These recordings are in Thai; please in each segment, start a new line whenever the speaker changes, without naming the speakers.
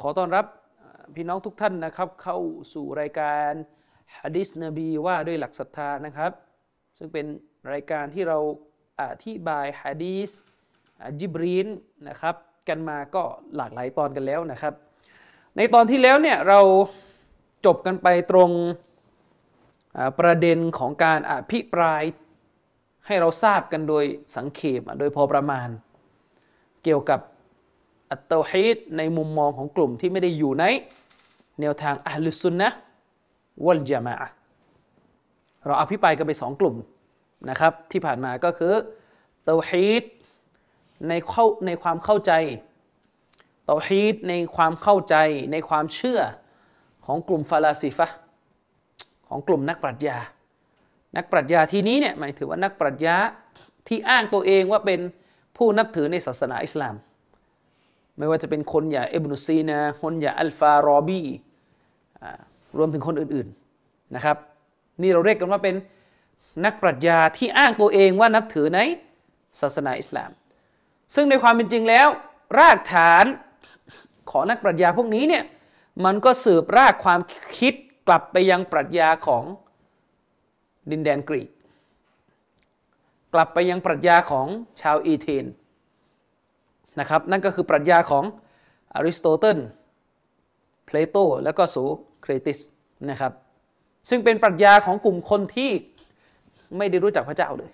ขอต้อนรับพี่น้องทุกท่านนะครับเข้าสู่รายการฮะดิษนบีว่าด้วยหลักศรัทธานะครับ ซึ่งเป็นรายการที่เราอธิบายฮะดีษจิบรีนนะครับกันมาก็หลากหลายตอนกันแล้วนะครับ ในตอนที่แล้วเนี่ยเราจบกันไปตรงประเด็นของการอภิปรายให้เราทราบกันโดยสังเขปโดยพอประมาณ เกี่ยวกับ อัตตฮีดในมุมมองของกลุ่มที่ไม่ได้อยู่ใน แนวทางอัลลุสุนนะวัลจามะเราอภิปรายกันไปสองกลุ่มนะครับ ที่ผ่านมาก็คือเตาฮีดในเข้าในความเข้าใจเตาฮีดในความเข้าใจในความเชื่อของกลุ่มฟาลาซิฟะของกลุ่มนักปรัชญา นักปรัชญาที่นี้เนี่ยหมายถึงว่านักปรัชญาที่อ้างตัวเองว่าเป็นผู้นับถือในศาสนาอิสลาม ไม่ว่าจะเป็นคนอย่างเอบนุซีนาคนอย่างอัลฟารอบีรวมถึงคนอื่นๆนะครับ นี่เราเรียกกันว่าเป็นนักปรัชญาที่อ้างตัวเองว่านับถือในศาสนาอิสลาม ซึ่งในความเป็นจริงแล้ว รากฐานของนักปรัชญาพวกนี้เนี่ยมันก็สืบรากความคิดกลับไปยังปรัชญาของดินแดนกรีก กลับไปยังปรัชญาของชาวเอเธนส์ นะครับนั่นก็คือปรัชญาของอริสโตเติลเพลโตแล้วก็โสเครติสนะครับซึ่งเป็นปรัชญาของกลุ่มคนที่ไม่ได้รู้จักพระเจ้าเลย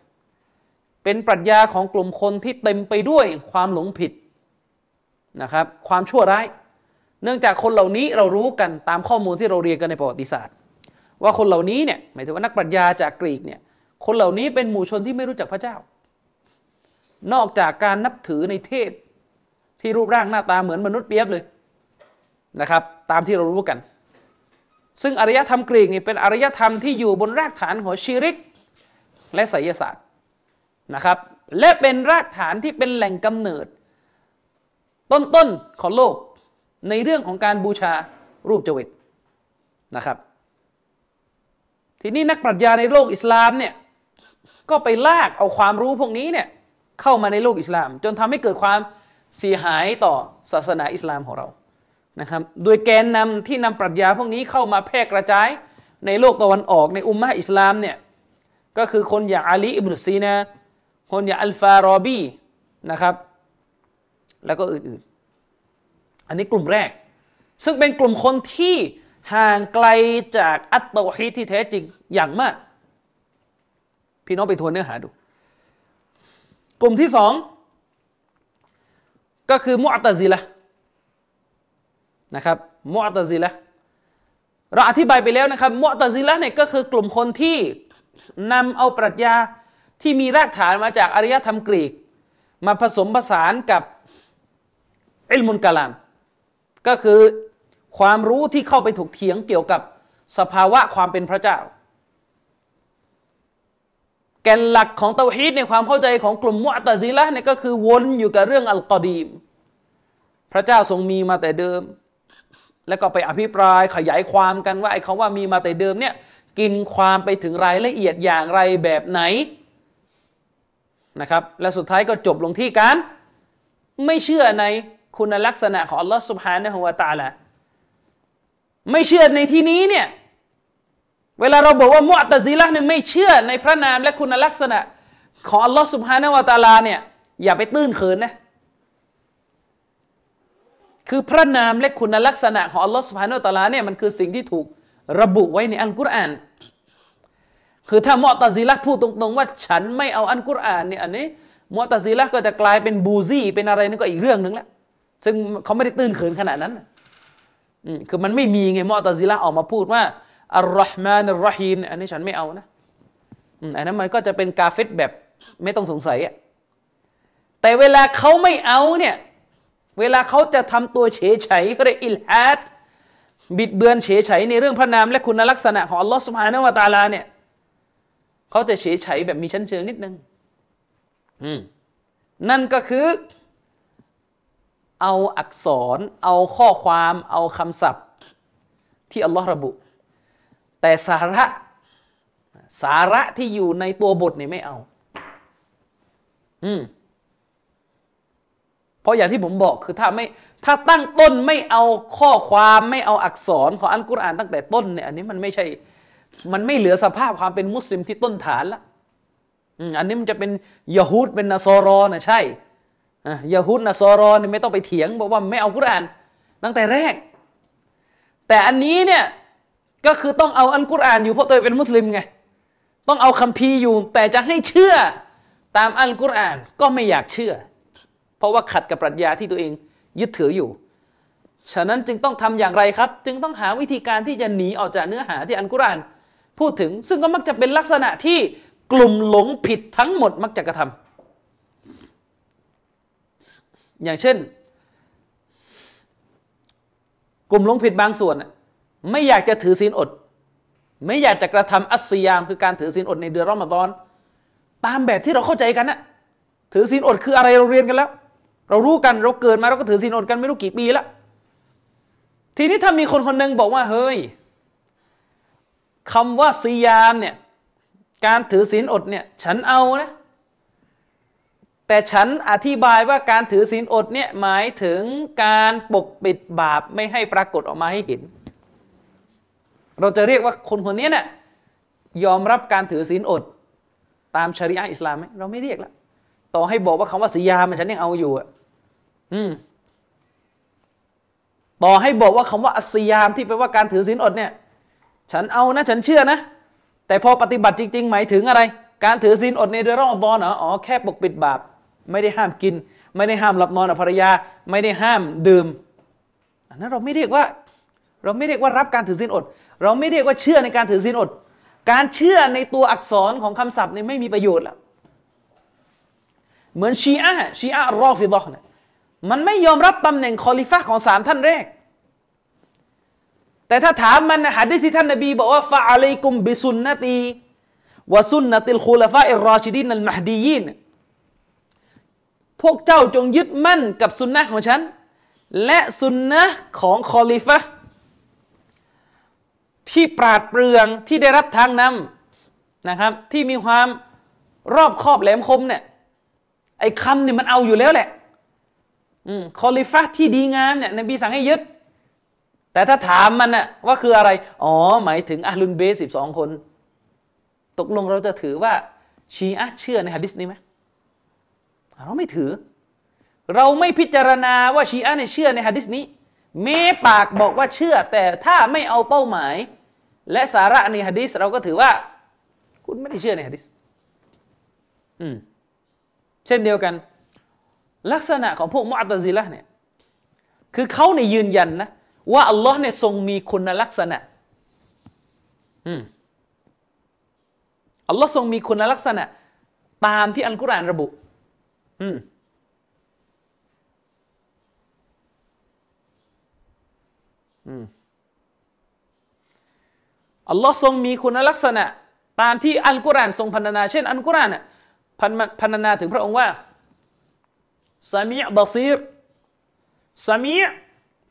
เป็นปรัชญาของกลุ่มคนที่เต็มไปด้วยความหลงผิดนะครับความชั่วร้าย เนื่องจากคนเหล่านี้เรารู้กันตามข้อมูลที่เราเรียนกันในประวัติศาสตร์ ว่าคนเหล่านี้เนี่ยหมายถึงว่านักปรัชญาจากกรีกเนี่ยคนเหล่านี้เป็นหมู่ชนที่ไม่รู้จักพระเจ้า นอกจากการนับถือในเทพ ที่รูปร่างหน้าตาเหมือนมนุษย์เปียบเลยนะครับ ตามที่เรารู้กัน ซึ่งอารยธรรมกรีกนี่เป็นอารยธรรมที่อยู่บนรากฐานของชีริก และไสยศาสตร์นะครับ และเป็นรากฐานที่เป็นแหล่งกำเนิด ต้นๆของโลกในเรื่องของการบูชารูปเจวิตนะครับ ทีนี้นักปรัชญาในโลกอิสลามเนี่ยก็ไปลากเอาความรู้พวกนี้เนี่ยเข้ามาในโลกอิสลาม จนทำให้เกิดความ เสียหายต่อศาสนาอิสลามของเรานะครับโดยแกนนำที่นำปรัชญาพวกนี้เข้ามาแพร่กระจายในโลกตะวันออกในอุมมะอิสลามเนี่ยก็คือคนอย่างอาลีอิบนุซีนาคนอย่างอัลฟารอบีนะครับแล้วก็อื่นๆ อันนี้กลุ่มแรก ซึ่งเป็นกลุ่มคนที่ห่างไกลจากอัตโตฮีที่แท้จริงอย่างมาก พี่น้องไปทวนเนื้อหาดู กลุ่มที่สอง ก็คือมุอตซิละนะครับมุอตซิละเราอธิบายไปแล้วนะครับมุอตซิละเนี่ยก็คือกลุ่มคนที่นำเอาปรัชญาที่มีรากฐานมาจากอารยธรรมกรีก มาผสมผสานกับอิลมุนกาลาม ก็คือความรู้ที่เข้าไปถกเถียงเกี่ยวกับสภาวะความเป็นพระเจ้า แกนหลักของเตาฮีดในความเข้าใจของกลุ่มมุอตซิละเนี่ยก็คือวนอยู่กับเรื่องอัลกอดีม พระเจ้าทรงมีมาแต่เดิม แล้วก็ไปอภิปรายขยายความกันว่าไอ้คาว่ามีมาแต่เดิมเนี่ยกินความไปถึงรายละเอียดอย่างไรแบบไหนนะครับ และสุดท้ายก็จบลงที่การไม่เชื่อในคุณลักษณะของอัลลอฮ์สุบฮานะฮุวาตาละไม่เชื่อในที่นี้เนี่ย เวลาเราบอกว่ามุอตซิละเนี่ยไม่เชื่อในพระนามและคุณลักษณะ ของอัลลอฮ์สุบฮานาวะตาลาเนี่ยอย่าไปตื้นเขินนะคือพระนามและคุณลักษณะของอัลลอฮ์สุบฮานาวะตาลาเนี่ยมันคือสิ่งที่ถูกระบุไว้ในอัลกุรอาน คือถ้ามุอตซิละพูดตรงๆ ว่าฉันไม่เอาอัลกุรอานเนี่ยอันนี้มุอตซิละก็จะกลายเป็นบูซี่เป็นอะไรนั่นก็อีกเรื่องหนึ่งแล้วซึ่งเขาไม่ได้ตื้นเขินขนาดนั้นคือมันไม่มีไงมุอตซิละออกมาพูดว่า อัลลอฮ์มานัลรอฮีมอันนี้ฉันไม่เอานะอันนั้นมันก็จะเป็นกาเฟตแบบไม่ต้องสงสัยอะแต่เวลาเขาไม่เอาเนี่ยเวลาเขาจะทำตัวเฉยๆเขาเรียกอิลฮัดบิดเบือนเฉยเฉยในเรื่องพระนามและคุณลักษณะของอัลลอฮ์สุบฮานาวะตาลาเนี่ยเขาจะเฉยเฉยแบบมีชั้นเชิงนิดนึงนั่นก็คือเอาอักษร เอาข้อความ เอาคำศัพท์ ที่อัลลอฮ์ระบุ แต่สาระสาระที่อยู่ในตัวบทเนี่ยไม่เอา อืมเพราะอย่างที่ผมบอกคือถ้าไม่ ถ้าตั้งต้นไม่เอาข้อความไม่เอาอักษรของอัลกุรอานตั้งแต่ต้นเนี่ยอันนี้มันไม่ใช่ มันไม่เหลือสภาพความเป็นมุสลิมที่ต้นฐานละอันนี้มันจะเป็นยะฮูดเป็นนาซอรอนะใช่ยะฮูดนาซอรอเนี่ยไม่ต้องไปเถียงบอกว่าไม่เอากุรอาน ตั้งแต่แรก แต่อันนี้เนี่ย ก็คือต้องเอาอัลกุรอานอยู่เพราะตัวเป็นมุสลิมไงต้องเอาคัมภีร์อยู่ แต่จะให้เชื่อตามอัลกุรอานก็ไม่อยากเชื่อ เพราะว่าขัดกับปรัชญาที่ตัวเองยึดถืออยู่ ฉะนั้นจึงต้องทำอย่างไรครับ จึงต้องหาวิธีการที่จะหนีออกจากเนื้อหาที่อันกุรานพูดถึง ซึ่งก็มักจะเป็นลักษณะที่กลุ่มหลงผิดทั้งหมดมักจะกระทำอย่างเช่น กลุ่มหลงผิดบางส่วน ไม่อยากจะถือศีลอด ไม่อยากจะกระทำอัสยามคือการถือศีลอดในเดือนรอมฎอน ตามแบบที่เราเข้าใจกันนะถือศีลอดคืออะไรเราเรียนกันแล้ว เรารู้กันเราเกิดมาเราก็ถือศีลอดกันไม่รู้กี่ปีแล้วทีนี้ถ้ามีคนคนหนึ่งบอกว่าเฮ้ยคำว่าซียามเนี่ยการถือศีลอดเนี่ยฉันเอานะแต่ฉันอธิบายว่าการถือศีลอดเนี่ยหมายถึงการปกปิดบาปไม่ให้ปรากฏออกมาให้เห็น เราจะเรียกว่าคนคนนี้เนี่ยยอมรับการถือศีลอด ตามชริอะอิสลามไหมเราไม่เรียกแล้วต่อให้บอกว่าคำว่าสียามฉันยังเอาอยู่อะอืมต่อให้บอกว่าคำว่าอัสยามที่แปลว่าการถือศีลอดเนี่ย ฉันเอานะฉันเชื่อนะ แต่พอปฏิบัติจริง ๆ หมายถึงอะไร การถือศีลอดในเดือนรอมฎอนเหรออ๋อแค่ปกปิดบาปไม่ได้ห้ามกิน ไม่ได้ห้ามหลับนอนกับภรรยา ไม่ได้ห้ามดื่มอันนั้นเราไม่เรียกว่า เราไม่เรียกว่ารับการถือศีลอด เราไม่เรียกว่าเชื่อในการถือศีลอด การเชื่อในตัวอักษรของคำศัพท์นี่ไม่มีประโยชน์แล้วเหมือนชีอะชีอะรอฟิดะเนี่ยมันไม่ยอมรับตำแหน่งคอลิฟะของสามท่านแรก แต่ถ้าถามมันนะฮัดดิษที่ท่านนบีบอกว่าฟะอะลัยกุมบิสุนนตีวะสุนนติลคุลฟะอิรรอชิดินัลมหดียีนพวกเจ้าจงยึดมั่นกับสุนนะของฉัน และสุนนะของคอลิฟะ ที่ปราดเปรื่องที่ได้รับทางนำนะครับ ที่มีความรอบคอบแหลมคมเนี่ยไอ้คำเนี่ยมันเอาอยู่แล้วแหละอืมคอลิฟะที่ดีงามเนี่ยนบีสั่งให้ยึด แต่ถ้าถามมันน่ะว่าคืออะไร อ๋อ หมายถึงอัลลุนเบสสิบสองคน ตกลงเราจะถือว่า ชีอะเชื่อในฮะดิษนี้ไหมเราไม่ถือ เราไม่พิจารณาว่าชีอะเนี่ยเชื่อในฮะดิษนี้เมปากบอกว่าเชื่อ แต่ถ้าไม่เอาเป้าหมาย และสาระในฮะดิษเราก็ถือว่า คุณไม่ได้เชื่อในฮะดิษอืมเช่นเดียวกัน ลักษณะของพวกมุอัตซิละเนี่ยคือเขาในยืนยันนะว่าอัลลอฮ์เนี่ยทรงมีคุณลักษณะอืมอัลลอฮ์ทรงมีคุณลักษณะ ตามที่อัลกุรอานระบุ อืมอืม อัลลอฮ์ทรงมีคุณลักษณะ ตามที่อัลกุรอานทรงพันนา เช่น อัลกุรอานพันนาถึงพระองค์ว่าสามีบาซีรสามี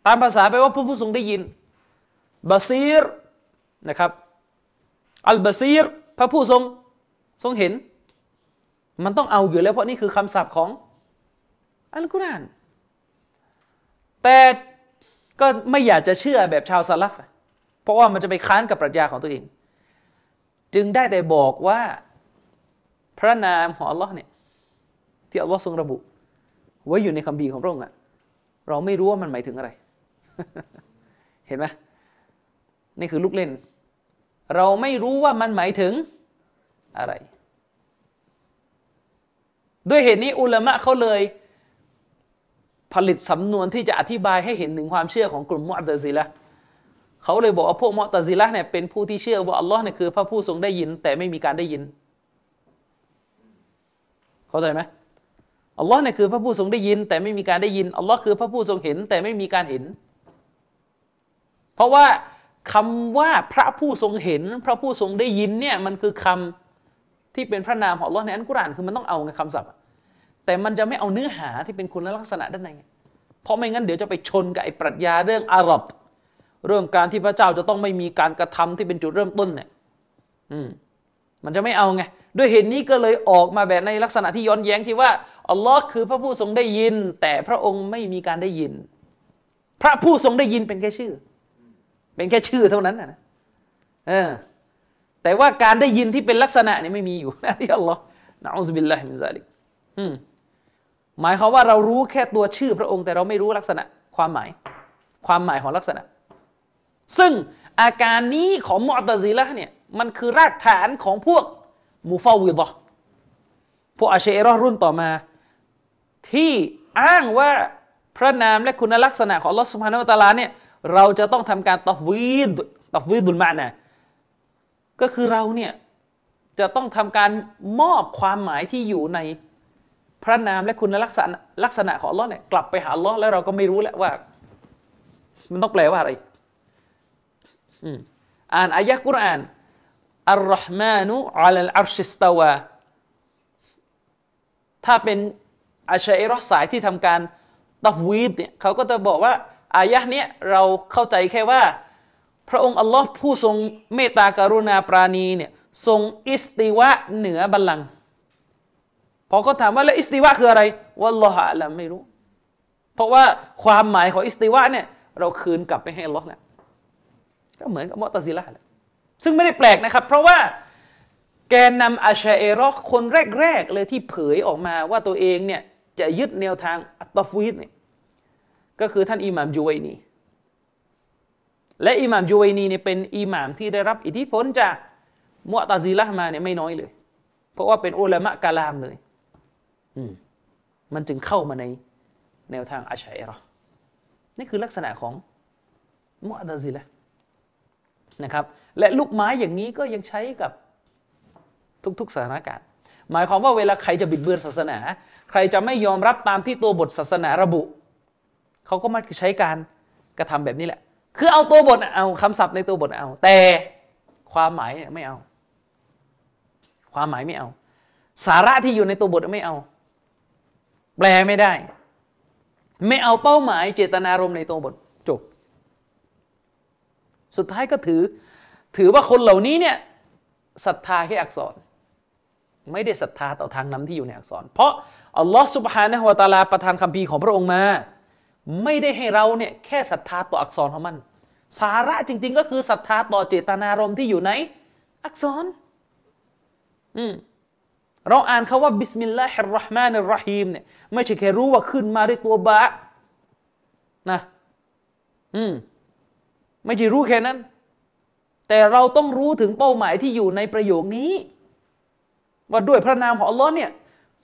ตามภาษาแปลว่าผู้ผู้ทรงได้ยินบาซีรนะครับอัลบาซีรพระผู้ทรงทรงเห็น มันต้องเอาอยู่แล้วเพราะนี่คือคำศัพท์ของอัลกุรอานแต่ก็ไม่อยากจะเชื่อแบบชาวซาลฟ เพราะว่ามันจะไปค้านกับปรัชญาของตัวเอง จึงได้แต่บอกว่า พระนามของอัลลอฮ์เนี่ยที่อัลลอฮ์ทรงระบุไว้อยู่ในคัมภีร์ของพระองค์อะเราไม่รู้ว่ามันหมายถึงอะไร เห็นไหมนี่คือลูกเล่น เราไม่รู้ว่ามันหมายถึงอะไร ด้วยเหตุนี้อุลามะเขาเลย ผลิตสำนวนที่จะอธิบายให้เห็นถึงความเชื่อของกลุ่มมุอัตซิละ เขาเลยบอกว่าพวกมอตซิละเนี่ยเป็นผู้ที่เชื่อว่าอัลลอฮ์เนี่ยคือพระผู้ทรงได้ยิน แต่ไม่มีการได้ยิน เข้าใจไหมอัลลอฮ์เนี่ยคือพระผู้ทรงได้ยิน แต่ไม่มีการได้ยินอัลลอฮ์คือพระผู้ทรงเห็น แต่ไม่มีการเห็น เพราะว่าคำว่าพระผู้ทรงเห็น พระผู้ทรงได้ยินเนี่ยมันคือคำที่เป็นพระนามของอัลลอฮ์ในอัลกุรอานคือมันต้องเอาไงคำศัพท์แต่มันจะไม่เอาเนื้อหาที่เป็นคุณลักษณะด้านในเพราะไม่งั้นเดี๋ยวจะไปชนกับไอ้ปรัชญาเรื่องอาหรับ เรื่องการที่พระเจ้าจะต้องไม่มีการกระทำที่เป็นจุดเริ่มต้นเนี่ยอืมมันจะไม่เอาไง ด้วยเหตุนี้ก็เลยออกมาแบบในลักษณะที่ย้อนแย้งที่ว่าอัลลอฮ์คือพระผู้ทรงได้ยิน แต่พระองค์ไม่มีการได้ยิน พระผู้ทรงได้ยินเป็นแค่ชื่อ เป็นแค่ชื่อเท่านั้นนะเออแต่ว่าการได้ยินที่เป็นลักษณะนี่ไม่มีอยู่นะที่อัลลอฮ์นะنعوذ بالله من ذلكอืมหมายความว่าเรารู้แค่ตัวชื่อพระองค์ แต่เราไม่รู้ลักษณะ ความหมาย ความหมายของลักษณะ ซึ่งอาการนี้ของมอตซิละเนี่ยมันคือรากฐานของพวกมูฟาวิดะพวกอาเชรอรุ่นต่อมา ที่อ้างว่าพระนามและคุณลักษณะของลอสุภานุตาลาเนี่ยเราจะต้องทำการตัฟวีดตัฟวีดุลมานะก็คือเราเนี่ยจะต้องทำการมอบความหมายที่อยู่ในพระนามและคุณลักษณะลักษณะของลอเนี่ยกลับไปหาลอแล้วเราก็ไม่รู้แล้วว่า มันต้องแปลว่าอะไร อ่านอายะกุรอานอัลลอฮ์มานุอัลลอัรชิสตาวาถ้าเป็นอาชัยรอสายที่ทำการتفويضเนี่ยเขาก็จะบอกว่าอายะเนี้ยเราเข้าใจแค่ว่า พระองค์อัลลอฮ์ผู้ทรงเมตตากรุณาปราณีเนี่ยทรงاستواءเหนือบัลลังก์พอเขาถามว่าแล้วاستواءคืออะไรوالله أعلمไม่รู้ เพราะว่าความหมายของاستواءเนี่ยเราคืนกลับไปให้อัลลอฮ์แล้ว ก็เหมือนกับมอตซิละแหละซึ่งไม่ได้แปลกนะครับ เพราะว่าแกนนำอาชาเอรอคนแรกๆเลยที่เผยออกมาว่าตัวเองเนี่ยจะยึดแนวทางอัตตฟีดเนี่ยก็คือท่านอิหม่ามจูไวนีและอิหม่ามจูไวนีเนี่ยเป็นอิหม่ามที่ได้รับอิทธิพลจากมุอตซิละมาเนี่ยไม่น้อยเลย เพราะว่าเป็นอุลามะกาลามเลยมันจึงเข้ามาในแนวทางอาชัยรอนี่คือลักษณะของมุอตซิละ นะครับ และลูกไม้อย่างนี้ก็ยังใช้กับทุกๆสถานการณ์ หมายความว่าเวลาใครจะบิดเบือนศาสนา ใครจะไม่ยอมรับตามที่ตัวบทศาสนาระบุ เขาก็มักใช้การกระทำแบบนี้แหละ คือเอาตัวบทเอาคำศัพท์ในตัวบทเอา แต่ความหมายไม่เอา ความหมายไม่เอา สาระที่อยู่ในตัวบทไม่เอา แปลไม่ได้ ไม่เอาเป้าหมายเจตนารมณ์ในตัวบท สุดท้ายก็ถือ ถือว่าคนเหล่านี้เนี่ยศรัทธาแค่อักษร ไม่ได้ศรัทธาต่อทางนำที่อยู่ในอักษร เพราะอัลลอฮฺ سبحانه وتعالىประทานคัมภีร์ของพระองค์มา ไม่ได้ให้เราเนี่ยแค่ศรัทธาต่ออักษรของมัน สาระจริง ๆ ก็คือศรัทธาต่อเจตนารมณ์ที่อยู่ในอักษร อืมเราอ่านคาว่าบิสมิลลาฮิรราะห์มานิรราะฮีมเนี่ยไม่ใช่แค่รู้ว่าขึ้นมาด้วยตัวباءนะ อืม ไม่ใช่รู้แค่นั้น แต่เราต้องรู้ถึงเป้าหมายที่อยู่ในประโยคนี้ ว่าด้วยพระนามของอัลลอฮ์เนี่ย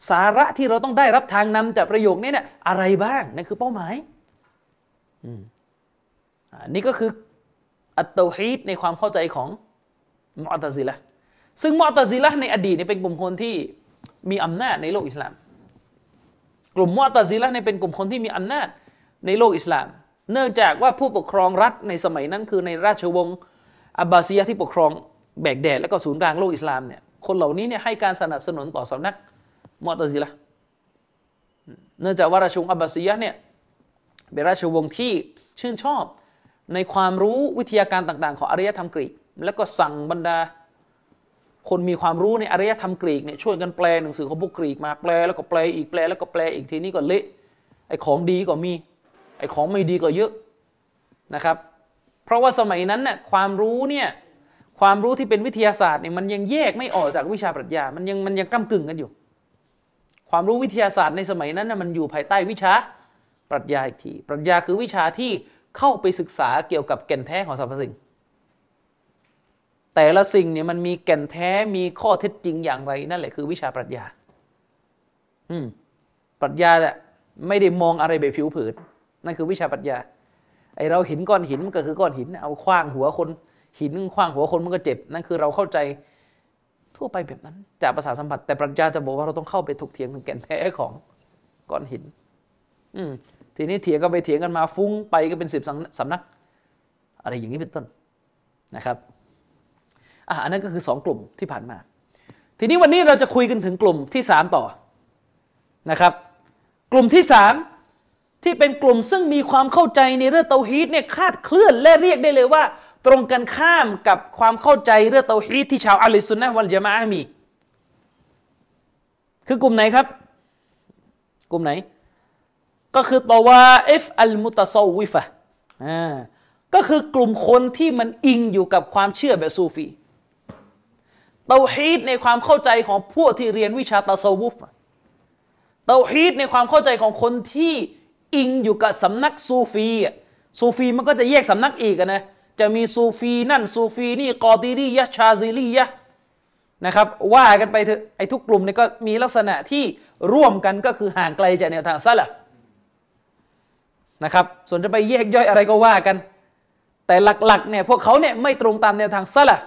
สาระที่เราต้องได้รับทางนำจากประโยคนี้เนี่ยอะไรบ้างนั่นคือเป้าหมายอืมอันนี้ก็คืออัตโตฮีดในความเข้าใจของมอตซิละซึ่งมอตซิละในอดีตเนี่ยเป็นกลุ่มคนที่มีอำนาจในโลกอิสลาม กลุ่มมอตซิละเนี่ยเป็นกลุ่มคนที่มีอำนาจในโลกอิสลาม เนื่องจากว่าผู้ปกครองรัฐในสมัยนั้นคือในราชวงศ์อับบาซียที่ปกครองแบกแดดและก็ศูนย์กลางโลกอิสลามเนี่ยคนเหล่านี้เนี่ยให้การสนับสนุนต่อสำนักมอตซิละเนื่องจากว่าราชวงศ์อับบาซียเนี่ยเป็นราชวงศ์ที่ชื่นชอบในความรู้วิทยาการต่างๆ ของอารยธรรมกรีก แล้วก็สั่งบรรดา คนมีความรู้ในอารยธรรมกรีกเนี่ยช่วยกันแปลหนังสือของพวกกรีกมาแปลแล้วก็แปลอีกแปลแล้วก็แปลอีกทีนี้ก็เละไอ้ของดีก็มี ไอ้ของไม่ดีก็เยอะนะครับ เพราะว่าสมัยนั้นน่ะความรู้เนี่ยความรู้ที่เป็นวิทยาศาสตร์เนี่ยมันยังแยกไม่ออกจากวิชาปรัชญา มันยังมันยังก้ากึ่งกันอยู่ ความรู้วิทยาศาสตร์ในสมัยนั้นน่ะมันอยู่ภายใต้วิชาปรัชญาอีกที ปรัชญาคือวิชาที่เข้าไปศึกษาเกี่ยวกับแก่นแท้ของสรรพสิ่ง แต่ละสิ่งเนี่ยมันมีแก่นแท้มีข้อเท็จจริงอย่างไรนั่นแหละคือวิชาปรัชญา อืม ปรัชญาเนี่ยไม่ได้มองอะไรแบบผิวเผิน นั่นคือวิชาปรัชญาไอเราเห็นก้อนหินมันก็คือก้อนหิน เอาคว้างหัวคนหินคว้างหัวคนมันก็เจ็บ นั่นคือเราเข้าใจทั่วไปแบบนั้น จากภาษาสัมผัส แต่ปรัชญาจะบอกว่าเราต้องเข้าไปถกเถียงถึงแก่นแท้ของก้อนหิน อืมทีนี้เถียงก็ไปเถียงกันมาฟุ้งไปก็เป็นสิบสำนัก อะไรอย่างนี้เป็นต้นนะครับอะอันนั้นก็คือสองกลุ่มที่ผ่านมา ทีนี้วันนี้เราจะคุยกันถึงกลุ่มที่สามต่อนะครับ กลุ่มที่สาม ที่เป็นกลุ่มซึ่งมีความเข้าใจในเรื่องเตาฮีดเนี่ยคาดเคลื่อนและเรียกได้เลยว่า ตรงกันข้ามกับความเข้าใจเรื่องเตาฮีดที่ชาวอัลลิสุนนะวัลจามะมี คือกลุ่มไหนครับ กลุ่มไหน ก็คือตวาเอฟอัลมุตซาวิฟะอ่าก็คือกลุ่มคนที่มันอิงอยู่กับความเชื่อแบบซูฟีเตาฮีดในความเข้าใจของพวกที่เรียนวิชาตาซวุฟเตาฮีดในความเข้าใจของคนที่ อิงอยู่กับสำนักซูฟีซูฟีมันก็จะแยกสำนักอีกนะจะมีซูฟีนั่นซูฟีนี่กอติรียะชาซิลียะนะครับว่ากันไปเถอะไอ้ทุกกลุ่มเนี่ยก็มีลักษณะที่ร่วมกันก็คือห่างไกลจากแนวทางซาลฟนะครับส่วนจะไปแยกย่อยอะไรก็ว่ากัน แต่หลักๆเนี่ยพวกเขาเนี่ยไม่ตรงตามแนวทางซาลฟ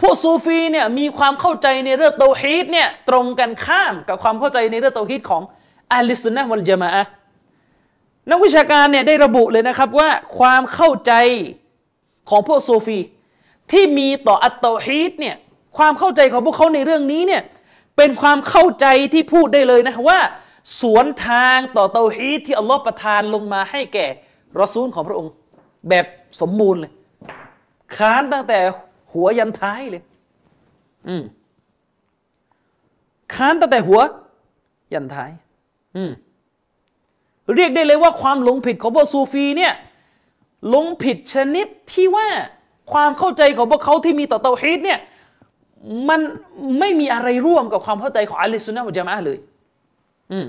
พวกซูฟีเนี่ยมีความเข้าใจในเรื่องเตาฮีดเนี่ยตรงกันข้ามกับความเข้าใจในเรื่องเตาฮีดของอัลลิสุนนะวัลจามะนักวิชาการเนี่ยได้ระบุเลยนะครับว่าความเข้าใจของพวกซูฟี ที่มีต่ออัตเตฮีดเนี่ยความเข้าใจของพวกเขาในเรื่องนี้เนี่ยเป็นความเข้าใจที่พูดได้เลยนะว่า สวนทางต่อเตาฮีดที่อัลลอฮ์ประทานลงมาให้แก่รอซูลของพระองค์ แบบสมบูรณ์เลย ค้านตั้งแต่ หัวยันท้ายเลย อืมค้านตั้งแต่หัว ยันท้าย อืมเรียกได้เลยว่าความหลงผิดของพวกซูฟีเนี่ยหลงผิดชนิดที่ว่าความเข้าใจของพวกเขาที่มีต่อเตาฮีดเนี่ยมันไม่มีอะไรร่วมกับความเข้าใจของอัลลิสุนนะมุจามะเลย อืม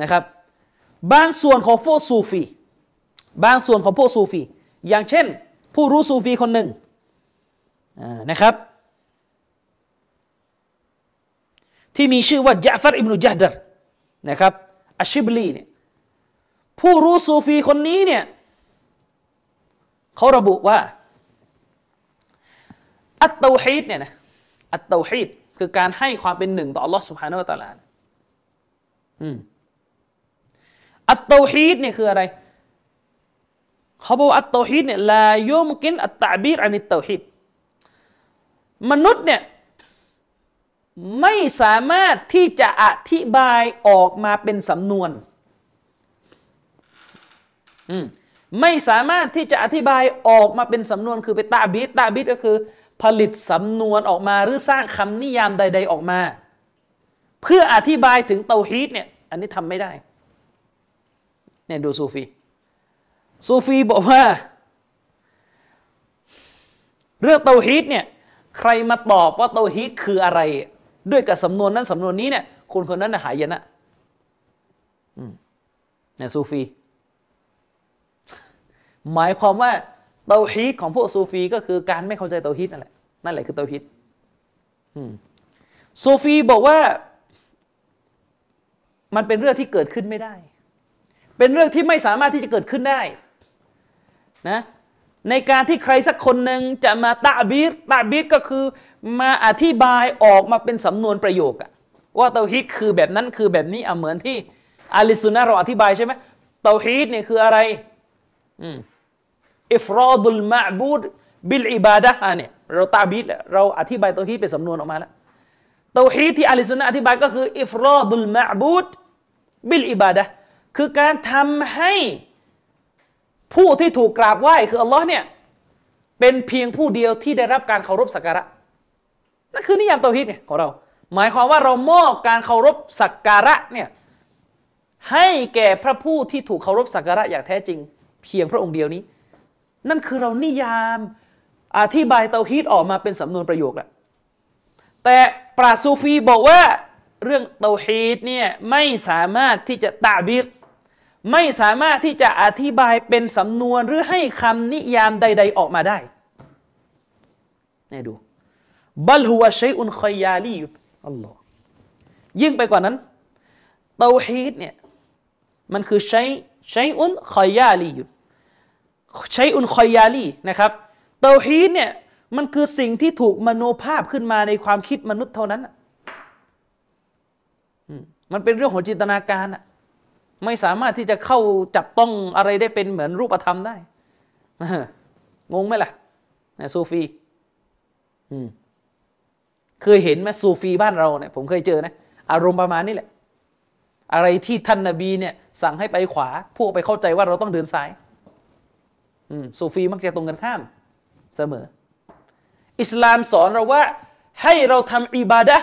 นะครับ บางส่วนของพวกซูฟี บางส่วนของพวกซูฟี อย่างเช่น ผู้รู้ซูฟีคนหนึ่ง นะครับ ที่มีชื่อว่ายะฟัรอิบนุจัดดรนะครับอัชิบลีเนี่ยผู้รู้ซูฟีคนนี้เนี่ยเขาระบุว่า อัตตฮีดเนี่ยนะอัตตฮีดคือการให้ความเป็นหนึ่งต่ออัลลอฮ์ سبحانه وتعالى التوحيد เนี่ยคืออะไรเขาบอกالتوحيد เนี่ย لا يمكن التعبير عن التوحيد มนุษย์เนี่ยไม่สามารถที่จะอธิบายออกมาเป็นสำนวนไม่สามารถที่จะอธิบายออกมาเป็นสำนวนคือไปตาบิดตาบิดก็คือ ผลิตสำนวนออกมาหรือสร้างคำนิยามใด ๆออกมา เพื่ออธิบายถึงเตาฮีดเนี่ย อันนี้ทำไม่ได้เนี่ยดูซูฟีซูฟีบอกว่า เรื่องเตาฮีดเนี่ย ใครมาตอบว่าเตาฮีดคืออะไร ด้วยกับสำนวนนั้นสำนวนนี้เนี่ยคนคนนั้นหายนะเนี่ยซูฟี หมายความว่าเตาฮีดของพวกซูฟีก็คือการไม่เข้าใจเตาฮีดนั่นแหละนั่นแหละคือเตาฮีดซูฟีบอกว่า มันเป็นเรื่องที่เกิดขึ้นไม่ได้ เป็นเรื่องที่ไม่สามารถที่จะเกิดขึ้นได้ นะ ในการที่ใครสักคนหนึ่งจะมาตะบีรตะบีรก็คือมาอธิบายออกมาเป็นสำนวนประโยคอะว่าเตาฮีดคือแบบนั้นคือแบบนี้เอาเหมือนที่อาลิสุนนะเราอธิบายใช่ไหมเตาฮีดเนี่ยคืออะไรإفراد المعبود بالعبادةเนี่ยเราتعبيرเราอธิบายเตาฮีดเป็นสำนวนออกมาแล้วเตาฮีดที่อาลิสุนนะอธิบายก็คือإفراد المعبود بالعبادةคือการทำให้ ผู้ที่ถูกกราบไหว้คืออัลลอฮ์เนี่ยเป็นเพียงผู้เดียวที่ได้รับการเคารพสักการะนั่นคือนิยามตัวฮิตเนี่ยของเรา หมายความว่าเรามอบการเคารพสักการะเนี่ยให้แก่พระผู้ที่ถูกเคารพสักการะอย่างแท้จริง เพียงพระองค์เดียวนี้ นั่นคือเรานิยามอธิบายเตาฮีตออกมาเป็นสำนวนประโยคแหละแต่ปราซูฟีบอกว่าเรื่องเตาฮีตเนี่ยไม่สามารถที่จะตาบิร ไม่สามารถที่จะอธิบายเป็นสำนวนหรือให้คำนิยามใด ๆ ออกมาได้นี่ดูบัลฮุวะชัยอุนคอยาลีอยู่อัลลอฮ์ยิ่งไปกว่านั้นเตาฮีดเนี่ยมันคือใช้ใช้อุนคอยาลีอยู่ใช้อุนคอยาลีนะครับเตาฮีดเนี่ยมันคือสิ่งที่ถูกมโนภาพขึ้นมาในความคิดมนุษย์เท่านั้นมันเป็นเรื่องของจินตนาการอะ ไม่สามารถที่จะเข้าจับต้องอะไรได้เป็นเหมือนรูปธรรมได้งงไหมล่ะนะซูฟีเคยเห็นไหมซูฟีบ้านเราเนี่ยผมเคยเจอนะ อารมณ์ประมาณนี้แหละ อะไรที่ท่านนาบีเนี่ย สั่งให้ไปขวา พวกไปเข้าใจว่าเราต้องเดินซ้ายซูฟีมักจะตรงกันข้ามเสมอ อิสลามสอนเราว่า ให้เราทำอิบาดะ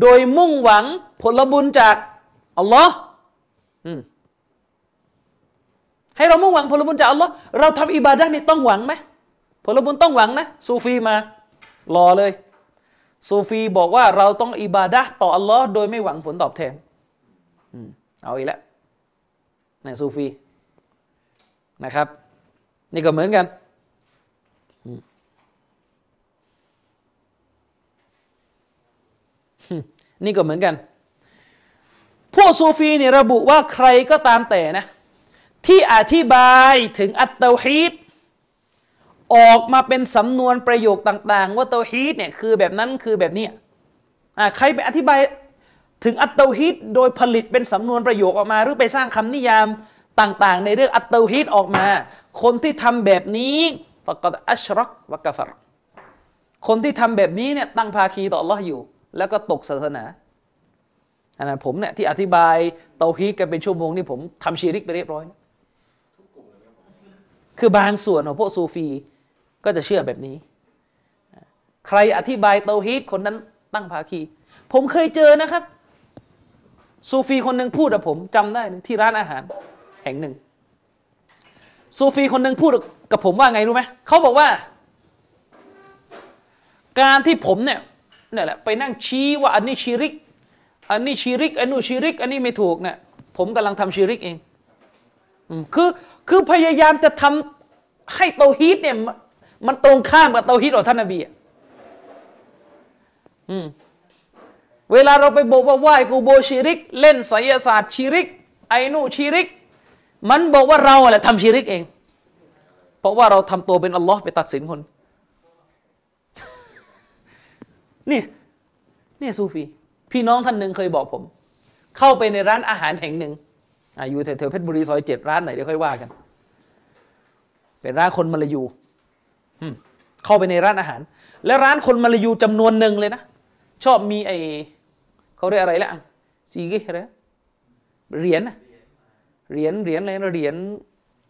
โดยมุ่งหวังผลบุญจากอัลลอฮ์ ให้เรามุ่งหวังผลบุญจากอัลลอฮ์เราทำอิบาดะนี่ต้องหวังไหมผลบุญต้องหวังนะซูฟีมารอเลยซูฟีบอกว่าเราต้องอิบาดะต่ออัลลอฮ์โดยไม่หวังผลตอบแทนเอาอีกแล้วในซูฟีนะครับ นี่ก็เหมือนกันนี่ก็เหมือนกัน พวกซูฟีเนี่ยระบุว่าใครก็ตามแต่นะ ที่อธิบายถึงอัตเตาฮีดออกมาเป็นสำนวนประโยคต่าง ๆ ว่าเตาฮีดเนี่ยคือแบบนั้นคือแบบนี้อ่าใครไปอธิบายถึงอัตเตาฮีดโดยผลิตเป็นสำนวนประโยคออกมา หรือไปสร้างคำนิยามต่าง ๆ ในเรื่องอัตเตาฮีดออกมา คนที่ทำแบบนี้ฟักอัชรักวะกะฟรคนที่ทำแบบนี้เนี่ยตั้งภาคีต่อ Allah อยู่ แล้วก็ตกศาสนา อันนั้นผมเนี่ยที่อธิบายเตาฮีดกันเป็นชั่วโมงนี่ผมทำชีริกไปเรียบร้อยคือบางส่วนของพวกซูฟีก็จะเชื่อแบบนี้ ใครอธิบายเตาฮีดคนนั้นตั้งภาคี ผมเคยเจอนะครับ ซูฟีคนหนึ่งพูดกับผมจำได้ที่ร้านอาหารแห่งหนึ่ง ซูฟีคนหนึ่งพูดกับผมว่าไงรู้ไหมเขาบอกว่า การที่ผมเนี่ยนี่แหละไปนั่งชี้ว่าอันนี้ชีริก อันนี้ชีริกอันนู้ชีริก อันนี้ไม่ถูกเนี่ยผมกำลังทำชีริกเองคือคือพยายามจะทำให้เตาฮีดเนี่ยมันตรงข้ามกับเตาฮีดของท่านนบีอืมเวลาเราไปบอกว่าไหว้กูโบชีริก เล่นไสยศาสตร์ชีริก ไอนูชีริก มันบอกว่าเราแหละทำชีริกเอง เพราะว่าเราทำตัวเป็นอัลลอฮ์ไปตัดสินคน นี่นี่ซูฟี พี่น้องท่านหนึ่งเคยบอกผม เข้าไปในร้านอาหารแห่งหนึ่งอยู่แถวเพชรบุรีซอยเจ็ดร้านไหนเดี๋ยวค่อยว่ากัน เป็นร้านคนมาลายูเข้าไปในร้านอาหาร และร้านคนมาลายูจำนวนหนึ่งเลยนะชอบมีไอเขาเรียกอะไรละซีกิอะไรเหรียญเหรียญเหรียญอะไรเหรียญ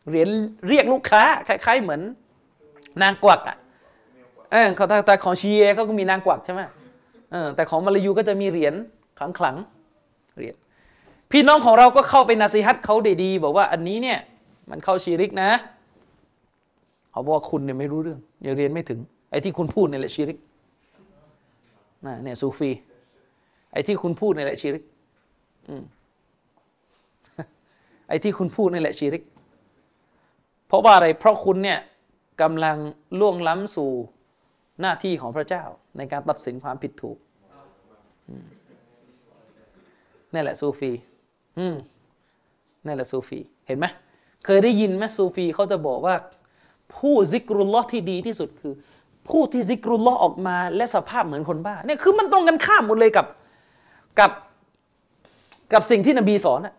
เหรียญเรียกลูกค้าคล้าย ๆ เหมือน นางกวักอะเออเขาแต่ของชีเอเขาก็มีนางกวักใช่ไหม แต่ของมาลายูก็จะมีเหรียญขลังขลังเหรียญพี่น้องของเราก็เข้าไปนาซีฮัตเขาดีๆบอกว่าอันนี้เนี่ยมันเข้าชีริกนะเขาบอกว่าคุณเนี่ยไม่รู้เรื่องยังเรียนไม่ถึง ไอ้ที่คุณพูดนี่แหละชีริกนะเนี่ยซูฟี ไอ้ที่คุณพูดนี่แหละชีริกอไอ้ที่คุณพูดนี่แหละชีริก เพราะว่าอะไร เพราะคุณเนี่ยกำลังล่วงล้ำสู่ หน้าที่ของพระเจ้าในการตัดสินความผิดถูกนี่แหละซูฟีนั่นแหละซูฟี เห็นไหมเคยได้ยินไหมซูฟีเขาจะบอกว่า ผู้ซิกรุลลอฮ์ที่ดีที่สุดคือ ผู้ที่ซิกรุลลอฮ์ออกมา และสภาพเหมือนคนบ้าเนี่ยคือมันตรงกันข้ามหมดเลยกับกับกับสิ่งที่นบีสอนอะ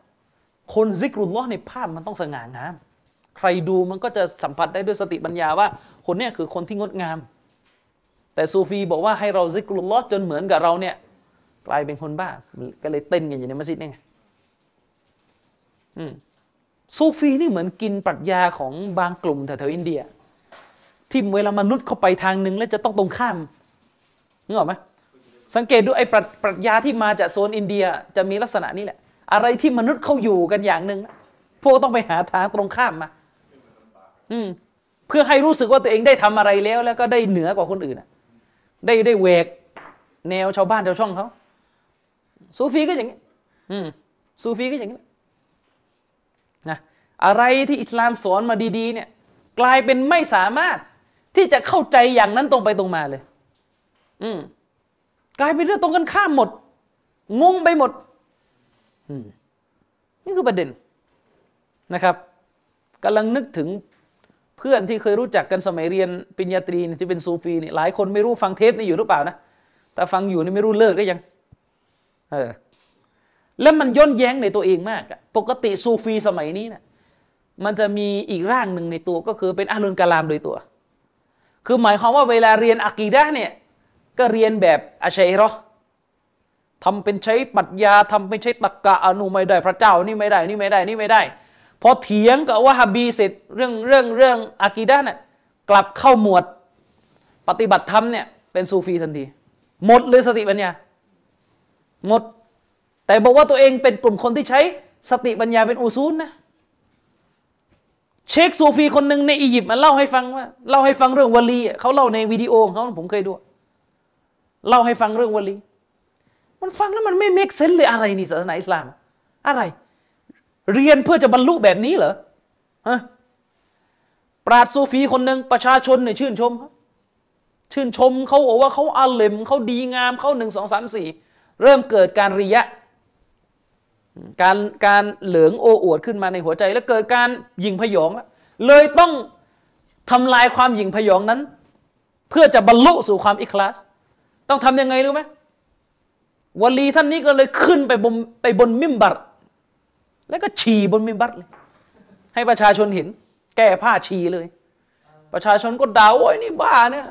คนซิกรุลลอฮ์ในภาพมันต้องสง่างาม ใครดูมันก็จะสัมผัสได้ด้วยสติปัญญาว่า คนเนี้ยคือคนที่งดงาม แต่ซูฟีบอกว่าให้เราซิกรุลลอฮ์จนเหมือนกับเราเนี่ยกลายเป็นคนบ้าก็เลยเต้นกันอยู่ในมัสยิดนี่ไงซูฟีนี่เหมือนกินปรัชญาของบางกลุ่มแถวๆอินเดีย ที่เวลามนุษย์เข้าไปทางหนึ่งแล้วจะต้องตรงข้ามนึกออกไหมสังเกตดูไอ้ปรัชญาที่มาจากโซนอินเดียจะมีลักษณะนี้แหละ อะไรที่มนุษย์เขาอยู่กันอย่างหนึ่งพวกต้องไปหาทางตรงข้ามมา อืม เพื่อให้รู้สึกว่าตัวเองได้ทำอะไรแล้ว แล้วก็ได้เหนือกว่าคนอื่น ได้ได้เวก แนวชาวบ้านชาวช่องเขาซูฟีก็อย่างนี้อืมซูฟีก็อย่างนี้นะอะไรที่อิสลามสอนมาดี ๆ เนี่ย กลายเป็นไม่สามารถที่จะเข้าใจอย่างนั้นตรงไปตรงมาเลย อืมกลายเป็นเรื่องตรงกันข้ามหมด งงไปหมด อืมนี่คือประเด็นนะครับกำลังนึกถึง เพื่อนที่เคยรู้จักกันสมัยเรียนปริญญาตรีที่เป็นซูฟีนี่หลายคนไม่รู้ฟังเทปนี่อยู่หรือเปล่านะแต่ฟังอยู่นี่ไม่รู้เลิกได้ยังเออแล้วมันย้อนแย้งในตัวเองมากปกติซูฟีสมัยนี้นะ่ะมันจะมีอีกร่างหนึ่งในตัวก็คือเป็นอาลุนกะลามโดยตัว คือหมายความว่าเวลาเรียนอะกีดะเนี่ยก็เรียนแบบอาชัยรอทำเป็นใช้ปรัชญาทำเป็นใช้ตรรกะอนุไม่ได้พระเจ้านี่ไม่ได้นี่ไม่ได้นี่ไม่ได้ พอเถียงกับว่าฮบีเสร็จเรื่องเรื่องเรื่องอะกีดะห์เนี่ยกลับเข้าหมวดปฏิบัติธรรมเนี่ยเป็นซูฟีทันที หมดเลยสติปัญญาหมด แต่บอกว่าตัวเองเป็นกลุ่มคนที่ใช้สติปัญญาเป็นأصولนะเชคซูฟีคนหนึ่งในอียิปต์มันเล่าให้ฟังว่าเล่าให้ฟังเรื่องวลีเขาเล่าในวิดีโอของเขาผมเคยดู เล่าให้ฟังเรื่องวลี มันฟังแล้วมันไม่ make sense เลยอะไรนี่ศาสนาอิสลาม อะไร เรียนเพื่อจะบรรลุแบบนี้เหรอฮะปราดซูฟีคนหนึ่งประชาชนเนี่ยชื่นชมชื่นชมเขาบอกว่าเขาอาเลมเขาดีงามเขาหนึ่งสองสามสี่เริ่มเกิดการริยะ การการเหลืองโออวดขึ้นมาในหัวใจ แล้วเกิดการยิงพยองแล้วเลยต้องทำลายความยิงพยองนั้น เพื่อจะบรรลุสู่ความอิคลาส ต้องทำยังไงรู้ไหมวลีท่านนี้ก็เลยขึ้นไปบนไปบนมิมบัร แล้วก็ฉี่บนมิมบัรเลย ให้ประชาชนเห็น แก้ผ้าฉี่เลย ประชาชนก็ด่าโอ้ยนี่บ้าเนี่ย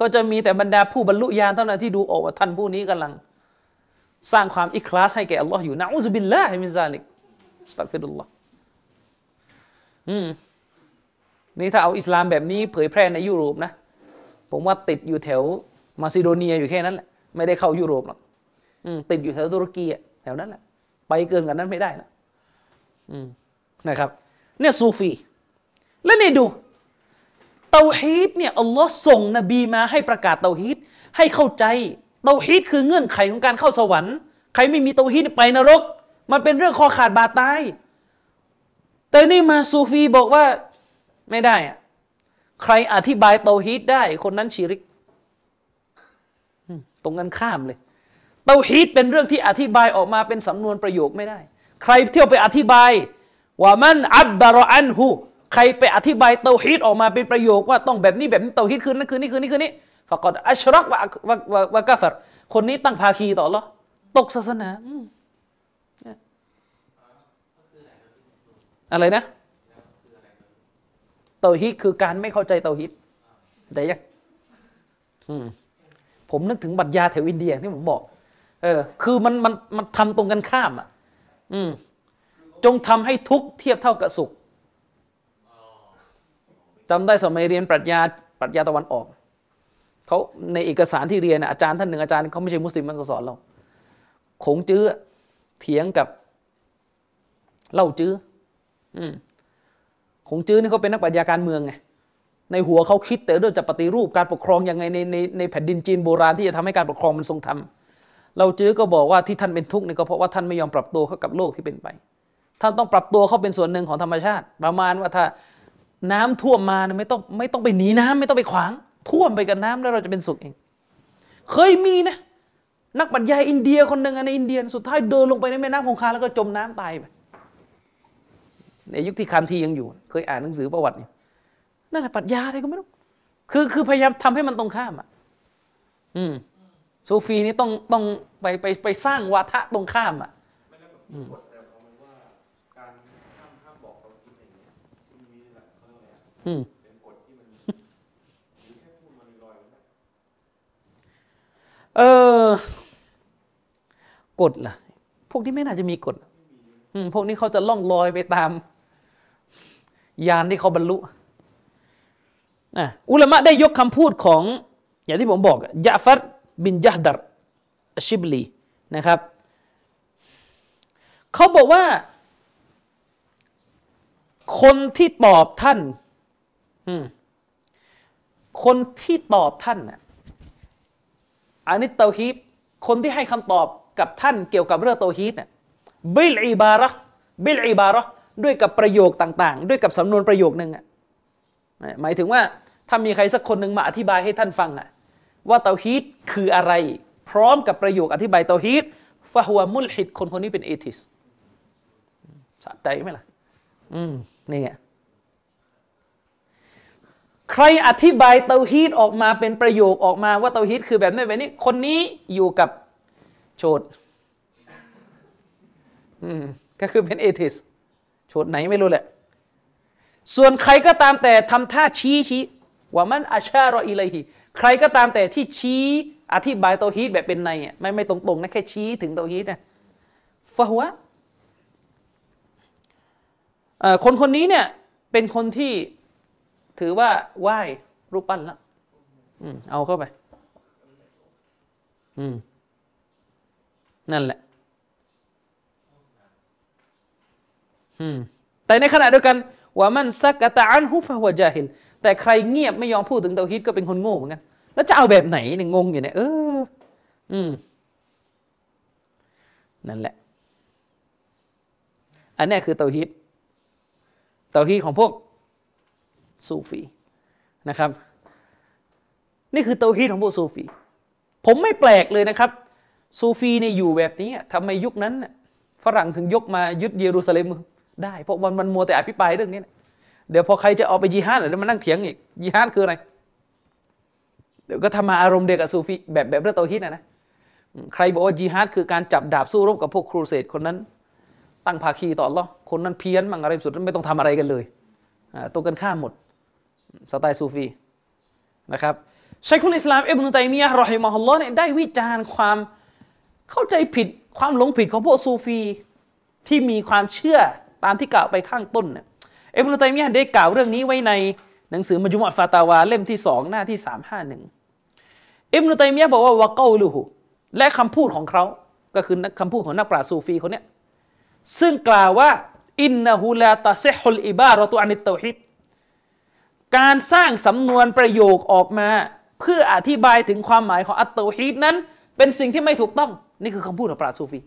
ก็จะมีแต่บรรดาผู้บรรลุญาณเท่านั้นที่ดูออกว่าท่านผู้นี้กำลัง สร้างความإخلاصให้แก่อัลลอฮ์อยู่نعوذ بالله من ذلك أستغفر اللهอืมนี่ถ้าเอาอิสลามแบบนี้เผยแพร่ในยุโรปนะ ผมว่าติดอยู่แถวมาซิโดเนียอยู่แค่นั้นแหละไม่ได้เข้ายุโรปหรอกอืมติดอยู่แถวตุรกีแถวนั้นแหละ ไปเกินกันนั้นไม่ได้นะอืมนะครับ เนี่ยซูฟี และนี่ดูเตาฮีดเนี่ยอัลลอฮ์ส่งนบีมาให้ประกาศเตาฮีดให้เข้าใจเตาฮีดคือเงื่อนไขของการเข้าสวรรค์ใครไม่มีเตาฮีดไปนรก มันเป็นเรื่องคอขาดบาดตาย แต่นี่มาซูฟีบอกว่าไม่ได้อะใครอธิบายเตาฮีดได้ คนนั้นชีริก ตรงกันข้ามเลย เตาฮีดเป็นเรื่องที่อธิบายออกมาเป็นสำนวนประโยคไม่ได้ ใครเที่ยวไปอธิบายว่ามันอับบารออันหูใครไปอธิบายเตาฮีดออกมาเป็นประโยคว่าต้องแบบนี้แบบนี้เตาฮีดคือนั่นคือนี่คือนี่คือนี่ฟะกอดอัชรักวะวะวะวะกาฟรคนนี้ตั้งภาคีต่อหรอตกศาสนาอะไรนะเตาฮีดคือการไม่เข้าใจเตาฮีดแต่ยังผมนึกถึงบัตรยาแถวอินเดียที่ผมบอก เออ คือมันมันมันทำตรงกันข้ามอะ อืม จงทำให้ทุกเทียบเท่ากับสุขจำได้สมัยเรียนปรัชญาปรัชญาตะวันออกเขาในเอกสารที่เรียนนะอาจารย์ท่านหนึ่งอาจารย์เขาไม่ใช่มุสลิมมันก็สอนเราขงจื้อเถียงกับเล่าจื้อ อืมขงจื้อนี่เขาเป็นนักปรัชญาการเมืองไงในหัวเขาคิดแต่เรื่องจะปฏิรูปการปกครองยังไงในในในแผ่นดินจีนโบราณที่จะทำให้การปกครองมันทรงธรรม เราจื้อก็บอกว่าที่ท่านเป็นทุกข์นี่ก็เพราะว่าท่านไม่ยอมปรับตัวเข้ากับโลกที่เป็นไป ท่านต้องปรับตัวเข้าเป็นส่วนหนึ่งของธรรมชาติ ประมาณว่าถ้าน้ำท่วมมาเนี่ยไม่ต้องไม่ต้องไปหนีน้ำไม่ต้องไปขวาง ท่วมไปกับน้ำแล้วเราจะเป็นสุขเอง เคยมีนะ นักปรัชญาอินเดียคนหนึ่งในอินเดียสุดท้ายเดินลงไปในแม่น้ำคงคาแล้วก็จมน้ำตายไปในยุคที่คันทียังอยู่ เคยอ่านหนังสือประวัตินั่นแหละปรัชญาอะไรก็ไม่รู้คือคือพยายามทำให้มันตรงข้ามอะ อืม ซูฟีนี่ต้องต้องไปไปไปสร้างวาทะตรงข้ามอะ
ไม่แล้วแบบมีกฎอะไรของมันว่าการห้ามห้ามบอกเราคิดอะไรเงี้ยที่มันมีแบบเขาเรียกอะไรอะ
อืม
เป็นกฎที่มันหรือแค่พูดมาลอยๆแล้ว
เออกฎล่ะ พวกนี้ไม่น่าจะมีกฎอืมพวกนี้เขาจะล่องลอยไปตาม ยานที่เขาบรรลุอะอุลามะได้ยกคำพูดของ อย่างที่ผมบอกอะยะฟัร บินยะดัรชิบลีนะครับเขาบอกว่า คนที่ตอบท่านคนที่ตอบท่านอันนี้เตาฮีดคนที่ให้คำตอบกับท่านเกี่ยวกับเรื่องเตาฮีดเนี่ยบิลอิบาระบิลอิบาระด้วยกับประโยคต่าง ๆ ด้วยกับสำนวนประโยคนึงอะหมายถึงว่าถ้ามีใครสักคนหนึ่งมาอธิบายให้ท่านฟังอะ ว่าเตาฮีดคืออะไร พร้อมกับประโยคอธิบายเตาฮีดฟะฮุวมุลฮิดคนคนนี้เป็นเอทิสสะใจไหมล่ะ อืมนี่ไงใครอธิบายเตาฮีดออกมาเป็นประโยคออกมาว่าเตาฮีดคือแบบนี้แบบนี้ คนนี้อยู่กับโชดอืมก็คือเป็นเอทิสโชนไหนไม่รู้แหละ ส่วนใครก็ตามแต่ทำท่าชี้ชี้ว่ามันอาชารออิเลฮี ใครก็ตามแต่ที่ชี้อธิบายเตาฮีดแบบเป็นในอะไม่ไม่ตรงๆนะแค่ชี้ถึงเตาฮีดนะฟะฮวะคนคนนี้เนี่ยเป็นคนที่ถือว่าไหว้รูปปั้นแล้วอืมเอาเข้าไป อืมนั่นแหละ อืมแต่ในขณะเดียวกันว่ามันสักกะตะอันฮุฟะฮวะจาฮิล แต่ใครเงียบไม่ยอมพูดถึงเตาฮีดก็เป็นคนโง่เหมือนกันแล้วจะเอาแบบไหนเนี่ยงงอยู่เนี่ยเออ อืม นั่นแหละ อันนี้คือเตาฮีดเตาฮีดของพวกซูฟีนะครับ นี่คือเตาฮีดของพวกซูฟี ผมไม่แปลกเลยนะครับ ซูฟีเนี่ยอยู่แบบนี้ทำไมยุคนั้นฝรั่งถึงยกมายึดเยรูซาเล็มได้ เพราะมันมันมัวแต่อภิปรายเรื่องนี้นะ เดี๋ยวพอใครจะเอาไปยิฮาดเดี๋ยวมานั่งเถียงอีกยิฮาดคืออะไร เดี๋ยวก็ทำมาอารมณ์เดียวกับซูฟีแบบแบบเรื่องเตาฮีดนะนะใครบอกว่าจิฮาดคือการจับดาบสู้รบกับพวกครูเสดคนนั้น ตั้งภาคีต่ออัลลอคนนั้นเพี้ยนมั่งอะไรสุดไม่ต้องทำอะไรกันเลยตรงกันข้ามหมดสไตล์ซูฟีนะครับชัยคุลอิสลามอิบนุตัยมียะห์รอฮิมะฮุลลอฮ์เนี่ยได้วิจารณ์ความเข้าใจผิดความหลงผิดของพวกซูฟีที่มีความเชื่อตามที่กล่าวไปข้างต้นเนี่ย เอิบนุตัยมียะห์ได้กล่าวเรื่องนี้ไว้ในหนังสือมัจมุอะฟาตาวาเล่มที่สองหน้าที่สามห้าหนึ่งอิบนุตัยมียะห์บอกว่าวะเกาลูฮุและคำพูดของเขาก็คือคำพูดของนักปราชญ์ซูฟีคนนี้ซึ่งกล่าวว่าอินนะฮูลาตาซิฮุลอิบารอตุอานิตเตฮิดการสร้างสำนวนประโยคออกมาเพื่ออธิบายถึงความหมายของอัตโตฮีดนั้น เป็นสิ่งที่ไม่ถูกต้อง นี่คือคำพูดของปราชญ์ซูฟี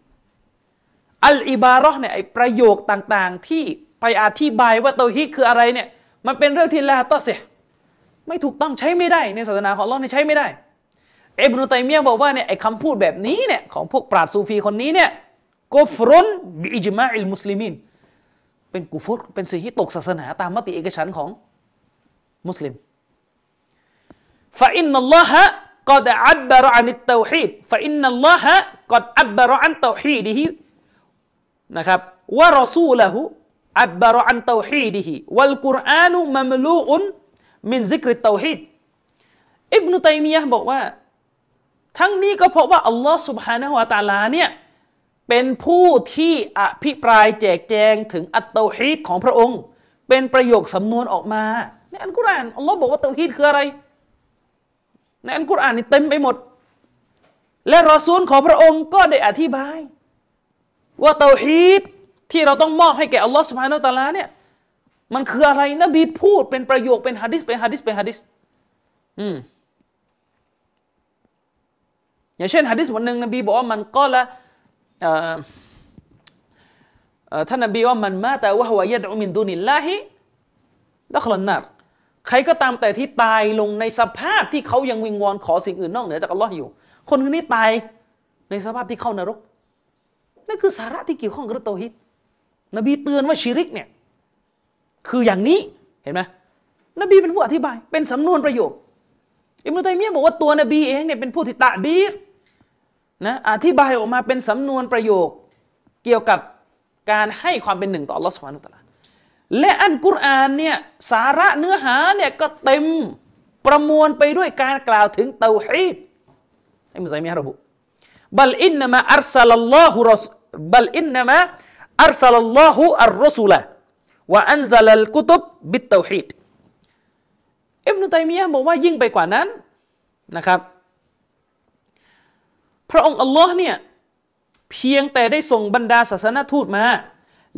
อัลอิบารอห์เนี่ยไอประโยคต่างๆที่ ไปอธิบายว่าเตาฮีดคืออะไรเนี่ย มันเป็นเรื่องที่ลาตอเสไม่ถูกต้องใช้ไม่ได้ ในศาสนาของเราเนใช้ไม่ได้เอเบนุตัยมียบอกว่าเนี่ยไอ้คำพูดแบบนี้เนี่ยของพวกปราชญ์ซูฟีคนนี้เนี่ยกฟรุนบิอิจมาอิลมุสลิมินเป็นกูฟรเป็นสิ่งที่ตกศาสนาตามมติเอกฉันของมุสลิมفإن الله قد عبر عن التوحيد فإن الله قد عبر عن توحيدهนะครับورسوله عبر عن توحيده والقرآن مملوء من ذكر التوحيدอิบนุตัยมียะบอกว่า ทั้งนี้ก็เพราะว่าอัลลอฮ์ سبحانه وتعالىเนี่ยเป็นผู้ที่อภิปรายแจกแจงถึงالتوحيدของพระองค์ เป็นประโยคสำนวนออกมาในอันกุรอานอัลลอฮ์บอกว่าเตาฮีดคืออะไร ในอันกุรอานนี่เต็มไปหมด และรอซูลของพระองค์ก็ได้อธิบาย ว่าเตาฮีด ที่เราต้องมอบให้แก่อัลลอฮ์สุบฮานาอัลตะอาลาเนี่ยมันคืออะไรนบีพูดเป็นประโยคเป็นฮะดิษเป็นฮะดิษเป็นฮะดิษอืมอย่างเช่นฮะดิษวันหนึ่งนบีบอกว่ามันก็ละท่านนบีว่ามันมาแต่ว่าฮวายะดอุมินดูนิลลาฮิดักลันนารใครก็ตามแต่ที่ตายลงในสภาพที่เขายังวิงวอนขอสิ่งอื่นนอกเหนือจากอัลลอฮ์อยู่ คนคนนี้ตายในสภาพที่เข้านรกนั่นคือสาระที่เกี่ยวข้องกับเรื่องเตาฮิด นบีเตือนว่าชิริกเนี่ยคืออย่างนี้เห็นไหมนบีเป็นผู้อธิบาย เป็นสำนวนประโยคอิมรุตัยมียบอกว่าตัวนบีเองเนี่ยเป็นผู้ติตะบีนะอธิบายออกมาเป็นสำนวนประโยค เกี่ยวกับการให้ความเป็นหนึ่งต่ออัลลอฮ์ سبحانه وتعالىและอัลกุรอานเนี่ยสาระเนื้อหาเนี่ยก็เต็มประมวลไปด้วยการกล่าวถึงเตาฮีดอิมรุตัยมียระบุبل إنما أرسل الله الرسل بل إنما أرسل الله الرسول وأنزل الكتب بالتوحيدอิบนุตัยมียะบอกว่ายิ่งไปกว่านั้นนะครับ พระองค์อัลลอฮ์เนี่ยเพียงแต่ได้ส่งบรรดาศาสนทูตมา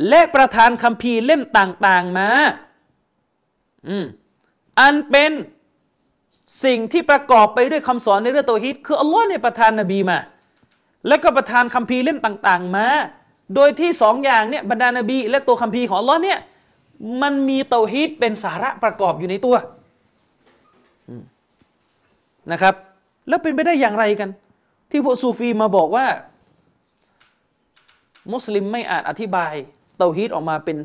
และประทานคัมภีร์เล่มต่าง ๆมา อืม อันเป็นสิ่งที่ประกอบไปด้วยคำสอนในเรื่องตัวฮิตคืออัลลอฮ์เนี่ยประทานนบีมา แล้วก็ประทานคัมภีร์เล่มต่าง ๆ มา โดยที่สองอย่างเนี่ยบรรดานบี และตัวคัมภีร์ของอัลลอฮ์เนี่ยมันมีเตาฮีดเป็นสาระประกอบอยู่ในตัวนะครับ แล้วเป็นไปได้อย่างไรกัน ที่พวกซูฟีมาบอกว่า มุสลิมไม่อาจอธิบายเตาฮีดออกมาเป็น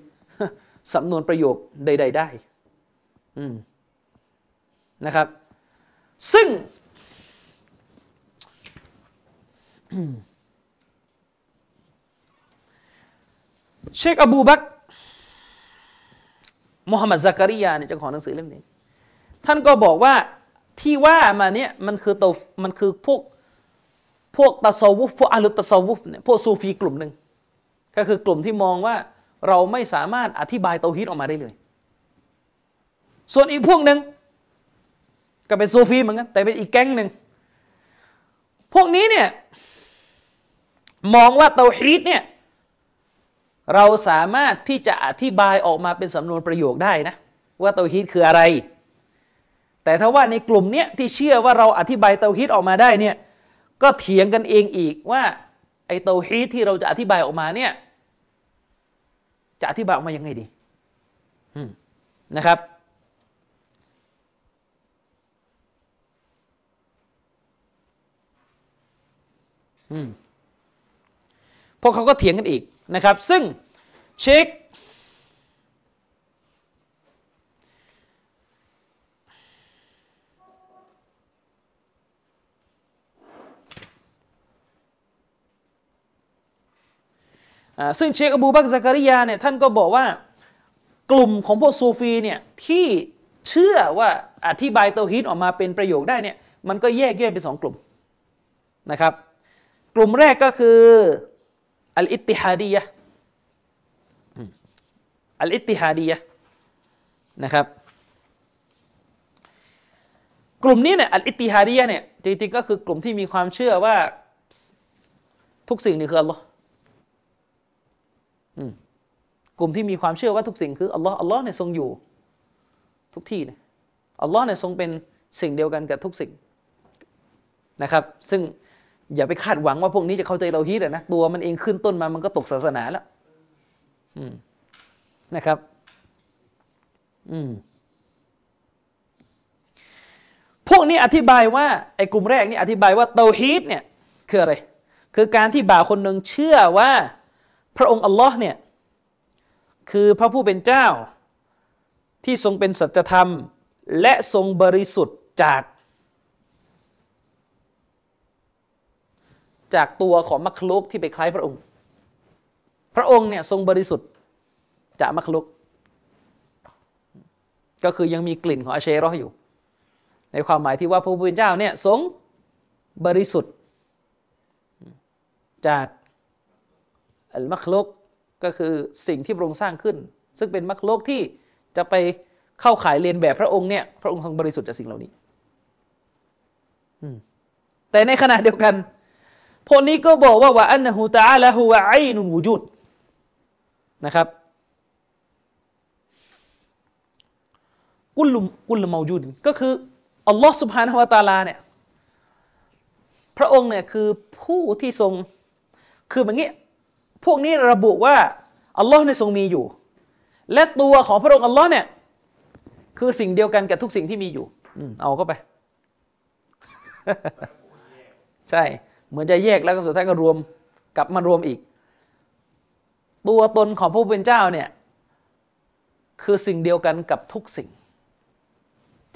สำนวนประโยคใด ๆ ได้นะครับ ซึ่ง เชคอบูบักมุฮัมหมัดซักริยาเนี่ยเจ้าของหนังสือเล่มนี้ ท่านก็บอกว่าที่ว่ามาเนี่ยมันคือตัวมันคือพวกพวกตะซวุฟพวกอาลุตตะซวุฟเนี่ยพวกซูฟีกลุ่มหนึ่งก็คือกลุ่มที่มองว่าเราไม่สามารถอธิบายเตาฮีดออกมาได้เลย ส่วนอีกพวกหนึ่งก็เป็นซูฟีเหมือนกันแต่เป็นอีกแก๊งหนึ่งพวกนี้เนี่ยมองว่าเตาฮีดเนี่ย เราสามารถที่จะอธิบายออกมาเป็นสำนวนประโยคได้นะ ว่าเตาฮีดคืออะไร แต่ถ้าว่าในกลุ่มเนี้ยที่เชื่อว่าเราอธิบายเตาฮีดออกมาได้เนี่ยก็เถียงกันเองอีกว่า ไอ้เตาฮีดที่เราจะอธิบายออกมาเนี่ยจะอธิบายออกมายังไงดีนะครับ พวกเขาก็เถียงกันอีก นะครับ ซึ่งเชคซึ่งเชคอบูบักซักริยาเนี่ยท่านก็บอกว่ากลุ่มของพวกซูฟีเนี่ยที่เชื่อว่าอธิบายเตาฮีดออกมาเป็นประโยคได้เนี่ยมันก็แยกย่อยเป็นสองกลุ่มนะครับ กลุ่มแรกก็คือ อัลอิตติฮาดียะอัลอิตติฮาดียะนะครับกลุ่มนี้เนี่ยอัลอิตติฮาดียะเนี่ยจริงๆก็คือกลุ่มที่มีความเชื่อว่าทุกสิ่งนี่คืออัลลอฮ์กลุ่มที่มีความเชื่อว่าทุกสิ่งคืออัลลอฮ์อัลลอฮ์เนี่ยทรงอยู่ทุกที่เนี่ยอัลลอฮ์เนี่ยทรงเป็นสิ่งเดียวกันกับทุกสิ่งนะครับ ซึ่ง อย่าไปคาดหวังว่าพวกนี้จะเข้าใจเราฮีดนะตัวมันเองขึ้นต้นมามันก็ตกศาสนาแล้วนะครับ อืมพวกนี้อธิบายว่าไอ้กลุ่มแรกนี่อธิบายว่าเตาฮีดเนี่ยคืออะไร คือการที่บ่าวคนหนึ่งเชื่อว่า พระองค์อัลลอฮ์เนี่ย คือพระผู้เป็นเจ้า ที่ทรงเป็นสัจธรรม และทรงบริสุทธิ์จาก จากตัวของมัคลุกที่ไปคล้ายพระองค์ พระองค์เนี่ยทรงบริสุทธิ์จากมัคลุก ก็คือยังมีกลิ่นของอาเชรออยู่ ในความหมายที่ว่าพระผู้เป็นเจ้าเนี่ยทรงบริสุทธิ์ จากอัลมัคลุกก็คือสิ่งที่พระองค์สร้างขึ้น ซึ่งเป็นมัคลุกที่จะไปเข้าขายเรียนแบบพระองค์เนี่ยพระองค์ทรงบริสุทธิ์จากสิ่งเหล่านี้แต่ในขณะเดียวกัน พวกนี้ก็บอกว่าว่าอันนะฮูตาละฮูวะไอนุนวูจุดนะครับกุลุมกุลมาจูดก็คืออัลลอฮ์สุบฮานะฮวะตาลาเนี่ยพระองค์เนี่ยคือผู้ที่ทรงคือแบบนี้พวกนี้ระบุว่าอัลลอฮ์ในทรงมีอยู่ และตัวของพระองค์อัลลอฮ์เนี่ยคือสิ่งเดียวกันกับทุกสิ่งที่มีอยู่เอาเข้าไป ใช่ เหมือนจะแยกแล้วก็สุดท้ายก็รวมกลับมารวมอีก ตัวตนของผู้เป็นเจ้าเนี่ยคือสิ่งเดียวกันกับทุกสิ่ง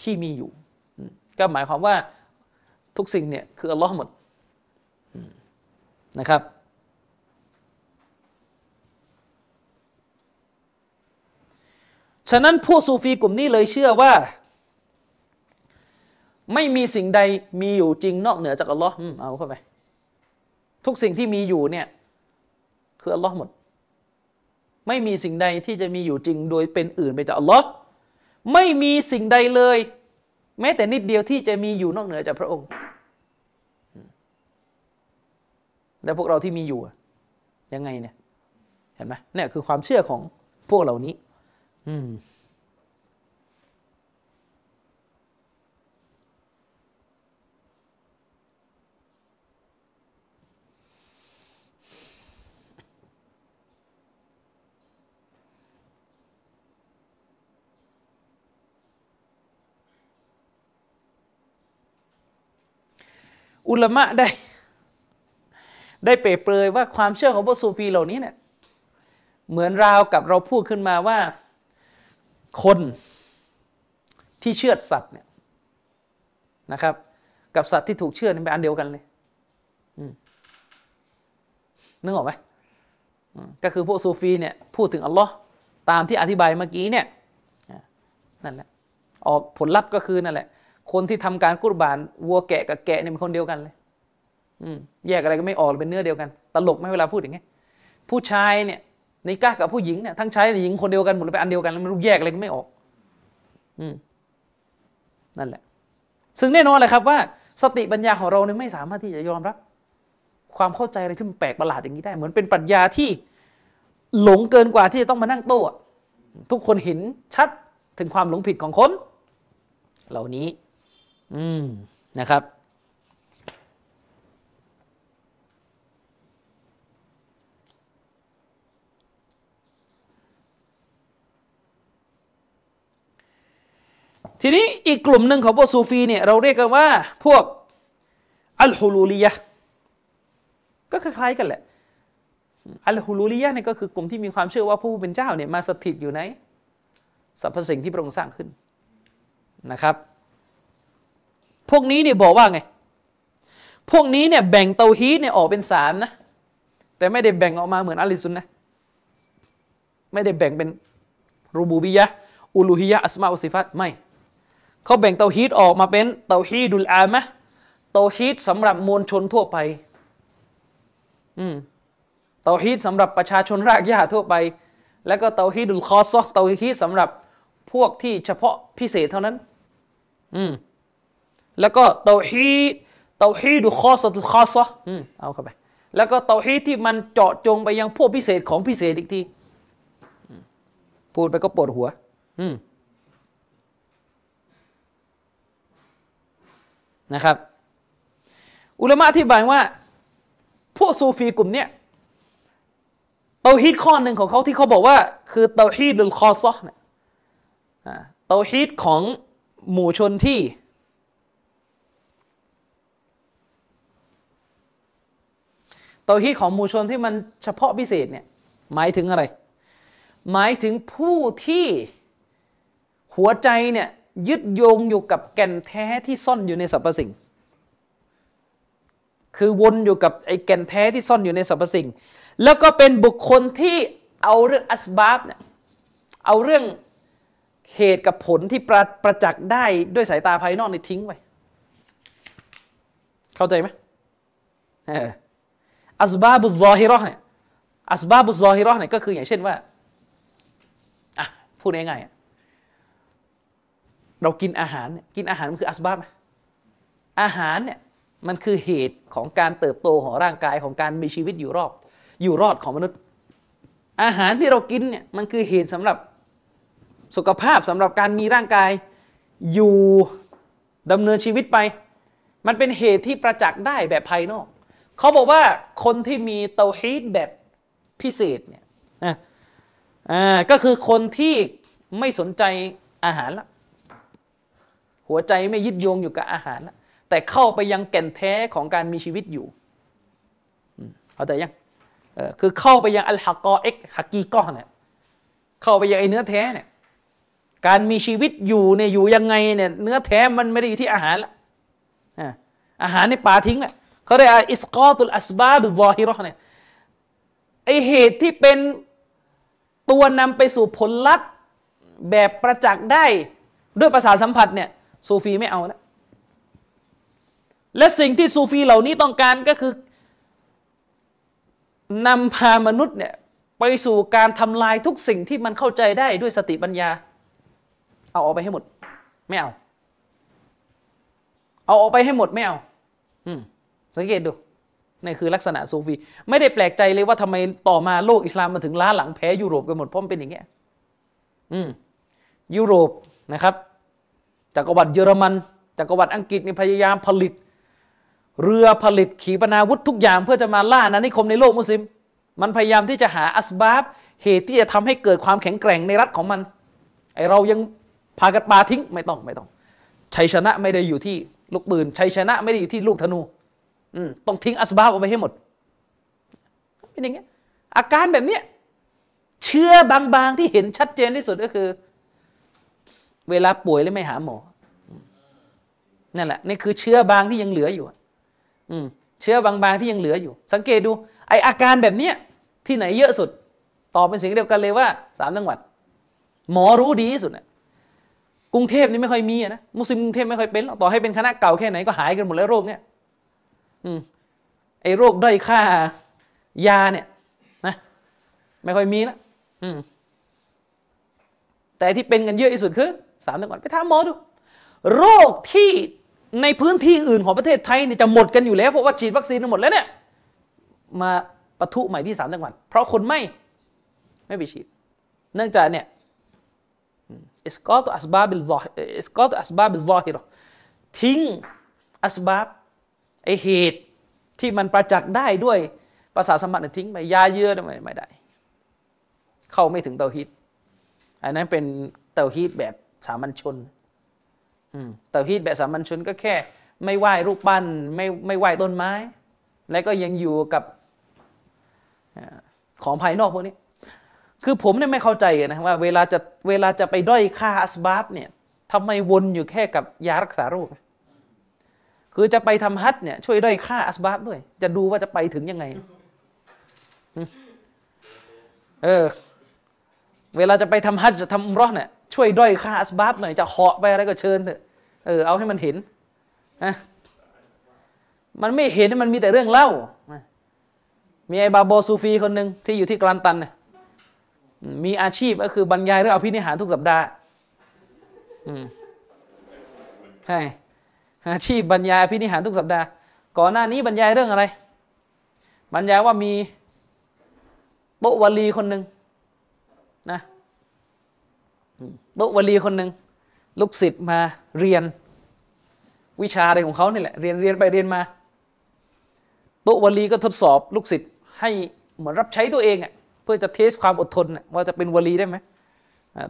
ที่มีอยู่ ก็หมายความว่าทุกสิ่งเนี่ยคืออัลลอฮ์หมดนะครับ ฉะนั้นพวกซูฟีกลุ่มนี้เลยเชื่อว่า ไม่มีสิ่งใดมีอยู่จริงนอกเหนือจากอัลลอฮ์เอาเข้าไป ทุกสิ่งที่มีอยู่เนี่ยคืออัลลอฮ์หมด ไม่มีสิ่งใดที่จะมีอยู่จริงโดยเป็นอื่นไปจากอัลลอฮ์ไม่มีสิ่งใดเลย แม้แต่นิดเดียวที่จะมีอยู่นอกเหนือจากพระองค์ แล้วพวกเราที่มีอยู่ยังไงเนี่ย เห็นไหมเนี่ยคือความเชื่อของพวกเหล่านี้ อืม อุลามะได้ ได้เปรยเปรยว่าความเชื่อของพวกซูฟีเหล่านี้เนี่ยเหมือนราวกับเราพูดขึ้นมาว่าคนที่เชื่อสัตว์เนี่ยนะครับ กับสัตว์ที่ถูกเชื่อนี่เป็นอันเดียวกันเลยนึกออกไหมก็คือพวกซูฟีเนี่ยพูดถึงอัลลอฮ์ตามที่อธิบายเมื่อกี้เนี่ยนั่นแหละออกผลลัพธ์ก็คือนั่นแหละ คนที่ทำการกุรบานวัวแกะกับแกะเนี่ยเป็นคนเดียวกันเลยอืแยกอะไรก็ไม่ออกเป็นเนื้อเดียวกัน ตลกไหมเวลาพูดอย่างเงี้ยผู้ชายเนี่ยในก้ากับผู้หญิงเนี่ยทั้งชายและหญิงคนเดียวกันหมดเป็นอันเดียวกันแล้วม่รู้แยกอะไรก็ไม่ออก อืมนั่นแหละ ซึ่งแน่นอนเลยครับว่า สติปัญญาของเราเนี่ยไม่สามารถที่จะยอมรับ ความเข้าใจอะไรที่มันแปลกประหลาดอย่างนี้ได้ เหมือนเป็นปรัชญาที่หลงเกินกว่าที่จะต้องมานั่งโต้ทุกคนเห็นชัดถึงความหลงผิดของคน เหล่านี้ อืมนะครับ ทีนี้อีกกลุ่มหนึ่งของพวกซูฟีเนี่ยเราเรียกกันว่าพวกอัลฮุลูลียะก็คล้ายๆกันแหละอัลฮุลูลียะเนี่ยก็คือกลุ่มที่มีความเชื่อว่าผู้เป็นเจ้าเนี่ยมาสถิตอยู่ในสรรพสิ่งที่พระองค์สร้างขึ้นนะครับ พวกนี้เนี่ยบอกว่าไง พวกนี้เนี่ยแบ่งเตาฮีดเนี่ยออกเป็นสามนะ แต่ไม่ได้แบ่งออกมาเหมือนอะลิซุนนะ ไม่ได้แบ่งเป็นรูบูบิยะอุลูฮิยะอัสมาอุสิฟัตไม่เขาแบ่งเตาฮีดออกมาเป็นเตาฮีดุลอามะเตาฮีดสำหรับมวลชนทั่วไป อืมเตาฮีดสำหรับประชาชนรากหญ้าทั่วไป แล้วก็เตาฮีดุลคอซอเตาฮีดสำหรับพวกที่เฉพาะพิเศษเท่านั้น อืม แล้วก็เตาฮีดเตาฮีดุคอซอตุคอซออืมเอาเข้าไป แล้วก็เตาฮีดที่มันเจาะจงไปยังพวกพิเศษของพิเศษอีกทีพูดไปก็ปวดหัว อืมนะครับ อุลามะอธิบายว่า พวกซูฟีกลุ่มเนี้ยเตาฮีดข้อหนึ่งของเขาที่เขาบอกว่า คือเตาฮีดุลคอซอเนี่ยเตาฮีดของหมู่ชนที่ ตาฮีดของหมู่ชนที่มันเฉพาะพิเศษเนี่ยหมายถึงอะไร หมายถึงผู้ที่หัวใจเนี่ยยึดโยงอยู่กับแก่นแท้ที่ซ่อนอยู่ในสรรพสิ่ง คือวนอยู่กับไอ้แก่นแท้ที่ซ่อนอยู่ในสรรพสิ่ง แล้วก็เป็นบุคคลที่เอาเรื่องอัสบาบเนี่ยเอาเรื่องเหตุกับผลที่ประประจักษ์ได้ด้วยสายตาภายนอกในทิ้งไว้เข้าใจไหมเออ อัสบาบุซอฮิรอเนี่ยอัสบาบุซอฮิรอเนี่ยก็คืออย่างเช่นว่าอะพูดง่ายๆเรากินอาหารกินอาหารมันคืออัสบาบไหมอาหารเนี่ยมันคือเหตุของการเติบโตของร่างกายของการมีชีวิตอยู่รอบอยู่รอดของมนุษย์ อาหารที่เรากินเนี่ยมันคือเหตุสำหรับสุขภาพสำหรับการมีร่างกายอยู่ดำเนินชีวิตไป มันเป็นเหตุที่ประจักษ์ได้แบบภายนอก เขาบอกว่าคนที่มีเตาฮีดแบบพิเศษเนี่ยนะอ่าก็คือคนที่ไม่สนใจอาหารละหัวใจไม่ยึดโยงอยู่กับอาหารล้วแต่เข้าไปยังแก่นแท้ของการมีชีวิตอยู่เข้าใจยังเออคือเข้าไปยังอัลฮักกอเอ็กฮักกีก้อนเนี่ยเข้าไปยังไอเนื้อแท้เนี่ยการมีชีวิตอยู่เนี่ยอยู่ยังไงเนี่ยเนื้อแท้มันไม่ได้อยู่ที่อาหารละอาอาหารในป่าทิ้งแหละ เขาเรียกอิสกอตุลอัสบาบุซอฮิรอเนี่ยไอเหตุที่เป็นตัวนำไปสู่ผลลัพธ์แบบประจักษ์ได้ด้วยประสาสัมผัสเนี่ยซูฟีไม่เอาแล้วและสิ่งที่ซูฟีเหล่านี้ต้องการก็คือนำพามนุษย์เนี่ยไปสู่การทำลายทุกสิ่งที่มันเข้าใจได้ด้วยสติปัญญา เอาออกไปให้หมด ไม่เอา เอาออกไปให้หมดไม่เอา อืม สังเกตดูนี่คือลักษณะซูฟี ไม่ได้แปลกใจเลยว่าทำไมต่อมาโลกอิสลามมันถึงล้าหลังแพ้ยุโรปกันหมดเพราะมันเป็นอย่างเงี้ยอืมยุโรปนะครับจักรวรรดิเยอรมันจักรวรรดิอังกฤษนี่พยายามผลิต เรือผลิตขีปนาวุธทุกอย่างเพื่อจะมาล่าอานิคมในโลกมุสลิม มันพยายามที่จะหาอัสบาบเหตุที่จะทำให้เกิดความแข็งแกร่งในรัฐของมันไอเรายังพากันปาทิ้งไม่ต้องไม่ต้องชัยชนะไม่ได้อยู่ที่ลูกปืนชัยชนะไม่ได้อยู่ที่ลูกธนู ต้องทิ้งอัสบาบออกไปให้หมดเป็นอย่างเงี้ยอาการแบบเนี้ยเชื่อบางๆที่เห็นชัดเจนที่สุดก็คือ เวลาป่วยแล้วไม่หาหมอนั่นแหละนี่คือเชื้อบางที่ยังเหลืออยู่อืมเชื้อบางๆที่ยังเหลืออยู่ สังเกตดู ไออาการแบบเนี้ยที่ไหนเยอะสุด ตอบเป็นเสียงเดียวกันเลยว่าสามจังหวัด หมอรู้ดีที่สุดนะกรุงเทพนี่ไม่ค่อยมีนะมุสลิมกรุงเทพไม่ค่อยเป็นหรอกต่อให้เป็นคณะเก่าแค่ไหนก็หายกันหมดแล้วโรคเนี่ย ไอ้โรคด้อยค่ายาเนี่ยนะไม่ค่อยมีแล้วอืมแต่ที่เป็นกันเยอะที่สุดคือสามจังหวัดไปถามหมอดู โรคที่ในพื้นที่อื่นของประเทศไทยเนี่ยจะหมดกันอยู่แล้วเพราะว่าฉีดวัคซีนกันหมดแล้วเนี่ยมาปะทุใหม่ที่สามจังหวัดเพราะคนไม่ไม่ไปฉีด เนื่องจากเนี่ยإسقاط الأسباب الظاهرة إسقاط الأسباب الظاهرةทิ้งأسباب ไอเหตุที่มันประจักษ์ได้ด้วยประสาทสัมผัสเนี่ยทิ้งไปยาเยื่อไม่ไม่ได้ เข้าไม่ถึงเตาฮีดอันนั้นเป็นเตาฮีดแบบสามัญชนเตาฮีดแบบสามัญชนก็แค่ ไม่ไหว้รูปปั้นไม่ไม่ไหว้ต้นไม้ และก็ยังอยู่กับของภายนอกพวกนี้ คือผมเนี่ยไม่เข้าใจนะว่าเวลาจะเวลาจะไปด้อยค่าอัสบาบเนี่ยทำไมวนอยู่แค่กับยารักษาโรค คือจะไปทำฮัทเนี่ยช่วยด้อยค่าอัสบาบด้วย จะดูว่าจะไปถึงยังไง เออ เวลาจะไปทำฮัจญ์จะทำอุมเรอเนี่ยช่วยด้อยค่าอัสบาบหน่อยจะเหาะไปอะไรก็เชิญเถอะเออเอาให้มันเห็นนะมันไม่เห็นมันมีแต่เรื่องเล่า มีไอ้บาโบซูฟีคนหนึ่งที่อยู่ที่กลันตันเนี่ยมีอาชีพก็คือบรรยายเรื่องอภินิหารทุกสัปดาห์ อืม ใช่ อาชีพบรรยายอภินิหารทุกสัปดาห์ ก่อนหน้านี้บรรยายเรื่องอะไร บรรยายว่ามีโตวลีคนหนึ่งนะโตวลีคนหนึ่งลูกศิษย์มาเรียน วิชาอะไรของเขานี่แหละเรียนเรียนไปเรียนมาโตวลีก็ทดสอบลูกศิษย์ให้เหมือนรับใช้ตัวเองอะเพื่อจะเทสความอดทนว่าจะเป็นวลีได้ไหม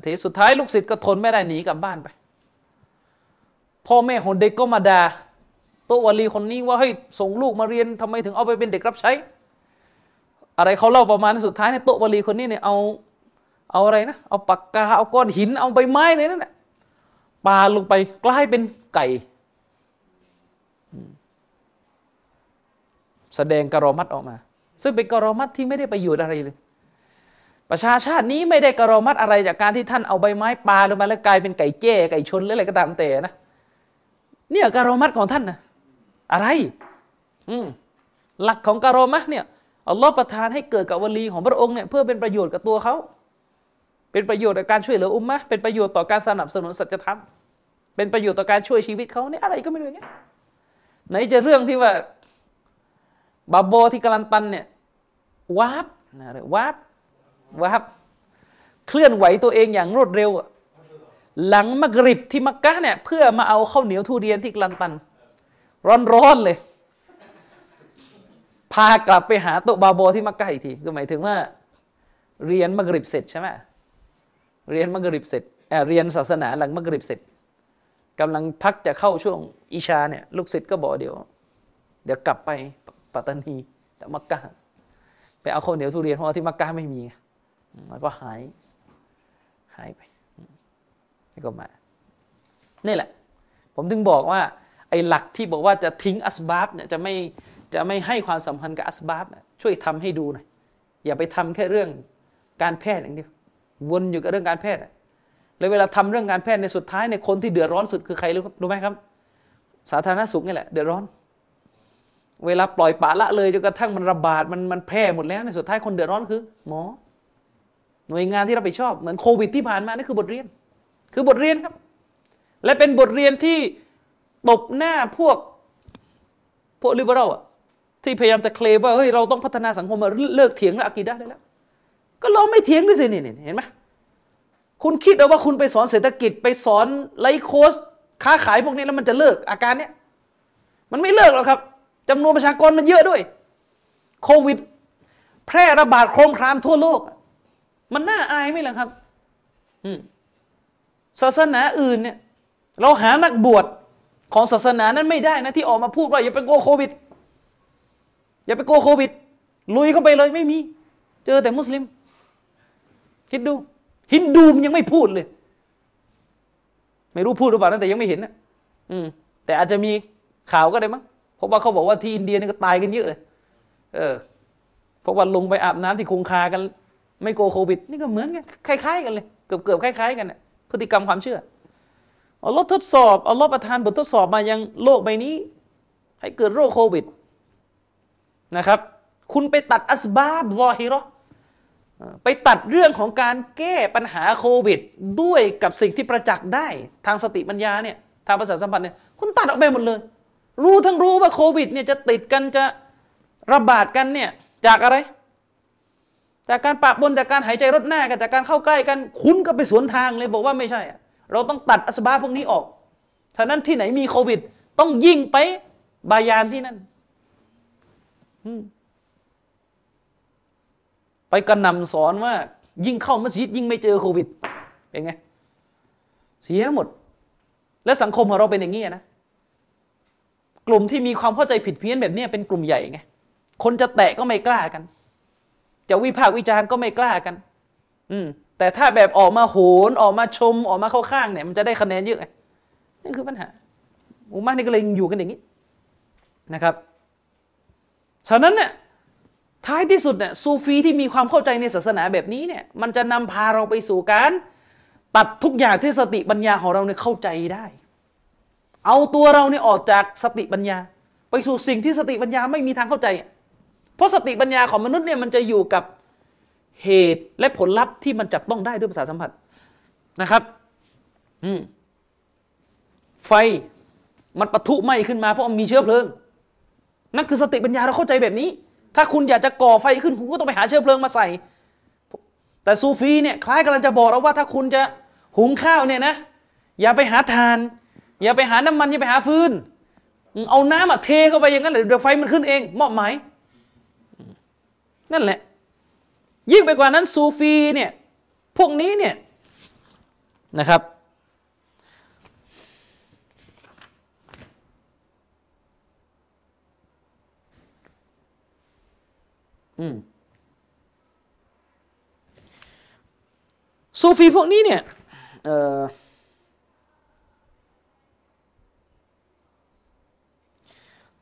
เทสสุดท้ายลูกศิษย์ก็ทนไม่ได้หนีกลับบ้านไป พ่อแม่ของเด็กก็มาด่าโตะวลีคนนี้ว่าเฮ้ยส่งลูกมาเรียนทำไมถึงเอาไปเป็นเด็กรับใช้ อะไรเขาเล่าประมาณสุดท้ายในโตะวลีคนนี้เนี่ยเอาเอาอะไรนะ เอาปากกาเอาก้อนหินเอาใบไม้เลยนั่นแหละปาลงไปกลายเป็นไก่ แสดงกรอมัดออกมา ซึ่งเป็นกรอมัดที่ไม่ได้ประโยชน์อะไรเลย ประชาชาตินี้ไม่ได้กรอมัดอะไรจากการที่ท่านเอาใบไม้ปาลงมาแล้วกลายเป็นไก่เจ้ไก่ชนหรืออะไรก็ตามแต่นะ เนี่ยการอมัดของท่านนะอะไรอืมหลักของการอมัดเนี่ยอัลลอฮ์ประทานให้เกิดกับวลีของพระองค์เนี่ยเพื่อเป็นประโยชน์กับตัวเขา เป็นประโยชน์ต่อการช่วยเหลืออุมมะเป็นประโยชน์ต่อการสนับสนุนสัจธรรม เป็นประโยชน์ต่อการช่วยชีวิตเขาเนี่ยอะไรก็ไม่รู้อย่างเงี้ยไหนจะเรื่องที่ว่าบาโบที่กาลันตันเนี่ยวาบนะเรียกวาบวาบเคลื่อนไหวตัวเองอย่างรวดเร็วอะ หลังมักริบที่มักกะเนี่ยเพื่อมาเอาข้าวเหนียวทุเรียนที่กลันตัน ร้อนๆเลย พากลับไปหาโตบาโบที่มักกะอีกทีก็หมายถึงว่า เรียนมักริบเสร็จใช่ไหมเรียนมักริบเสร็จเออเรียนศาสนาหลังมักริบเสร็จกำลังพักจะเข้าช่วงอิชาเนี่ยลูกศิษย์ก็บอกเดี๋ยว เดี๋ยวกลับไปปัตตานีแต่มักกะไปเอาข้าวเหนียวทุเรียนเพราะที่มักกะไม่มีมแล้วก็หาย หายไป แล้ก็มา นี่แหละ ผมถึงบอกว่า ไอ้หลักที่บอกว่าจะทิ้งอัสบาบเนี่ยจะไม่จะไม่ให้ความสำคัญกับอัสบาบช่วยทำให้ดูหน่อยอย่าไปทำแค่เรื่องการแพทย์อย่างเดียววนอยู่กับเรื่องการแพทย์แล้วเวลาทำเรื่องการแพทย์ในสุดท้ายในคนที่เดือดร้อนสุดคือใครรู้รู้ไหมครับ สาธารณสุขนี่แหละเดือดร้อน เวลาปล่อยปละละเลยจนกระทั่งมันระบาดมันมันแพร่หมดแล้วในสุดท้ายคนเดือดร้อนคือ หมอ หน่วยงานที่รับผิดชอบเหมือนโควิดที่ผ่านมานี่คือบทเรียน คือบทเรียนครับ และเป็นบทเรียนที่ตบหน้าพวกพวกลิเบอรัลอะที่พยายามจะเคลมว่าเฮ้ยเราต้องพัฒนาสังคมมาเลิกเถียงเรื่อากีดะได้แล้ว ก็เราไม่เถียงด้วยสินี่เห็นไหมคุณคิดเอาว่าคุณไปสอนเศรษฐกิจไปสอนไลฟ์โค้ชค้าขายพวกนี้แล้วมันจะเลิกอาการเนี้ยมันไม่เลิกหรอกครับจำนวนประชากรมันเยอะด้วย โควิด แพร่ระบาดโครมครามทั่วโลก มันน่าอายไหมล่ะครับ อืม ศาสนาอื่นเนี่ยเราหานักบวชของศาสนานั้นไม่ได้นะที่ออกมาพูดว่าอย่าไปกลัวโควิด อย่าไปกลัวโควิด ลุยเข้าไปเลยไม่มี เจอแต่มุสลิม คิดดู ฮินดูมันยังไม่พูดเลย ไม่รู้พูดหรือเปล่านะแต่ยังไม่เห็นนะอืม แต่อาจจะมีข่าวก็ได้มั้งเพราะว่าเขาบอกว่าที่อินเดียนี่ก็ตายกันเยอะเลย เออราะว่าลงไปอาบน้ำที่คงคากัน ไม่กลัวโควิด นี่ก็เหมือนกันคล้ายๆกันเลย เกือบเกือบคล้ายๆกันน่ะ พฤติกรรมความเชื่ออัลลอฮ์ทดสอบอัลลอฮ์ประทานบททดสอบมายังโลกใบนี้ ให้เกิดโรคโควิดนะครับ คุณไปตัดอัสบาบซอฮิรอไปตัดเรื่องของการแก้ปัญหาโควิด ด้วยกับสิ่งที่ประจักษ์ได้ทางสติปัญญาเนี่ยทางภาษาสัมพันธ์เนี่ยคุณตัดออกไปหมดเลย รู้ทั้งรู้ว่าโควิดเนี่ยจะติดกันจะระบาดกันเนี่ยจากอะไร จากการปะปนจากการหายใจรถหน้ากันจากการเข้าใกล้กันคุณก็ไปสวนทางเลยบอกว่าไม่ใช่ เราต้องตัดอัสบาพวกนี้ออกฉะนั้นที่ไหนมีโควิด ต้องยิ่งไปบายานที่นั่นไปกระนำสอนว่า ยิ่งเข้ามัสยิดยิ่งไม่เจอโควิด เป็นไง เสียหมด และสังคมของเราเป็นอย่างนี้นะ กลุ่มที่มีความเข้าใจผิดเพี้ยนแบบนี้เป็นกลุ่มใหญ่ไง คนจะแตะก็ไม่กล้ากัน จะวิพากษ์วิจารณ์ก็ไม่กล้ากัน อืม แต่ถ้าแบบออกมาโหนออกมาชมออกมาเข้าข้างเนี่ย มันจะได้คะแนนเยอะไงนั่นคือปัญหาอุมานี่ก็เลยอยู่กันอย่างนี้นะครับฉะนั้นเนี่ยท้ายที่สุดเนี่ยซูฟีที่มีความเข้าใจในศาสนาแบบนี้เนี่ย มันจะนำพาเราไปสู่การตัดทุกอย่างที่สติปัญญาของเราเนี่ยเข้าใจได้ เอาตัวเราเนี่ยออกจากสติปัญญา ไปสู่สิ่งที่สติปัญญาไม่มีทางเข้าใจ เพราะสติปัญญาของมนุษย์เนี่ยมันจะอยู่กับเหตุและผลลัพธ์ที่มันจับต้องได้ด้วยภาษาสัมผัสนะครับ อืมไฟมันปะทุไหม้ขึ้นมาเพราะมันมีเชื้อเพลิง นั่นคือสติปัญญาเราเข้าใจแบบนี้ ถ้าคุณอยากจะก่อไฟขึ้นคุณก็ต้องไปหาเชื้อเพลิงมาใส่ แต่ซูฟีเนี่ยคล้ายกำลังจะบอกเราว่าถ้าคุณจะหุงข้าวเนี่ยนะ อย่าไปหาทาน อย่าไปหาน้ำมันอย่าไปหาฟืน เอาน้ำอะเทเข้าไปอย่างนั้นเดี๋ยวไฟมันขึ้นเองมอบหมาย นั่นแหละ ยิ่งไปกว่านั้นซูฟีเนี่ยพวกนี้เนี่ยนะครับ อืมซูฟีพวกนี้เนี่ยเอ่อ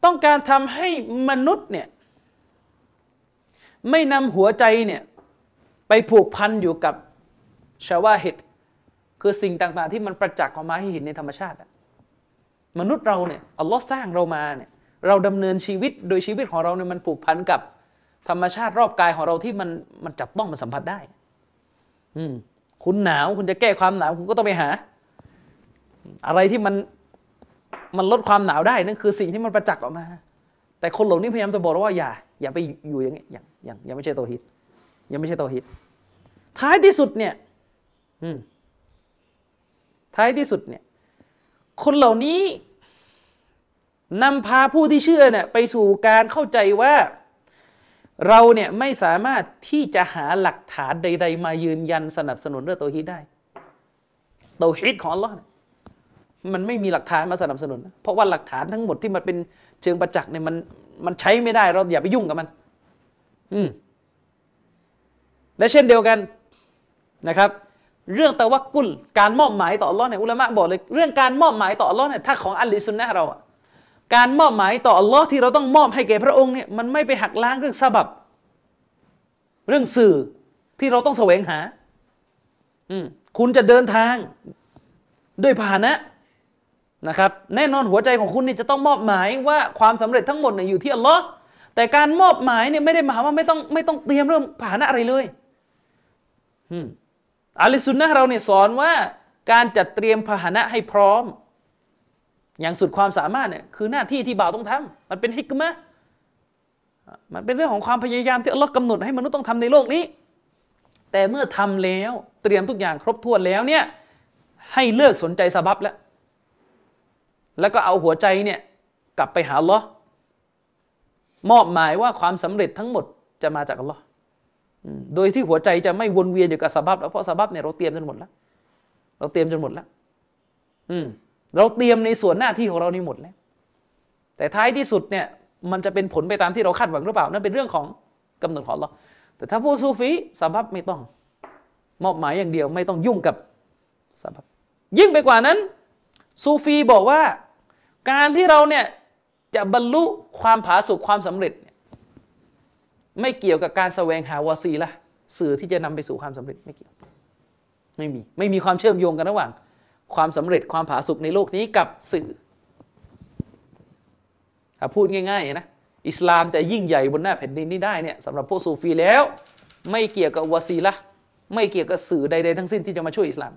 ต้องการทำให้มนุษย์เนี่ย ไม่นำหัวใจเนี่ยไปผูกพันอยู่กับชาวาเหตุคือสิ่งต่างๆ ที่มันประจักษ์ออกมาให้เห็นในธรรมชาติมนุษย์เราเนี่ยอัลลอฮ์สร้างเรามาเนี่ยเราดำเนินชีวิตโดยชีวิตของเราเนี่ยมันผูกพันกับธรรมชาติรอบกายของเราที่มันมันจับต้องมันสัมผัสได้ อืม คุณหนาวคุณจะแก้ความหนาวคุณก็ต้องไปหา อะไรที่มันมันลดความหนาวได้นั่นคือสิ่งที่มันประจักษ์ออกมา แต่คนเหล่านี้พยายามจะบอกว่าอย่า อย่าไปอยู่อย่างนี้อย่างอย่างยังไม่ใช่โตฮิตยังไม่ใช่โตฮิตท้ายที่สุดเนี่ยท้ายที่สุดเนี่ย คนเหล่านี้นำพาผู้ที่เชื่อเนี่ยไปสู่การเข้าใจว่า เราเนี่ยไม่สามารถที่จะหาหลักฐานใด ๆ มายืนยันสนับสนุนเรื่องโตฮิตได้โตฮิตของอัลลอฮ์มันไม่มีหลักฐานมาสนับสนุน เพราะว่าหลักฐานทั้งหมดที่มันเป็นเชิงประจักษ์เนี่ยมัน มันใช้ไม่ได้เราอย่าไปยุ่งกับมัน อืมและเช่นเดียวกันนะครับ เรื่องตะวักกุลการมอบหมายต่ออัลลอฮ์เนี่ยอุลามะบอกเลยเรื่องการมอบหมายต่ออัลลอฮ์เนี่ยถ้าของอัลลิสุนนะเราอะการมอบหมายต่ออัลลอฮ์ที่เราต้องมอบให้แก่พระองค์เนี่ยมันไม่ไปหักล้างเรื่องสบับ เรื่องสื่อที่เราต้องแสวงหา อืมคุณจะเดินทาง ด้วยพาหนะ นะครับแน่นอนหัวใจของคุณนี่จะต้องมอบหมายว่าความสำเร็จทั้งหมดเนี่ยอยู่ที่อัลลอฮ์แต่การมอบหมายเนี่ยไม่ได้หมายว่าไม่ต้องไม่ต้องเตรียมเรื่องพานะอะไรเลยอืมอาลิสุนนะเราเนี่ยสอนว่าการจัดเตรียมพาหนะให้พร้อม อย่างสุดความสามารถเนี่ยคือหน้าที่ที่บ่าวต้องทำมันเป็นฮิกมะมันเป็นเรื่องของความพยายามที่อัลลอฮ์กำหนดให้มนุษย์ต้องทำในโลกนี้ แต่เมื่อทำแล้วเตรียมทุกอย่างครบถ้วนแล้วเนี่ยให้เลิกสนใจสบับแล้ว แล้วก็เอาหัวใจเนี่ยกลับไปหาลอมอบหมายว่าความสำเร็จทั้งหมดจะมาจากอัลลอฮ์โดยที่หัวใจจะไม่วนเวียนอยู่กับสบับแล้วเพราะสบับเนี่ยเราเตรียมจนหมดแล้ว เราเตรียมจนหมดแล้ว อืม เราเตรียมในส่วนหน้าที่ของเรานี่หมดแล้ว แต่ท้ายที่สุดเนี่ย มันจะเป็นผลไปตามที่เราคาดหวังหรือเปล่านั่นเป็นเรื่องของกำหนดของเราแต่ถ้าผู้ซูฟีสบับไม่ต้อง มอบหมายอย่างเดียวไม่ต้องยุ่งกับสบับยิ่งไปกว่านั้น ซูฟีบอกว่า การที่เราเนี่ยจะบรรลุความผาสุกความสำเร็จ ไม่เกี่ยวกับการแสวงหาวาซีละสื่อที่จะนำไปสู่ความสำเร็จไม่เกี่ยว ไม่มีไม่มีความเชื่อมโยงกันระหว่าง ความสำเร็จความผาสุกในโลกนี้กับสื่อถ้าพูดง่ายๆนะอิสลามจะยิ่งใหญ่บนหน้าแผ่นดินนี้ได้เนี่ยสำหรับพวกซูฟีแล้ว ไม่เกี่ยวกับวาซีละไม่เกี่ยวกับสื่อใดๆทั้งสิ้นที่จะมาช่วยอิสลาม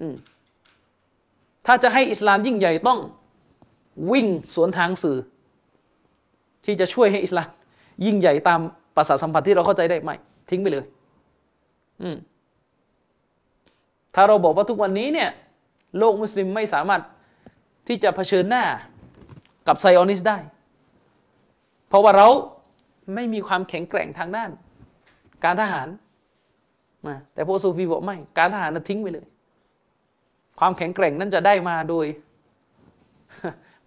อืมถ้าจะให้อิสลามยิ่งใหญ่ต้อง วิ่งสวนทางสื่อ ที่จะช่วยให้อิสลามยิ่งใหญ่ตามภาษาสัมผัสที่เราเข้าใจได้ไหมทิ้งไปเลย อืมถ้าเราบอกว่าทุกวันนี้เนี่ย โลกมุสลิมไม่สามารถที่จะเผชิญหน้ากับไซออนิสได้ เพราะว่าเราไม่มีความแข็งแกร่งทางด้าน การทหารนะแต่พวกซูฟีบอกไม่ การทหารนั้นทิ้งไปเลย ความแข็งแกร่งนั้นจะได้มาโดย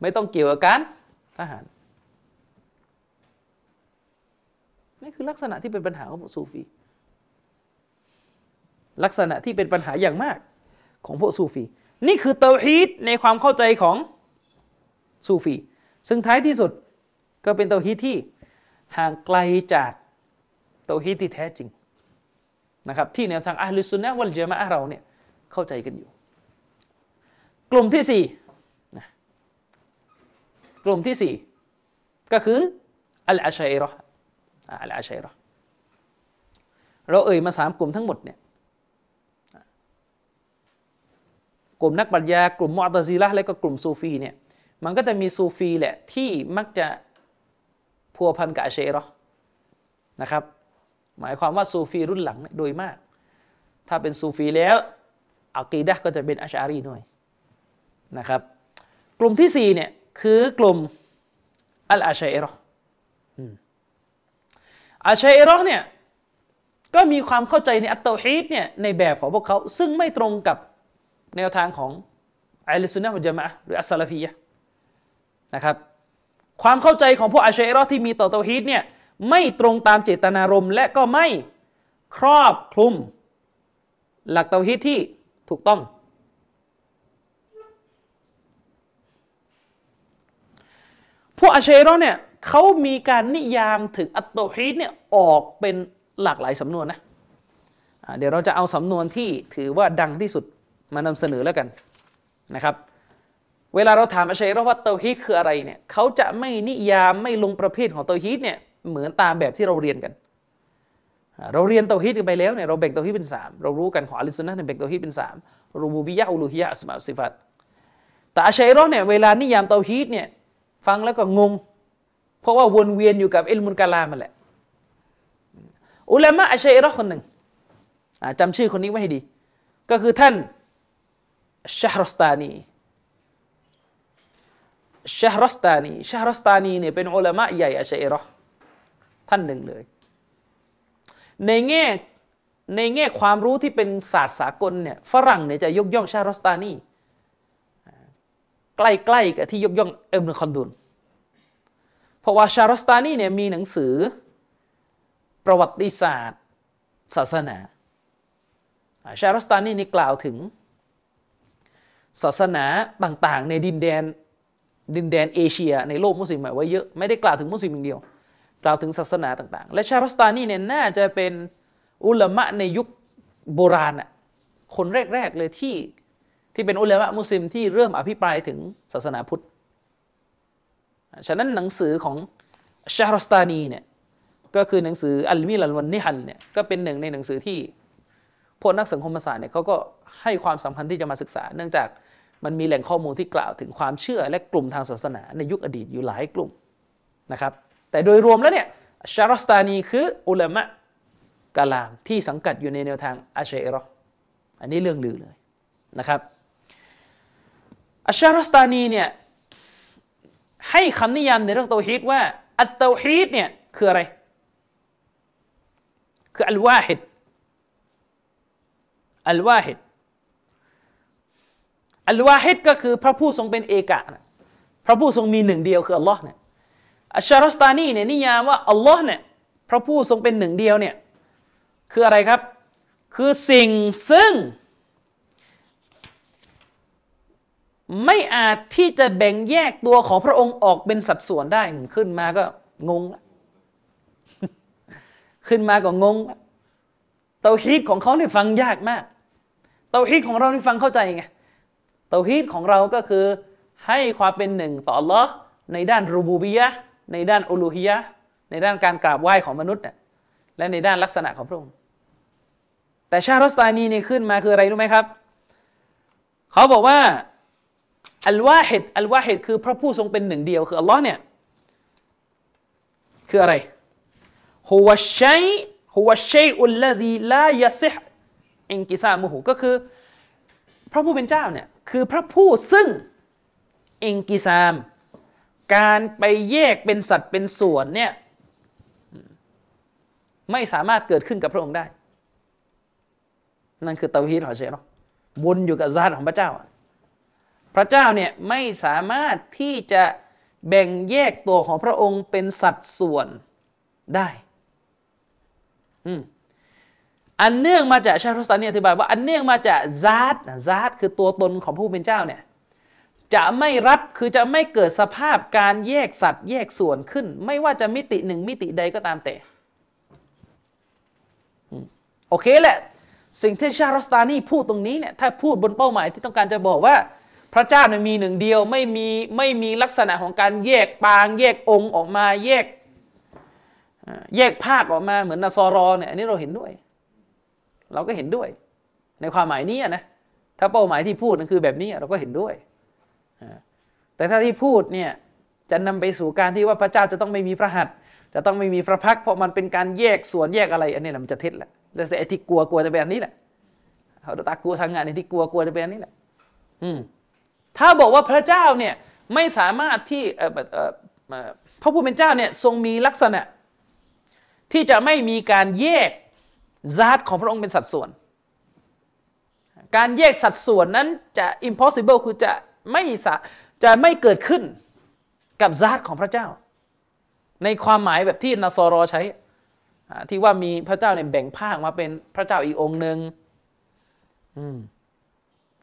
ไม่ต้องเกี่ยวกับการทหารนี่คือลักษณะที่เป็นปัญหาของพวกซูฟี ลักษณะที่เป็นปัญหาอย่างมากของพวกซูฟี นี่คือเตาฮีดในความเข้าใจของซูฟี ซึ่งท้ายที่สุดก็เป็นเตาฮีดที่ห่างไกลจากเตาฮีดที่แท้จริงนะครับที่แนวทางอัลลุสุนนะวัลเจามะเราเนี่ยเข้าใจกันอยู่ กลุ่มที่สี่ กลุ่มที่สี่ก็คืออัลอาชัยรออัลอาชัยรอเราเอ่ยมาสามกลุ่มทั้งหมดเนี่ยกลุ่มนักปรัชญากลุ่มมอัตซีละและก็กลุ่มซูฟีเนี่ยมันก็จะมีซูฟีแหละที่มักจะพัวพันกับอาชัยรอนะครับ หมายความว่าซูฟีรุ่นหลังโดยมาก ถ้าเป็นซูฟีแล้วอักีดะก็จะเป็นอัชารีหน่อยนะครับ กลุ่มที่สี่เนี่ย คือกลุ่มอัลอาชัยรออาชัยรอเนี่ยก็มีความเข้าใจในอัตโตฮีดเนี่ยในแบบของพวกเขา ซึ่งไม่ตรงกับแนวทางของอัลสุนนะมุจมะหรืออัสซาลฟียะนะครับ ความเข้าใจของพวกอาชัยรอที่มีต่อเตาฮีดเนี่ยไม่ตรงตามเจตนารมณ์ และก็ไม่ครอบคลุม หลักเตาฮีดที่ถูกต้อง พวกอาชัยรอเนี่ยเขามีการนิยามถึงอัตโตฮีดเนี่ยออกเป็นหลากหลายสำนวนนะเดี๋ยวเราจะเอาสำนวนที่ถือว่าดังที่สุดมานำเสนอแล้วกันนะครับ เวลาเราถามอาชัยรอว่าเตาฮีดคืออะไรเนี่ยเขาจะไม่นิยามไม่ลงประเภทของเตาฮีดเนี่ยเหมือนตามแบบที่เราเรียนกัน เราเรียนเตาฮีดกันไปแล้วเนี่ยเราแบ่งเตาฮีดเป็นสามเรารู้กันของอัลิสุนนะเนี่ยแบ่งเตาฮีดเป็นสามรูบูบิยะอุลูฮิยะอัสมาสิฟัตแต่อาชัยรอเนี่ยเวลานิยามเตาฮีดเนี่ย ฟังแล้วก็งง เพราะว่าวนเวียนอยู่กับอิลมุนกาลามันแหละ อุลามะอาชัยรอคนหนึ่งจำชื่อคนนี้ไว้ให้ดี ก็คือท่านชาฮรสตานีชาฮรสตานีชาฮรสตานีเนี่ยเป็นอุลามะใหญ่อาชัยรอท่านหนึ่งเลย ในแง่ในแง่ความรู้ที่เป็นศาสตร์สากลเนี่ยฝรั่งเนี่ยจะยกย่องชาฮรสตานี ใกล้ๆกับที่ยกย่องเอ็มนคอนดุนเพราะว่าชาฮรสตานีเนี่ยมีหนังสือประวัติศาสตร์ ศาสนา ชาฮรสตานีนี่กล่าวถึง ศาสนาต่างๆ ในดินแดนดินแดนเอเชีย ในโลกมุสลิมไว้เยอะไม่ได้กล่าวถึงมุสลิมอย่างเดียว กล่าวถึงศาสนาต่างๆ และชารัสตานีเนี่ยน่าจะเป็นอุลามะในยุคโบราณอะคนแรก ๆ เลยที่ ที่เป็นอุลามะมุสลิมที่เริ่มอภิปรายถึงศาสนาพุทธ ฉะนั้นหนังสือของชารัสตานีเนี่ยก็คือหนังสืออัลมิลันวันนิฮันเนี่ยก็เป็นหนึ่งในหนังสือที่พวกนักสังคมศาสตร์เนี่ยเขาก็ให้ความสำคัญที่จะมาศึกษา เนื่องจากมันมีแหล่งข้อมูลที่กล่าวถึงความเชื่อและกลุ่มทางศาสนาในยุคอดีตอยู่หลายกลุ่มนะครับ แต่โดยรวมแล้วเนี่ยชารอสตานีคืออุลามะกาลามที่สังกัดอยู่ในแนวทางอาเชัยรออันนี้เรื่องลือเลยนะครับ อัชารสตานีเนี่ยให้คำนิยามในเรื่องเตาฮีดว่า อัตเตาฮีดเนี่ยคืออะไร คืออัลวาฮิดอัลวาฮิดอัลวาฮิดก็คือพระผู้ทรงเป็นเอกะนะพระผู้ทรงมีหนึ่งเดียวคืออัลลอฮ์เนี่ยอัชชารสตานีเนี่ยนิยามว่าอัลลอฮ์เนี่ยพระผู้ทรงเป็นหนึ่งเดียวเนี่ยคืออะไรครับ คือสิ่งซึ่ง ไม่อาจที่จะแบ่งแยกตัวของพระองค์ออกเป็นสัดส่วนได้ขึ้นมาก็งงละขึ้นมาก็งงเตาฮีดของเขาเนี่ยฟังยากมาก เตาฮีดของเรานี่ฟังเข้าใจไง เตาฮีดของเราก็คือให้ความเป็นหนึ่งต่อ Allah ในด้านรูบูบียะในด้านอุลูฮียะในด้านการกราบไหว้ของมนุษย์เนี่ยและในด้านลักษณะของพระองค์ แต่ชาติรอสตานีนี่ขึ้นมาคืออะไรรู้ไหมครับ เขาบอกว่า อัลวาฮิดอัลวาฮิดคือพระผู้ทรงเป็นหนึ่งเดียวคืออัลลอฮ์เนี่ยคืออะไรฮุวะชัยฮุวะชัยอุลลาซีลายะซิฮอิงกิซามุหูก็คือ พระผู้เป็นเจ้าเนี่ยคือพระผู้ซึ่งอิงกิซาม การไปแยกเป็นสัตว์เป็นส่วนเนี่ยไม่สามารถเกิดขึ้นกับพระองค์ได้ นั่นคือเตาฮีดของเชยเนะวนอยู่กับซาตของพระเจ้า พระเจ้าเนี่ยไม่สามารถที่จะแบ่งแยกตัวของพระองค์เป็นสัดส่วนได้อืมอันเนื่องมาจากชารุสตานีอธิบายว่า อันเนื่องมาจากซาตซาตคือตัวตนของผู้เป็นเจ้าเนี่ยจะไม่รับคือจะไม่เกิดสภาพการแยกสัตว์แยกส่วนขึ้น ไม่ว่าจะมิติหนึ่งมิติใดก็ตามแต่โอเคแหละ สิ่งที่ชารัสตานีพูดตรงนี้เนี่ยถ้าพูดบนเป้าหมายที่ต้องการจะบอกว่า พระเจ้าเนี่ยมีหนึ่งเดียวไม่มีไม่มีลักษณะของการแยกปาง แยกองค์ออกมาแยกแยกภาคออกมาเหมือนนาซอรอเนี่ยอันนี้เราเห็นด้วย เราก็เห็นด้วย ในความหมายนี้นะถ้าเป้าหมายที่พูดนั่นคือแบบนี้เราก็เห็นด้วย แต่ถ้าที่พูดเนี่ยจะนำไปสู่การที่ว่าพระเจ้าจะต้องไม่มีพระหัตถ์จะต้องไม่มีพระพักเพราะมันเป็นการแยกส่วนแยกอะไร อันนี้แหละมันจะเท็จแหละแต่ไอ้ที่กลัวกลัวจะเป็นอันนี้แหละเขาตากลัวทางงานไอ้ที่กลัวกลัวจะเป็นอันนี้แหละ อืม ถ้าบอกว่าพระเจ้าเนี่ยไม่สามารถที่พระผู้เป็นเจ้าเนี่ยทรงมีลักษณะ ที่จะไม่มีการแยกซาตของพระองค์เป็นสัดส่วน การแยกสัดส่วนนั้นจะ impossible คือจะไม่จะไม่เกิดขึ้นกับซาตของพระเจ้า ในความหมายแบบที่นาซอรอใช้ ที่ว่ามีพระเจ้าเนี่ยแบ่งภาคมาเป็นพระเจ้าอีกองค์หนึ่งอืม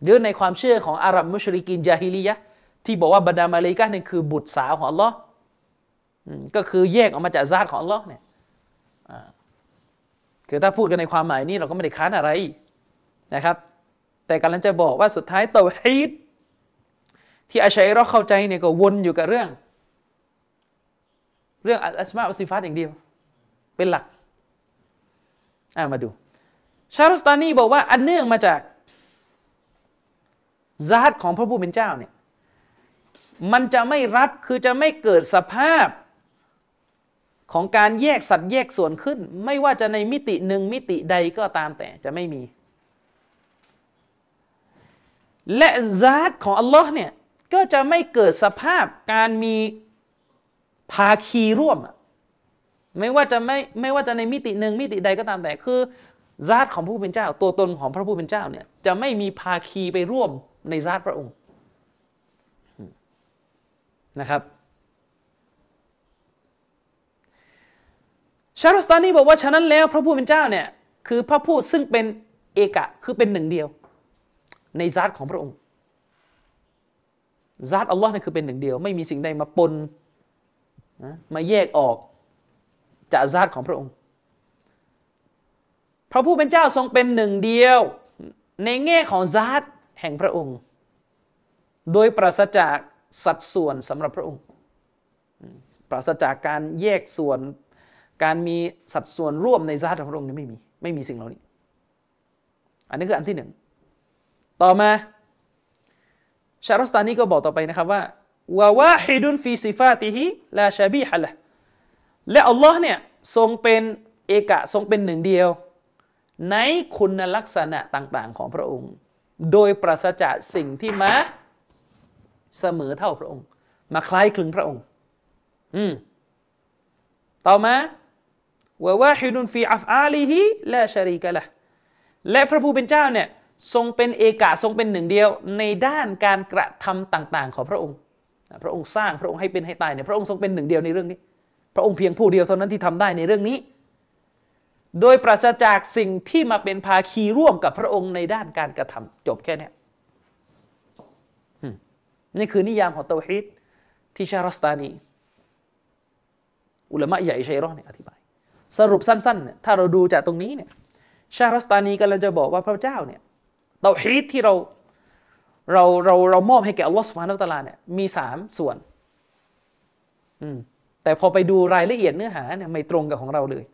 หรือในความเชื่อของอาหรับมุชริกินจาฮิลียะที่บอกว่าบรรดามาเลาอิกะเนี่ยคือบุตรสาวของอัลลอฮ์ก็คือแยกออกมาจากซาตของอัลลอฮ์เนี่ยคือถ้าพูดกันในความหมายนี้เราก็ไม่ได้ค้านอะไรนะครับ แต่กำลังจะบอกว่าสุดท้ายเตาฮีดที่อาชัยเราเข้าใจเนี่ยก็วนอยู่กับเรื่อง เรื่องอัสมาอัลซิฟาตอย่างเดียว เป็นหลักอ่ามาดู ชารุสตานีบอกว่าอันเนื่องมาจาก ซาตของพระผู้เป็นเจ้าเนี่ยมันจะไม่รับคือจะไม่เกิดสภาพของการแยกสัตว์แยกส่วนขึ้น ไม่ว่าจะในมิติหนึ่งมิติใดก็ตามแต่จะไม่มี และซาตของอัลลอฮ์เนี่ยก็จะไม่เกิดสภาพการมีภาคีร่วม ไม่ว่าจะไม่ไม่ว่าจะในมิติหนึ่งมิติใดก็ตามแต่คือซาตของผู้เป็นเจ้า ตัวตนของพระผู้เป็นเจ้าเนี่ยจะไม่มีภาคีไปร่วม ในซาตพระองค์นะครับชารุสตานีบอกว่าฉะนั้นแล้วพระผู้เป็นเจ้าเนี่ยคือพระผู้ซึ่งเป็นเอกะคือเป็นหนึ่งเดียว ในซาตของพระองค์ซาตอัลลอฮ์เนี่ยคือเป็นหนึ่งเดียว ไม่มีสิ่งใดมาปนนะมาแยกออกจากซาตของพระองค์ พระผู้เป็นเจ้าทรงเป็นหนึ่งเดียว ในแง่ของซาต แห่งพระองค์ โดยปราศจากสัดส่วนสำหรับพระองค์ ปราศจากการแยกส่วน การมีสัดส่วนร่วมในซาตของพระองค์นี่ไม่มี ไม่มีสิ่งเหล่านี้ อันนี้คืออันที่หนึ่ง ต่อมา ชารัสตานีก็บอกต่อไปนะครับว่าวาวาฮิดุนฟีซิฟาติฮิลาชาบีฮะละและอัลลอฮ์เนี่ยทรงเป็นเอกะทรงเป็นหนึ่งเดียว ในคุณลักษณะต่าง ๆ ของพระองค์ โดยปราศจากสิ่งที่มาเสมอเท่าพระองค์ มาคล้ายคลึงพระองค์ อืมต่อมาวาวาฮิดุนฟีอัฟอาลีฮิลาชารีกะละและพระผู้เป็นเจ้าเนี่ยทรงเป็นเอกะทรงเป็นหนึ่งเดียว ในด้านการกระทำต่าง ๆ ของพระองค์ พระองค์สร้างพระองค์ให้เป็นให้ตายเนี่ยพระองค์ทรงเป็นหนึ่งเดียวในเรื่องนี้ พระองค์เพียงผู้เดียวเท่านั้นที่ทำได้ในเรื่องนี้ โดยปราศจากสิ่งที่มาเป็นภาคีร่วมกับพระองค์ในด้านการกระทำจบแค่นี้นี่คือนิยามของเตาฮีดที่ชารัสตานี อุลามะใหญ่ชัยรอเนี่ยอธิบาย สรุปสั้นๆเนี่ยถ้าเราดูจากตรงนี้เนี่ยชารัสตานีกำลังจะบอกว่าพระเจ้าเนี่ยเตาฮีดที่เราเราเราเรามอบให้แก่อัลลอฮฺสุบฮานาอัลตะอาลาเนี่ยมีสามส่วน อืมแต่พอไปดูรายละเอียดเนื้อหาเนี่ยไม่ตรงกับของเราเลยเ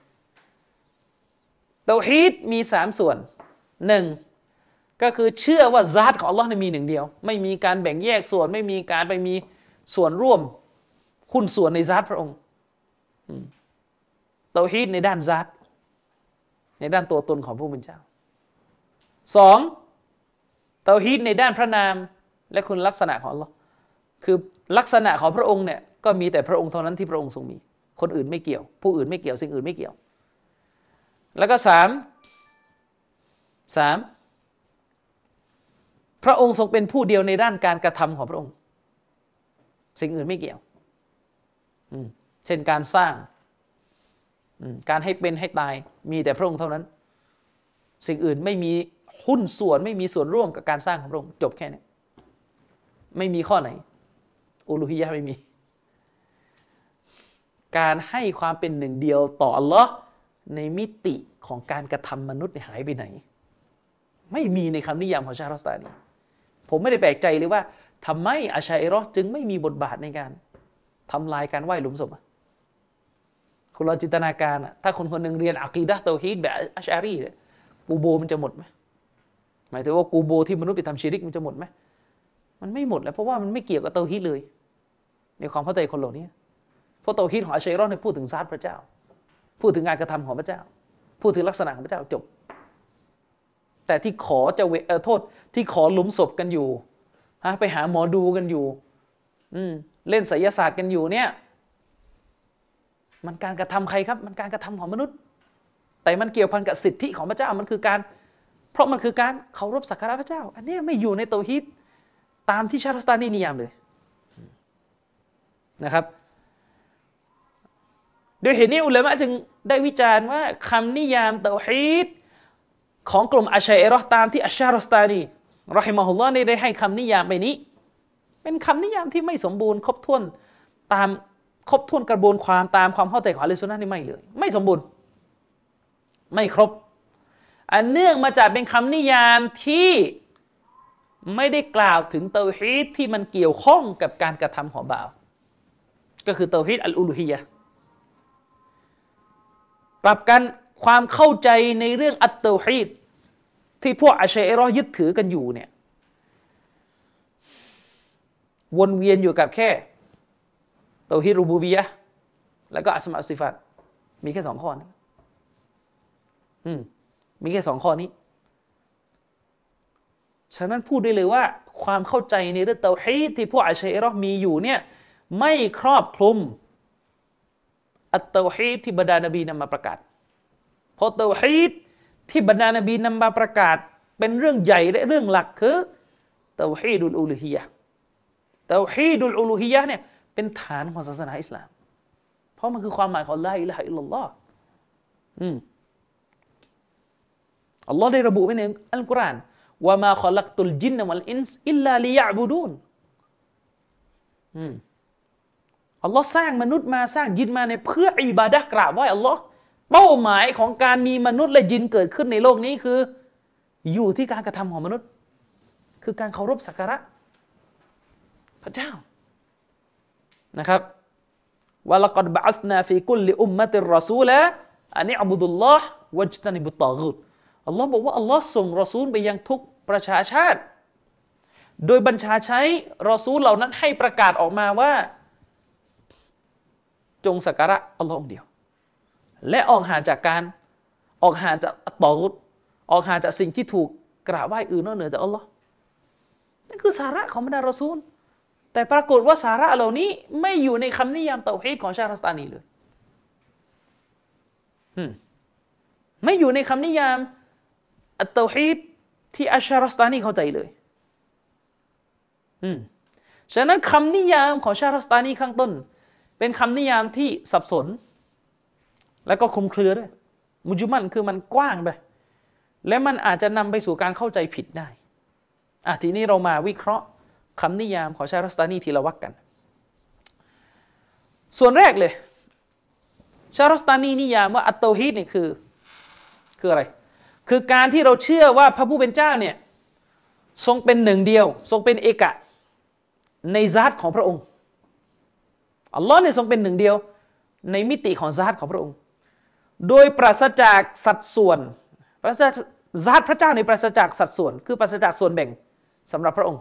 ตาฮีดมีสามส่วนหนึ่งก็คือเชื่อว่าซาตของอัลลอฮ์มีหนึ่งเดียว ไม่มีการแบ่งแยกส่วนไม่มีการไปมีส่วนร่วมหุ้นส่วนในซาตพระองค์เตาฮีดในด้านซาตในด้านตัวตนของผู้เป็นเจ้าสองเตาฮีดในด้านพระนามและคุณลักษณะของอัลลอฮ์คือลักษณะของพระองค์เนี่ยก็มีแต่พระองค์เท่านั้นที่พระองค์ทรงมี คนอื่นไม่เกี่ยว ผู้อื่นไม่เกี่ยวสิ่งอื่นไม่เกี่ยว แล้วก็สามสามพระองค์ทรงเป็นผู้เดียวในด้านการกระทำของพระองค์ สิ่งอื่นไม่เกี่ยวอืเช่นการสร้างอการให้เป็นให้ตายมีแต่พระองค์เท่านั้น สิ่งอื่นไม่มีหุ้นส่วนไม่มีส่วนร่วมกับการสร้างของพระองค์จบแค่นี้ไม่มีข้อไหนอูลูฮิยะไม่มี การให้ความเป็นหนึ่งเดียวต่ออัลลอฮ์ ในมิติของการกระทำมนุษย์หายไปไหน ไม่มีในคำนิยามของชาติรัสตานีผมไม่ได้แปลกใจเลยว่าทำไมอาชัยรอจึงไม่มีบทบาทในการทำลายการไหว้หลุมศพคุณลองจินตนาการถ้าคนคนหนึ่งเรียนอะกีดะห์เตาฮีดแบบอัชอารีเนี่ยกูโบมันจะหมดไหมหมายถึงว่ากูโบที่มนุษย์ไปทำชีริกมันจะหมดไหมมันไม่หมดแล้วเพราะว่ามันไม่เกี่ยวกับเตาฮีดเลย ในความเข้าใจคนเหล่านี้เพราะเตาฮีดของอาชัยรอเนี่ยพูดถึงซาตพระเจ้า พูดถึงการกระทำของพระเจ้า พูดถึงลักษณะของพระเจ้าจบ แต่ที่ขอจะเวเออโทษ ที่ขอหลุมศพกันอยู่ฮะไปหาหมอดูกันอยู่ อืมเล่นไสยศาสตร์กันอยู่เนี่ย มันการกระทำใครครับ มันการกระทำของมนุษย์ แต่มันเกี่ยวพันกับสิทธิของพระเจ้ามันคือการ เพราะมันคือการเคารพสักการะพระเจ้า อันนี้ไม่อยู่ในโตฮิตตามที่ชาติสตานีนิยามเลยนะครับ โดยเหตุนี้อุลามะจึงได้วิจารณ์ว่าคำนิยามเตาฮีดของกลุ่มอาชัยรอตามที่อัชชารอสตานีรอฮิมะฮุลลอฮ์ได้ให้คำนิยามไปนี้ เป็นคำนิยามที่ไม่สมบูรณ์ครบถ้วนตามครบถ้วนกระบวนความตามความเข้าใจของอะลัยซุนนะนี่ไม่เลย ไม่สมบูรณ์ ไม่ครบ อันเนื่องมาจากเป็นคำนิยามที่ไม่ได้กล่าวถึงเตาฮีดที่มันเกี่ยวข้องกับการกระทำของบ่าว ก็คือเตาฮีดอัลอุลูฮียะ ปรับกันความเข้าใจในเรื่องอัตเตาฮีดที่พวกอาชัยรอยึดถือกันอยู่เนี่ยวนเวียนอยู่กับแค่เตาฮีดรูบูบียะแล้วก็อัสมาสิฟัตมีแค่สองข้อนะอืมมีแค่สองข้อนี้ ฉะนั้นพูดได้เลยว่า ความเข้าใจในเรื่องเตาฮีดที่พวกอาชัยรอมีอยู่เนี่ยไม่ครอบคลุม อัตเตาฮีดที่บรรดานบีนำมาประกาศเพราะเตาฮีดที่บรรดานบีนำมาประกาศ เป็นเรื่องใหญ่และเรื่องหลักคือเตาฮีดุลอูลูฮียะเตาฮีดุลอูลูฮียะเนี่ยเป็นฐานของศาสนาอิสลาม เพราะมันคือความหมายของลาอิละฮะอิลลัลลอฮ์อืมอัลลอฮ์ได้ระบุไว้ในอัลกุรอานว่ามาขลักตุลจินนวัลอินส์อิลลาลิยะบูดูนอืม อัลลอฮ์สร้างมนุษย์มาสร้างยินมาในเพื่ออิบาดะกราบไหว้อัลลอฮ์เป้าหมายของการมีมนุษย์และยินเกิดขึ้นในโลกนี้คือ อยู่ที่การกระทำของมนุษย์ คือการเคารพสักการะพระเจ้านะครับวะลักดบะอัสนาฟีกุลลิอุมมะติรรอซูละอันนี้อับุดุลลอฮ์วัจตันิบุตตากุดอัลลอฮ์บอกว่าอัลลอฮ์ส่งรอซูลไปยังทุกประชาชาติ โดยบัญชาใช้รอซูลเหล่านั้นให้ประกาศออกมาว่า จงสักการะอัลลอฮ์องเดียว และออกห่างจากการออกห่างจากตอรุดออกห่างจากสิ่งที่ถูกกราบไหว้อื่นนอกเหนือจากอัลลอฮ์นั่นคือสาระของบรรดารอซูล แต่ปรากฏว่าสาระเหล่านี้ไม่อยู่ในคำนิยามเตาฮีดของชาติรัสตานีเลยไม่อยู่ในคำนิยามอัตเตาฮีดที่อัชชารัสตานีเข้าใจเลย อืมฉะนั้นคำนิยามของชาติรัสตานีข้างต้น เป็นคำนิยามที่สับสน แล้วก็คลุมเครือด้วย มุจุมันคือมันกว้างไป และมันอาจจะนำไปสู่การเข้าใจผิดได้อะทีนี้เรามาวิเคราะห์คำนิยามของชารัสตานีทีละวักกัน ส่วนแรกเลยชารอสตานีนิยามว่าอัตโตฮีดเนี่ยคือคืออะไร คือการที่เราเชื่อว่าพระผู้เป็นเจ้าเนี่ยทรงเป็นหนึ่งเดียว ทรงเป็นเอกะในซาตของพระองค์ อัลลอฮ์เนี่ยทรงเป็นหนึ่งเดียว ในมิติของซาตของพระองค์ โดยปราศจากสัดส่วน ปราศจากซาตพระเจ้าในปราศจากสัดส่วน คือปราศจากส่วนแบ่งสำหรับพระองค์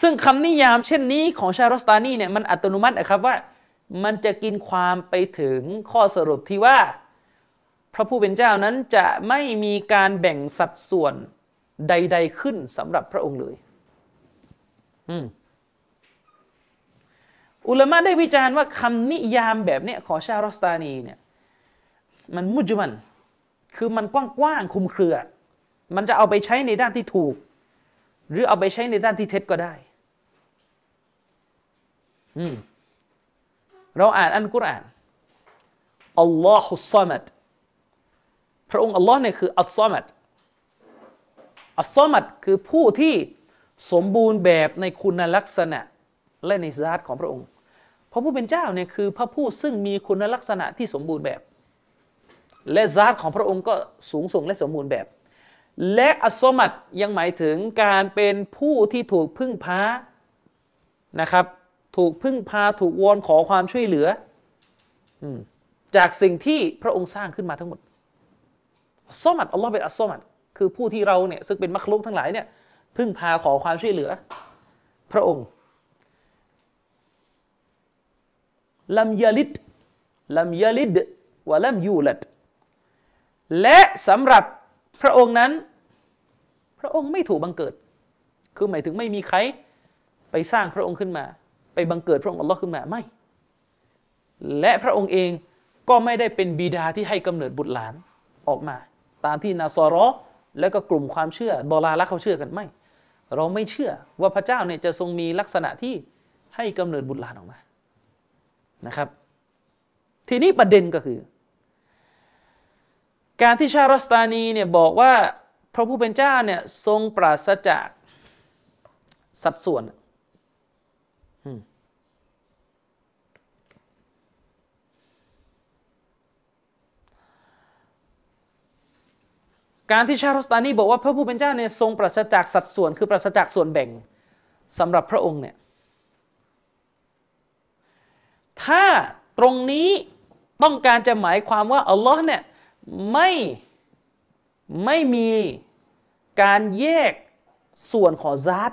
ซึ่งคำนิยามเช่นนี้ของชารอสตานีเนี่ยมันอัตโนมัตินะครับว่ามันจะกินความไปถึงข้อสรุปที่ว่า พระผู้เป็นเจ้านั้นจะไม่มีการแบ่งสัดส่วนใด ๆขึ้นสำหรับพระองค์เลย อืม อุลามะได้วิจารณ์ว่าคำนิยามแบบเนี้ยของชารอสตานีเนี่ยมันมุจมัน คือมันกว้างๆคุมเครือ มันจะเอาไปใช้ในด้านที่ถูก หรือเอาไปใช้ในด้านที่เท็จก็ได้เราอ่านอันกุรอานอัลลอฮุซามัดพระองค์อัลลอฮ์เนี่ยคืออัลซามัดอัลซามัดคือผู้ที่สมบูรณ์แบบในคุณลักษณะและในซาตของพระองค์ พระผู้เป็นเจ้าเนี่ยคือพระผู้ซึ่งมีคุณลักษณะที่สมบูรณ์แบบ และซาตของพระองค์ก็สูงส่งและสมบูรณ์แบบ และอัสมัดยังหมายถึงการเป็นผู้ที่ถูกพึ่งพานะครับ ถูกพึ่งพาถูกวอนขอความช่วยเหลืออจากสิ่งที่พระองค์สร้างขึ้นมาทั้งหมดอัสมัดอัลลอฮ์เป็นอัสมัดคือผู้ที่เราเนี่ยซึ่งเป็นมักลุกทั้งหลายเนี่ยพึ่งพาขอความช่วยเหลือ พระองค์ ลัมยาลิดลัมยาลิดวะลัมยูลัดและสำหรับพระองค์นั้น พระองค์ไม่ถูกบังเกิด คือหมายถึงไม่มีใครไปสร้างพระองค์ขึ้นมา ไปบังเกิดพระองค์อัลลอฮ์ขึ้นมาไม่ และพระองค์เองก็ไม่ได้เป็นบิดาที่ให้กำเนิดบุตรหลานออกมา ตามที่นาซอรอและก็กลุ่มความเชื่อบอลาละเขาเชื่อกันไม่ เราไม่เชื่อว่าพระเจ้าเนี่ยจะทรงมีลักษณะที่ให้กำเนิดบุตรหลานออกมา นะครับ ทีนี้ประเด็นก็คือ การที่ชารัสตานีเนี่ยบอกว่าพระผู้เป็นเจ้าเนี่ยทรงปราศจากสัดส่วนการที่ชารัสตานีบอกว่าพระผู้เป็นเจ้าเนี่ยทรงปราศจากสัดส่วนคือปราศจากส่วนแบ่งสำหรับพระองค์เนี่ย ถ้าตรงนี้ต้องการจะหมายความว่าอัลลอฮ์เนี่ยไม่ไม่มีการแยกส่วนของซาต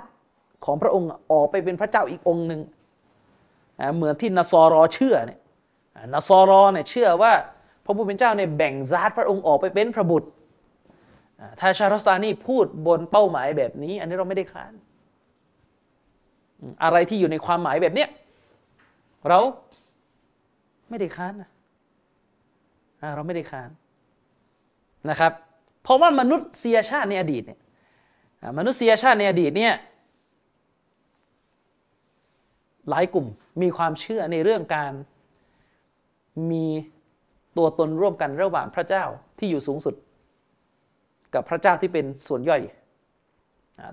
ของพระองค์ออกไปเป็นพระเจ้าอีกองค์หนึ่งเหมือนที่นสอรอเชื่อเนี่ยนสอรอเนี่ยเชื่อว่าพระผู้เป็นเจ้าเนี่ยแบ่งซาตพระองค์ออกไปเป็นพระบุตรถ้าชารสตานีพูดบนเป้าหมายแบบนี้ อันนี้เราไม่ได้ค้าน อะไรที่อยู่ในความหมายแบบเนี้ยเรา ไม่ได้ค้านนะเราไม่ได้ค้านนะครับ เพราะว่ามนุษยชาติในอดีตเนี่ยมนุษยชาติในอดีตเนี่ยหลายกลุ่มมีความเชื่อในเรื่องการมีตัวตนร่วมกันระหว่างพระเจ้าที่อยู่สูงสุด กับพระเจ้าที่เป็นส่วนย่อย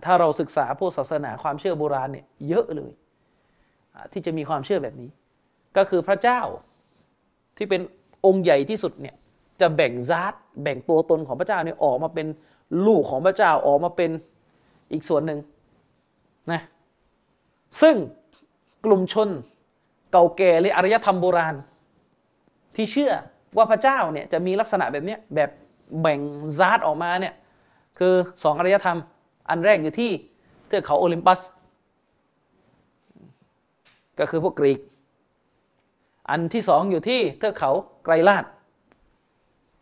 ถ้าเราศึกษาพวกศาสนาความเชื่อโบราณเนี่ยเยอะเลย ที่จะมีความเชื่อแบบนี้ ก็คือพระเจ้า ที่เป็นองค์ใหญ่ที่สุดเนี่ยจะแบ่งซาตแบ่งตัวตนของพระเจ้าเนี่ยออกมาเป็นลูกของพระเจ้าออกมาเป็นอีกส่วนหนึ่งนะซึ่งกลุ่มชนเก่าแก่หรืออารยธรรมโบราณ ที่เชื่อว่าพระเจ้าเนี่ยจะมีลักษณะแบบนี้แบบแบ่งซาตออกมาเนี่ยคือสองอารยธรรม อันแรกอยู่ที่เทือกเขาโอลิมปัส ก็คือพวกกรีก อันที่สองอยู่ที่เทือกเขาไกรลาด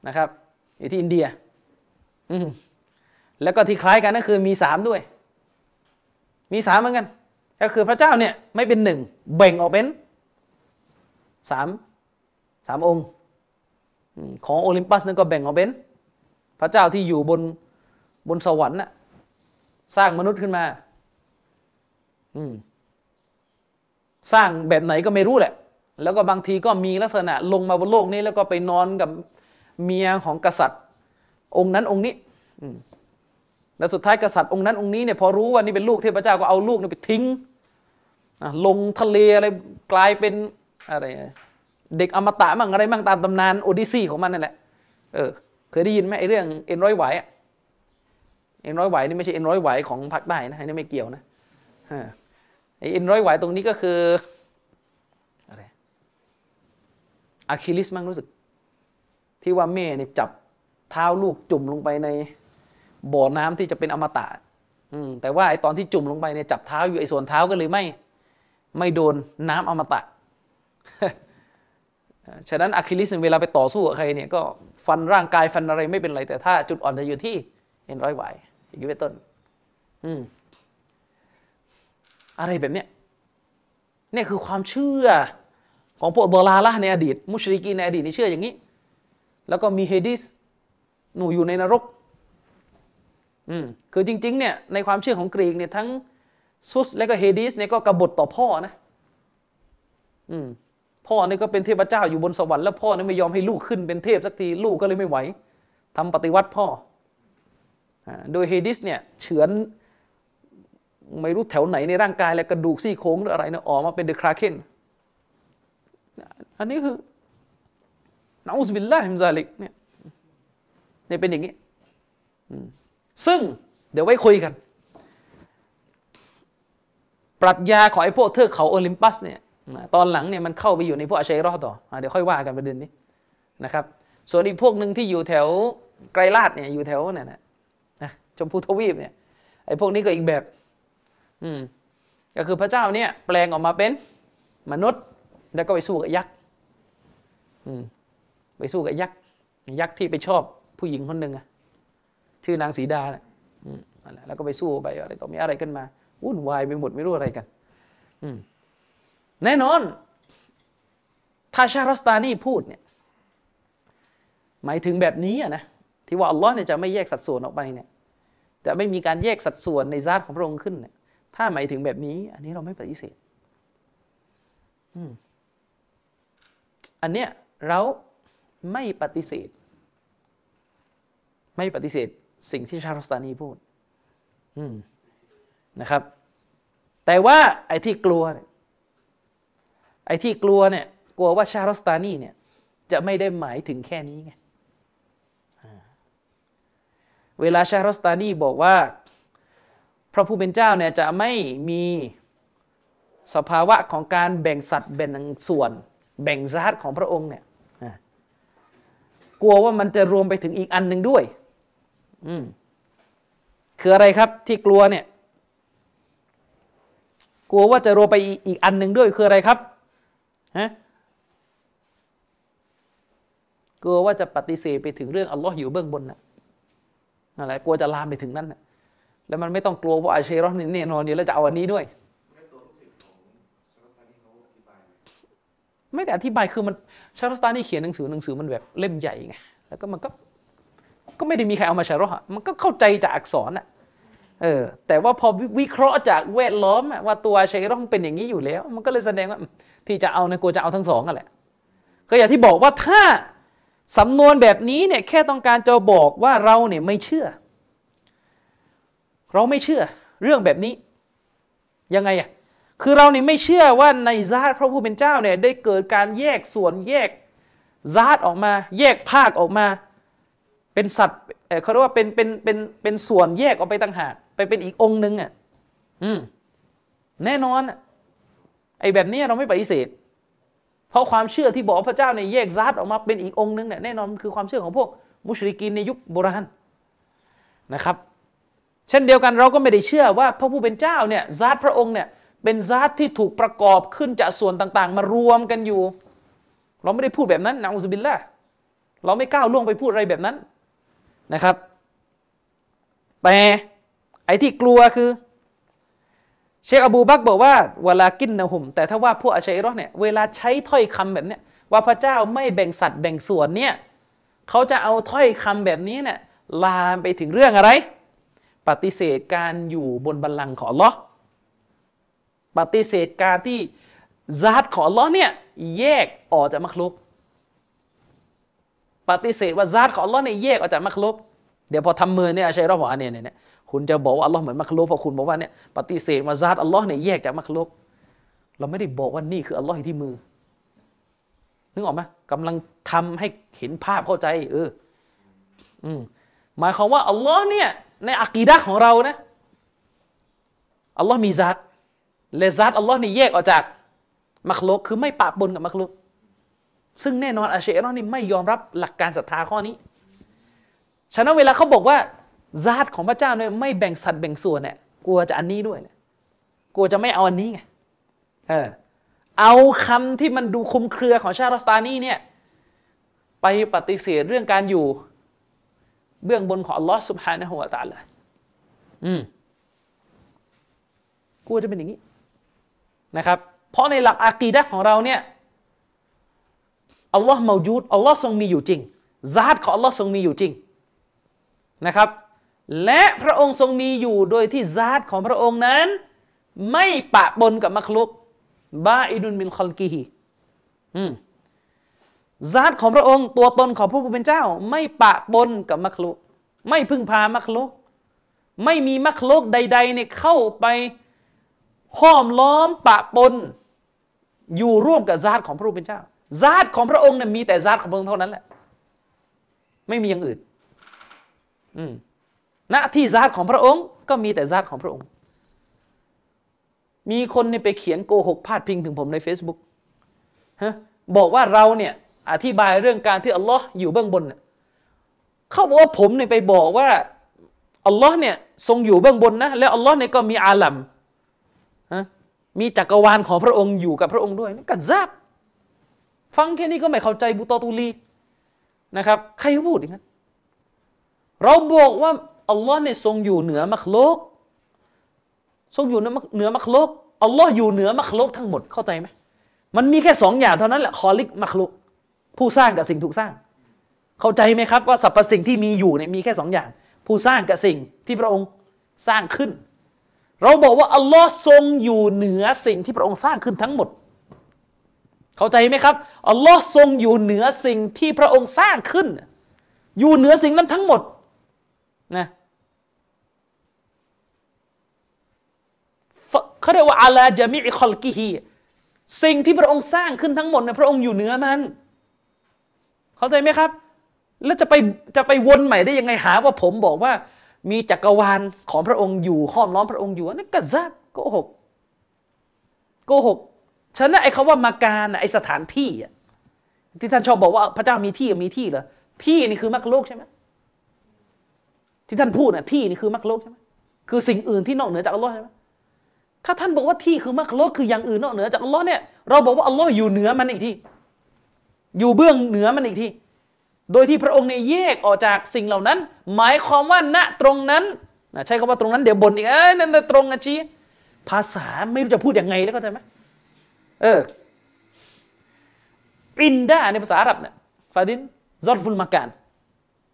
นะครับ อยู่ที่อินเดียแล้วก็ที่คล้ายกันก็คือมีสามด้วย มีสามเหมือนกัน ก็คือพระเจ้าเนี่ยไม่เป็นหนึ่งแบ่งออกเป็นสามสามองค์ของโอลิมปัสนั่นก็แบ่งออกเป็น พระเจ้าที่อยู่บนบนสวรรค์น่ะสร้างมนุษย์ขึ้นมาอืมสร้างแบบไหนก็ไม่รู้แหละ แล้วก็บางทีก็มีลักษณะลงมาบนโลกนี้ แล้วก็ไปนอนกับเมียของกษัตริย์ องค์นั้นองค์นี้แล้วสุดท้ายกษัตริย์องค์นั้นองค์นี้เนี่ยพอรู้ว่านี่เป็นลูกเทพเจ้าก็เอาลูกนี่ไปทิ้งลงทะเลอะไรกลายเป็นอะไรเด็กอมตะมั่งอะไรมั่งตามตำนานโอดิซีของมันนั่นแหละเออเคยได้ยินไหมไอ้เรื่องเอ็นร้อยไหวอะเอ็นร้อยไหวนี่ไม่ใช่เอ็นร้อยไหวของภาคใต้นะอันนี้ไม่เกี่ยวนะฮะไอ้เอ็นร้อยไหวตรงนี้ก็คืออะไร อะคิลิสมั้งรู้สึก ที่ว่าแม่เนี่ยจับเท้าลูกจุ่มลงไปในบ่อน้ำที่จะเป็นอมตะอืมแต่ว่าไอตอนที่จุ่มลงไปเนี่ยจับเท้าอยู่ไอส่วนเท้าก็เลยไม่ ไม่โดนน้ำอมตะ ฉะนั้นอะคิลิสเวลาไปต่อสู้กับใครเนี่ยก็ฟันร่างกายฟันอะไรไม่เป็นไร แต่ถ้าจุดอ่อนจะอยู่ที่เอ็นร้อยหวายอย่างนี้เป็นต้น อืมอะไรแบบเนี้ยเนี่ยคือความเชื่อ ของพวกضلالةในอดีต مشركينในอดีตนี่เชื่ออย่างนี้ แล้วก็มีเฮดิสหนูอยู่ในนรก อืมคือจริง ๆ เนี่ยในความเชื่อของกรีกเนี่ยทั้งซุสและก็เฮดิสเนี่ยก็กบฏต่อพ่อนะ อืมพ่อเนี่ยก็เป็นเทพเจ้าอยู่บนสวรรค์แล้วพ่อเนี่ยไม่ยอมให้ลูกขึ้นเป็นเทพสักทีลูกก็เลยไม่ไหวทำปฏิวัติพ่อโดยเฮดิสเนี่ยเฉือนไม่รู้แถวไหนในร่างกายแล้วกระดูกซี่โครงหรืออะไรเนี่ยออกมาเป็น the Kraken อันนี้คือنعوذ بالله من ذلكเนี่ยเนี่ยเป็นอย่างนี้ซึ่งเดี๋ยวไว้คุยกัน ปรัชญาของไอ้พวกเทือกเขาโอลิมปัสเนี่ยตอนหลังเนี่ยมันเข้าไปอยู่ในพวกอาชัยรอต่ออเดี๋ยวค่อยว่ากันประเด็นนี้นะครับ ส่วนอีกพวกหนึ่งที่อยู่แถวไกรลาดเนี่ยอยู่แถวเนี่ยนะชมพูทวีปเนี่ยไอ้พวกนี้ก็อีกแบบ อืมก็คือพระเจ้าเนี่ย แปลงออกมาเป็นมนุษย์ แล้วก็ไปสู้กับยักษ์ ไปสู้กับยักษ์ยักษ์ที่ไปชอบผู้หญิงคนหนึ่งอะชื่อนางสีดาเนี่ยอืมนั่นและแล้วก็ไปสู้ไปอะไรต่อมีอะไรกันมาวุ่นวายไปหมดไม่รู้อะไรกันแน่นอน ถ้าชารัสตานีพูดเนี่ย หมายถึงแบบนี้อะนะที่ว่าอัลลอฮ์เนี่ยจะไม่แยกสัดส่วนออกไปเนี่ยจะไม่มีการแยกสัดส่วนในซาตของพระองค์ขึ้นเนี่ยถ้าหมายถึงแบบนี้ อันนี้เราไม่ปฏิเสธอันเนี้ย เราไม่ปฏิเสธ ไม่ปฏิเสธสิ่งที่ชารัสตานีพูดนะครับ แต่ว่าไอ้ที่กลัวเนี่ยไอ้ที่กลัวเนี่ย กลัวว่าชารัสตานีเนี่ย จะไม่ได้หมายถึงแค่นี้ไงเวลาชารัสตานีบอกว่า พระผู้เป็นเจ้าเนี่ยจะไม่มีสภาวะของการแบ่งสัตว์แบ่งส่วน แบ่งซาตของพระองค์เนี่ยกลัวว่ามันจะรวมไปถึงอีกอันหนึ่งด้วย อืมคืออะไรครับที่กลัวเนี่ย กลัวว่าจะรวมไปอีกอันหนึ่งด้วยคืออะไรครับฮะกลัวว่าจะปฏิเสธไปถึงเรื่องอัลลอฮ์อยู่เบื้องบนนะนั่นแหละกลัวจะลามไปถึงนั่นนะแล้วมันไม่ต้องกลัวว่าอาเชรอนี่แน่นอนอยู่แล้วจะเอาอันนี้ด้วย ไม่ได้อธิบายคือมันชารัสตานี่เขียนหนังสือหนังสือมันแบบเล่มใหญ่ไงแล้วก็มันก็ก็ไม่ได้มีใครเอามาชาร์ฮะมันก็เข้าใจจากอักษรอะเออแต่ว่าพอวิเคราะห์จากแวดล้อมว่าตัวชัยรอมเป็นอย่างนี้อยู่แล้ว มันก็เลยแสดงว่าที่จะเอาในกลัวจะเอาทั้งสองกันแหละก็อย่างที่บอกว่าถ้าสำนวนแบบนี้เนี่ยแค่ต้องการจะบอกว่าเราเนี่ยไม่เชื่อ เราไม่เชื่อ เรื่องแบบนี้ ยังไงอะ คือเราเนี่ยไม่เชื่อว่าในซาตพระผู้เป็นเจ้าเนี่ยได้เกิดการแยกส่วนแยกซาตออกมา แยกภาคออกมา เป็นสัตว์เออเขาเรียกว่าเป็นเป็นเป็นเป็นส่วนแยกออกไปต่างหากไปเป็นอีกองค์หนึ่งอะอืมแน่นอนอะไอ้แบบนี้เราไม่ปฏิเสธเพราะความเชื่อที่บอกพระเจ้าเนี่ยแยกซาตออกมาเป็นอีกองค์หนึ่งเนี่ยแน่นอนมันคือความเชื่อของพวกมุชริกีนในยุคโบราณนะครับ เช่นเดียวกันเราก็ไม่ได้เชื่อว่าพระผู้เป็นเจ้าเนี่ยซาตพระองค์เนี่ย เป็นซาตที่ถูกประกอบขึ้นจากส่วนต่าง ๆ มารวมกันอยู่ เราไม่ได้พูดแบบนั้นนะอุสบิลละเราไม่ก้าวล่วงไปพูดอะไรแบบนั้นนะครับ แต่ไอ้ที่กลัวคือ เชคอบูบักบอกว่าเวลากินนะหุม แต่ถ้าว่าพวกอาชัยรอเนี่ยเวลาใช้ถ้อยคำแบบเนี้ยว่าพระเจ้าไม่แบ่งสัตว์แบ่งส่วนเนี่ยเขาจะเอาถ้อยคำแบบนี้เนี่ยลามไปถึงเรื่องอะไร ปฏิเสธการอยู่บนบัลลังก์ของลอ ปฏิเสธการที่ซาตของลอเนี่ยแยกออกจากมักลุก ปฏิเสธว่าซาตของอัลลอฮ์เนี่ยแยกออกจากมักลุก เดี๋ยวพอทำมือเนี่ยใช้รอบหัวเนี่ยเนี่ยคุณจะบอกว่าอัลลอฮ์เหมือนมักลุกเพราะคุณบอกว่าเนี่ยปฏิเสธว่าซาตอัลลอฮ์เนี่ยแยกจากมักลุก เราไม่ได้บอกว่านี่คืออัลลอฮ์ที่มือ นึกออกไหมกำลังทำให้เห็นภาพเข้าใจ เออ อืมหมายความว่าอัลลอฮ์เนี่ยในอักีดะของเรานะอัลลอฮ์มีซัต แลซัตอัลลอฮ์นี่แยกออกจากมักลุกคือไม่ปะปนกับมักลุก ซึ่งแน่นอนอาเชรอนี่ไม่ยอมรับหลักการศรัทธาข้อนี้ ฉะนั้นเวลาเขาบอกว่าซาตของพระเจ้าเนี่ยไม่แบ่งสัดแบ่งส่วนเนี่ยกลัวจะอันนี้ด้วยเนี่ยกลัวจะไม่เอาอันนี้ไงเออเอาคำที่มันดูคุมเครือของชาติรัสตานีเนี่ยไปปฏิเสธเรื่องการอยู่ เบื้องบนของอัลลอฮ์สุบฮานะฮูวะตะอาลาอืมกลัวจะเป็นอย่างนี้ นะครับ เพราะในหลักอากีดะของเราเนี่ยอัลลอฮ์มาจูดอัลลอฮ์ทรงมีอยู่จริงซาตของอัลลอฮ์ทรงมีอยู่จริงนะครับ และพระองค์ทรงมีอยู่โดยที่ซาตของพระองค์นั้น ไม่ปะปนกับมักลุกบาอิดุนมินคอลกีฮีอืมซาตของพระองค์ตัวตนของพระผู้เป็นเจ้า ไม่ปะปนกับมักลุกไม่พึ่งพามักลุกไม่มีมักลุกใดๆเนี่ยเข้าไป ห้อมล้อมปะปน อยู่ร่วมกับซาตของพระผู้เป็นเจ้าซาตของพระองค์เนี่ยมีแต่ซาตของพระองค์เท่านั้นแหละ ไม่มีอย่างอื่น อืมหน้าที่ซาตของพระองค์ก็มีแต่ซาตของพระองค์ มีคนเนี่ยไปเขียนโกหกพาดพิงถึงผมใน Facebook ฮะบอกว่าเราเนี่ยอธิบายเรื่องการที่อัลลอฮ์อยู่เบื้องบนเนี่ยเขาบอกว่าผมเนี่ยไปบอกว่าอัลลอฮ์เนี่ยทรงอยู่เบื้องบนนะแล้วอัลลอฮ์เนี่ยก็มีอาลัม มีจักรวาลของพระองค์อยู่กับพระองค์ด้วยนี่กัดซาบฟังแค่นี้ก็ไม่เข้าใจบุตอตุลีนะครับ ใครพูดอย่างนั้นเราบอกว่าอัลลอฮ์เนี่ยทรงอยู่เหนือมักโลก ทรงอยู่เหนือมักโลกอัลลอฮ์อยู่เหนือมักโลกทั้งหมดเข้าใจไหมมันมีแค่สองอย่างเท่านั้นแหละคอลิกมักโลกผู้สร้างกับสิ่งถูกสร้าง เข้าใจไหมครับว่าสรรพสิ่งที่มีอยู่เนี่ยมีแค่สองอย่าง ผู้สร้างกับสิ่งที่พระองค์สร้างขึ้น เราบอกว่าอัลลอฮ์ทรงอยู่เหนือสิ่งที่พระองค์สร้างขึ้นทั้งหมด เข้าใจไหมครับอัลลอฮ์ทรงอยู่เหนือสิ่งที่พระองค์สร้างขึ้น อยู่เหนือสิ่งนั้นทั้งหมดนะเขาเรียกว่าอาลาจามิอิคอลกิฮีสิ่งที่พระองค์สร้างขึ้นทั้งหมดเนี่ยพระองค์อยู่เหนือมัน เข้าใจไหมครับ แล้วจะไปจะไปวนใหม่ได้ยังไงหาว่าผมบอกว่า มีจักรวาลของพระองค์อยู่ห้อมล้อมพระองค์อยู่นั่นก็ซาบโกหกโกหกฉะนั้นไอ้คาว่ามาการไอ้สถานที่อะที่ท่านชอบบอกว่าพระเจ้ามีที่มีที่เหรอที่นี่คือมรรคโลกใช่ไหมที่ท่านพูดน่ะที่นี่คือมรรคโลกใช่ไหมคือสิ่งอื่นที่นอกเหนือจากอัลลอฮ์ใช่ไหมถ้าท่านบอกว่าที่คือมรรคโลกคืออย่างอื่นนอกเหนือจากอัลลอฮ์เนี่ยเราบอกว่าอัลลอฮ์อยู่เหนือมันอีกที่อยู่เบื้องเหนือมันอีกที่ โดยที่พระองค์เนี่ยแยกออกจากสิ่งเหล่านั้น หมายความว่าณตรงนั้นใช้คำว่าตรงนั้นเดี๋ยวบนอีกเอ้ยนั่นตรงอะชี้ภาษาไม่รู้จะพูดยังไงแล้วเข้าใจไหมเออعند ในภาษาอาหรับเนี่ยفهذا ظرف المكان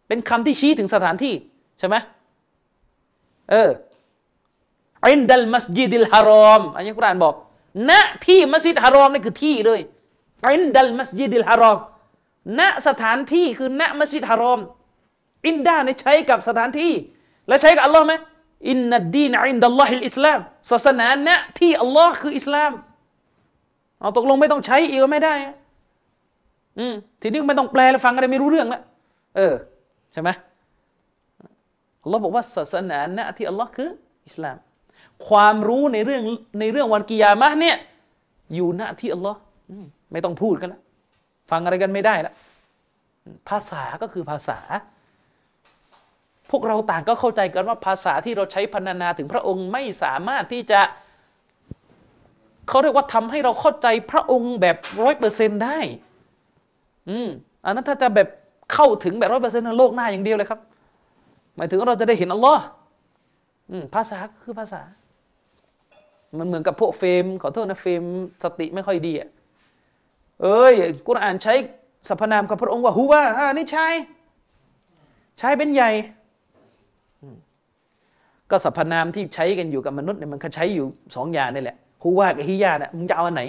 เป็นคำที่ชี้ถึงสถานที่ ใช่ไหมเออعند المسجد الحرامอันนี้กุรานบอก ณที่มัสยิดฮารอมนี่คือที่เลยعند المسجد الحرام ณสถานที่คือณมัสยิดฮารอม عند เนี่ยใช้กับสถานที่ แล้วใช้กับอัลลอฮ์ไหมإن الدين عند الله الإسلامศาสนาณที่อัลลอฮ์คืออิสลามเอาตกลงไม่ต้องใช้อีกไม่ได้อืมทีนี้ไม่ต้องแปลแล้วฟังอะไรไม่รู้เรื่องแล้วเออใช่ไหมอัลลอฮ์บอกว่าศาสนาณที่อัลลอฮ์คืออิสลาม ความรู้ในเรื่องในเรื่องวันกิยามะเนี่ยอยู่ณที่อัลลอฮ์ไม่ต้องพูดกันแล้ว ฟังอะไรกันไม่ได้แล้วภาษาก็คือภาษา พวกเราต่างก็เข้าใจกันว่าภาษาที่เราใช้พรรณนาถึงพระองค์ไม่สามารถที่จะเขาเรียกว่าทำให้เราเข้าใจพระองค์แบบร้อยเปอร์เซ็นได้ อืมอันนั้นถ้าจะแบบเข้าถึงแบบร้อยเปอร์เซ็นต์โลกหน้าอย่างเดียวเลยครับ หมายถึงเราจะได้เห็นอัลลอฮ์ภาษาคือภาษา มันเหมือนกับพวกเฟมขอโทษนะเฟมสติไม่ค่อยดีอะ เอ้ยกุรอานใช้สรรพนามกับพระองค์ว่าฮูว่าอ่านี่ใช่ใช้เป็นใหญ่ ก็สรรพนามที่ใช้กันอยู่กับมนุษย์เนี่ยมันก็ใช้อยู่สองอย่างนี่แหละฮูว่ากับฮิยาเนี่ยมึงจะเอาอันไหน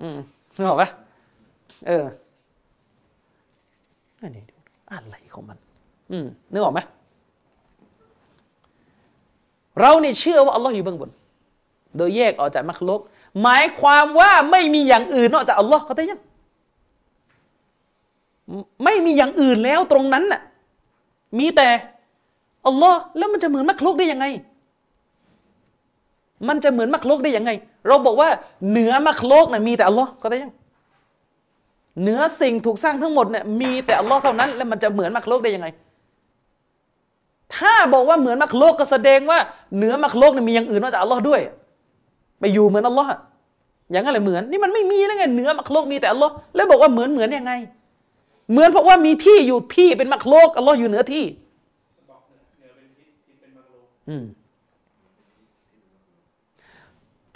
อืมนึกออกปะเอออันนี้อะไรของมัน อืมนึกออกไหมเราเนี่ยเชื่อว่าอัลลอฮ์อยู่เบื้องบน โดยแยกออกจากมักลุก หมายความว่าไม่มีอย่างอื่นนอกจากอัลลอฮ์เขาแต่ยังไม่มีอย่างอื่นแล้วตรงนั้นน่ะมีแต่อัลลอฮ์แล้วมันจะเหมือนมักลุกได้ยังไง มันจะเหมือนมักลุกได้ยังไง เราบอกว่าเหนือมักลุกน่ะมีแต่อัลลอฮ์ก็ได้ยังเหนือสิ่งถูกสร้างทั้งหมดเนี่ยมีแต่อัลลอฮ์เท่านั้น แล้วมันจะเหมือนมักลุกได้ยังไง ถ้าบอกว่าเหมือนมักลุกก็แสดงว่าเหนือมักลุกเนี่ยมีอย่างอื่นนอกจากอัลลอฮ์ด้วย ไปอยู่เหมือนอัลลอฮ์อย่างนั้นเลยเหมือน นี่มันไม่มีแล้วไงเหนือมักลุกมีแต่อัลลอฮ์แล้วบอกว่าเหมือนเหมือนยังไง เหมือนเพราะว่ามีที่อยู่ที่เป็นมักลุกอัลลอฮ์อยู่เหนือที่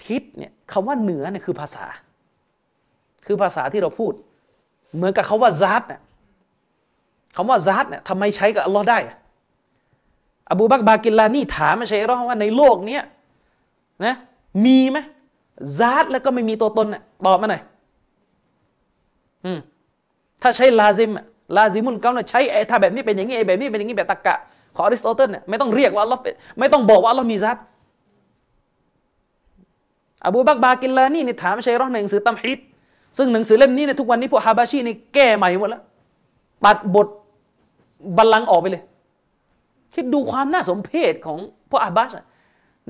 ทิศเนี่
ยคำว่าเหนือเนี่ยคือภาษา คือภาษาที่เราพูด เหมือนกับคาว่าซาตเนี่ยคำว่าذات เนี่ยทำไมใช้กับอัลลอฮ์ได้ อบูบักบากิลลานี่ถามมาใช่รอว่าในโลกเนี้ยนะ มีไหมذات แล้วก็ไม่มีตัวตนตอบมาหน่อยอืมถ้าใช้لازم لازم القولเนี่ยใช้ไอ้ถ้าแบบนี้เป็นอย่างนี้ไอ้แบบนี้เป็นอย่างนี้แบบตรกกะของอริสโตเติลเนี่ยไม่ต้องเรียกว่าอัลลอฮ์เป็นไม่ต้องบอกว่าอัลลอฮ์มี ذاتอบูบักบากิลลานี่นี่ถามใช่หรอในหนังสือตัมฮิดซึ่งหนังสือเล่มนี้เนี่ยทุกวันนี้พวกฮาบาชีนี่แก้ใหม่หมดแล้วตัดบทบัลลังก์ออกไปเลย คิดดูความน่าสมเพชของพวกอาบัชอะ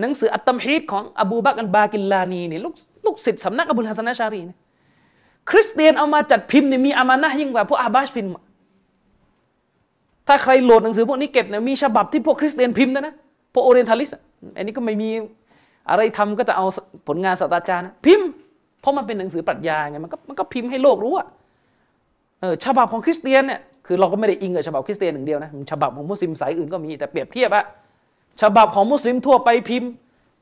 หนังสืออัตตัมฮีดของอบูบักรอัลบากิลลานีเนี่ลูกลูกศิษย์สำนักอบุลฮัสนอัชารีเนี่ยคริสเตียนเอามาจัดพิมพ์เนี่ยมีอามานะยิ่งกว่าพวกอาบัชพิมพ์ ถ้าใครโหลดหนังสือพวกนี้เก็บเนี่ยมีฉบับที่พวกคริสเตียนพิมพ์นะนะพวก Orientalist อะอันนี้ก็ไม่มีอะไรทำก็จะเอาผลงานศาสตราจารย์พิมพ์ เพราะมันเป็นหนังสือปรัชญาไงมันก็มันก็พิมพ์ให้โลกรู้อะเออฉบับของคริสเตียนเนี่ยคือเราก็ไม่ได้อิงกับฉบับคริสเตียนหนึ่งเดียวนะฉบับของมุสลิมสายอื่นก็มีแต่เปรียบเทียบอะ ฉบับของมุสลิมทั่วไปพิมพ์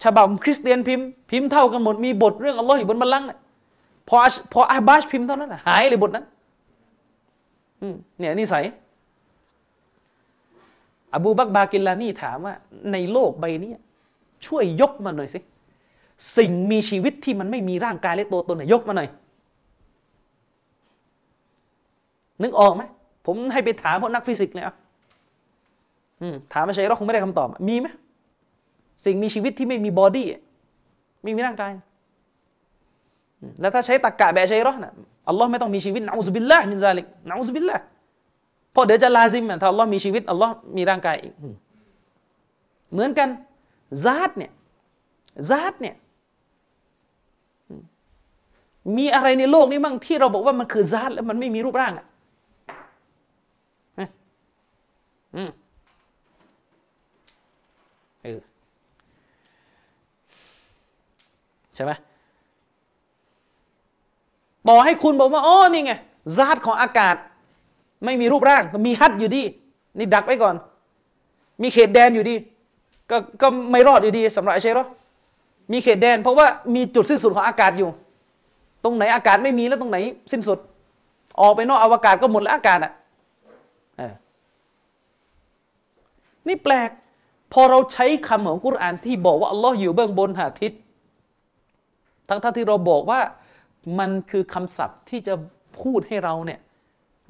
ฉบับของคริสเตียนพิมพ์ พิมพ์เท่ากันหมดมีบทเรื่องอัลลอฮ์อยู่บนบัลลังก์เนี่ยพออาชพออาบาชพิมพ์เท่านั้นนะหายเลยบทนั้นอืมเนี่ยนิสัยอบูบักรบากิลลานี่ถามว่า ในโลกใบนี้ช่วยยกมาหน่อยสิสิ่งมีชีวิตที่มันไม่มีร่างกายและตัวตนเนี่ยยกมาหน่อย นึกออกไหมผมให้ไปถามพวกนักฟิสิกส์เลยอะอืม ถามมาใช่เราคงไม่ได้คำตอบ มีไหมสิ่งมีชีวิตที่ไม่มี body ไม่มีร่างกายอืมแล้วถ้าใช้ตรกกะแบบใช่รอนะอัลลอฮ์ไม่ต้องมีชีวิตنعوذ بالله من ذلك نعوذ باللهเพราะเดี๋ยวจะลาซิมอะถ้าอัลลอฮ์มีชีวิตอัลลอฮ์มีร่างกายอีกอืมเหมือนกันซาตเนี่ยซาตเนี่ยอืมมีอะไรในโลกนี้บ้างที่เราบอกว่ามันคือซาตแล้วมันไม่มีรูปร่างอะอืมเออ ใช่ไหมต่อให้คุณบอกว่าอ๋อนี่ไงซาดของอากาศ ไม่มีรูปร่างมีฮัดอยู่ดี นี่ดักไว้ก่อน มีเขตแดนอยู่ดี ก็ก็ไม่รอดอยู่ดีสำหรับไอเชรอมีเขตแดน เพราะว่ามีจุดสิ้นสุดของอากาศอยู่ ตรงไหนอากาศไม่มีแล้วตรงไหน สิ้นสุด ออกไปนอกอวกาศก็หมดแล้วอากาศอะเออนี่แปลก พอเราใช้คำของกุรอานที่บอกว่าอัลลอฮ์อยู่เบื้องบนหาทิศ ทั้งที่เราบอกว่ามันคือคำศัพท์ที่จะพูดให้เราเนี่ย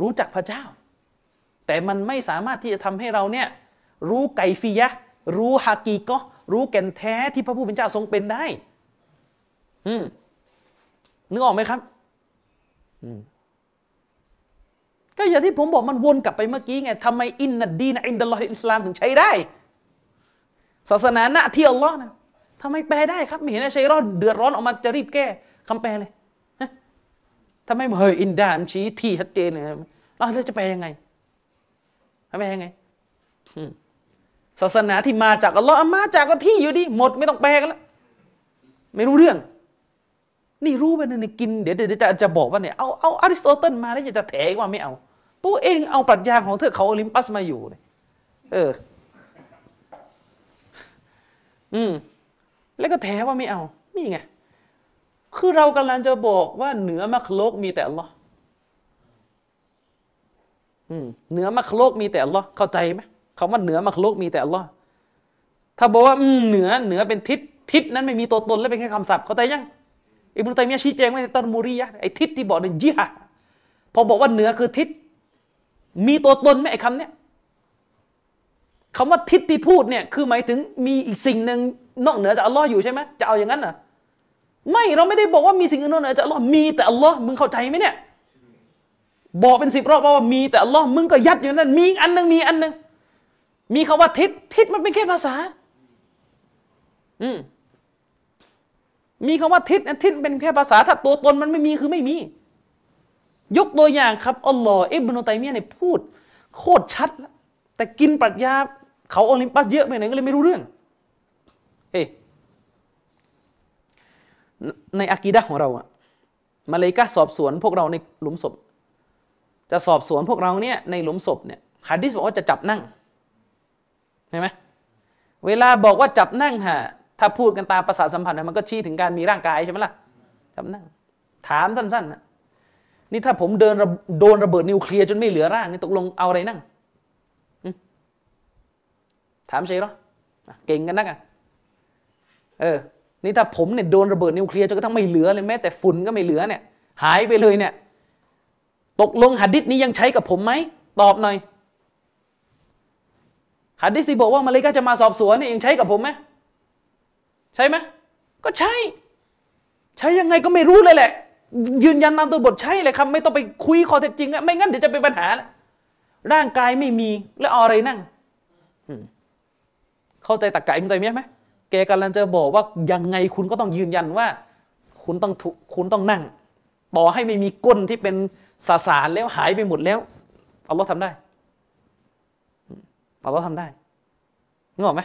รู้จักพระเจ้า แต่มันไม่สามารถที่จะทำให้เราเนี่ยรู้ไกฟียะ รู้ฮากีก็รู้แก่นแท้ที่พระผู้เป็นเจ้าทรงเป็นได้ อืมนึกออกไหมครับ อืมก็อย่างที่ผมบอกมันวนกลับไปเมื่อกี้ไงทำไมอินนัดดีนอินดัลลอฮิอิสลามถึงใช้ได้ ศาสนาหน้าที่อัลลอฮ์นะ ทำไมแปลได้ครับไม่เห็นไอ้ชัยรอดเดือดร้อนออกมาจะรีบแก้คำแปลเลยทำไมเฮยอินดามชี้ที่ชัดเจนเลยแล้วจะแปลยังไงแปลยังไงศาสนาที่มาจากอัลลอฮ์มาจากก็ที่อยู่ดี หมดไม่ต้องแปลกันแล้วไม่รู้เรื่อง นี่รู้ไปนะเนี่ยกินเดี๋ยวเดี๋ยวจะจะบอกว่าเนี่ยเอาเอาอริสโตเติลมาแล้วจะแถว่าไม่เอา ตัวเองเอาปรัชญาของเธอเขาโอลิมปัสมาอยู่เลยเออ อืม แล้วก็แถว่าไม่เอา นี่ไง คือเรากำลังจะบอกว่าเหนือมักโลกมีแต่อัลลอฮ์อืมเหนือมักโลกมีแต่อัลลอฮ์เข้าใจไหมคำว่าเหนือมักโลกมีแต่อัลลอฮ์ถ้าบอกว่าอืมเหนือเหนือเป็นทิศทิศนั้นไม่มีตัวตนและเป็นแค่คำศัพท์เข้าใจยังอิบนุตัยมียะชี้แจงไว้ในตันมูรียะไอ้ทิศที่บอกในจิฮะพอบอกว่าเหนือคือทิศ มีตัวตนไหมไอ้คำเนี้ยคำว่าทิศที่พูดเนี่ยคือหมายถึงมีอีกสิ่งหนึ่ง นอกเหนือจากอัลลอฮ์อยู่ใช่ไหมจะเอาอย่างนั้นเหรอไม่เราไม่ได้บอกว่ามีสิ่งอื่นนอกเหนือจากอัลลอฮ์มีแต่อัลลอฮ์มึงเข้าใจไหมเนี่ย บอกเป็นสิบรอบว่ามีแต่อัลลอฮ์มึงก็ยัดอยู่นั่นมีอันหนึงมีอันหนึงมีคำว่าทิศทิศมันเป็นแค่ภาษา อืมมีคำว่าทิศนะทิศเป็นแค่ภาษาถ้าตัวตนมันไม่มีคือไม่มี ยกตัวอย่างครับอัลลอฮ์อิบนุตัยมียเนี่ยพูด โคตรชัดแล้วแต่กินปรัชญาเขาโอลิมปัสเยอะไปหน่ยก็เลยไม่รู้เรื่อง เฮ้ในอากีดะของเราอะมาเลยกาสอบสวนพวกเราในหลุมศพ จะสอบสวนพวกเราเนี่ยในหลุมศพเนี่ยฮะดิษบอกว่าจะจับนั่งเห็นไหมเวลาบอกว่าจับนั่งฮะถ้าพูดกันตามภาษาสัมพันธ์มันก็ชี้ถึงการมีร่างกายใช่ไหมล่ะจับนั่ง ถามสั้นๆนะนี่ถ้าผมเดินระโดนระเบิดนิวเคลียร์จนไม่เหลือร่างนี่ตกลงเอาอะไรนั่งอืมถามใช่หรอเก่งกันนักอะ เออ นี่ถ้าผมเนี่ยโดนระเบิดนิวเคลียร์จนกระทั่งไม่เหลือเลยแม้แต่ฝุ่นก็ไม่เหลือเนี่ย หายไปเลยเนี่ย ตกลงหัดดิษนี้ยังใช้กับผมไหมตอบหน่อยหัดดิษที่บอกว่ามาเลย์กาจะมาสอบสวนเนี่ยยังใช้กับผมไหมใช่ไหมก็ใช่ ใช้ยังไงก็ไม่รู้เลยแหละ ยืนยันตามตัวบทใช่เลยครับ ไม่ต้องไปคุยข้อเท็จจริงอะไม่งั้นเดี๋ยวจะเป็นปัญหานะร่างกายไม่มีแล้วเอาอะไรนั่งเข้าใจตะกะอิมใจเมียไหม แกกำลังจะบอกว่ายังไงคุณก็ต้องยืนยันว่า คุณต้องถูคุณต้องนั่ง ต่อให้ไม่มีก้นที่เป็นสสารแล้วหายไปหมดแล้วอัลลอฮ์ทำได้อัลลอฮ์ทำได้นึกออไหม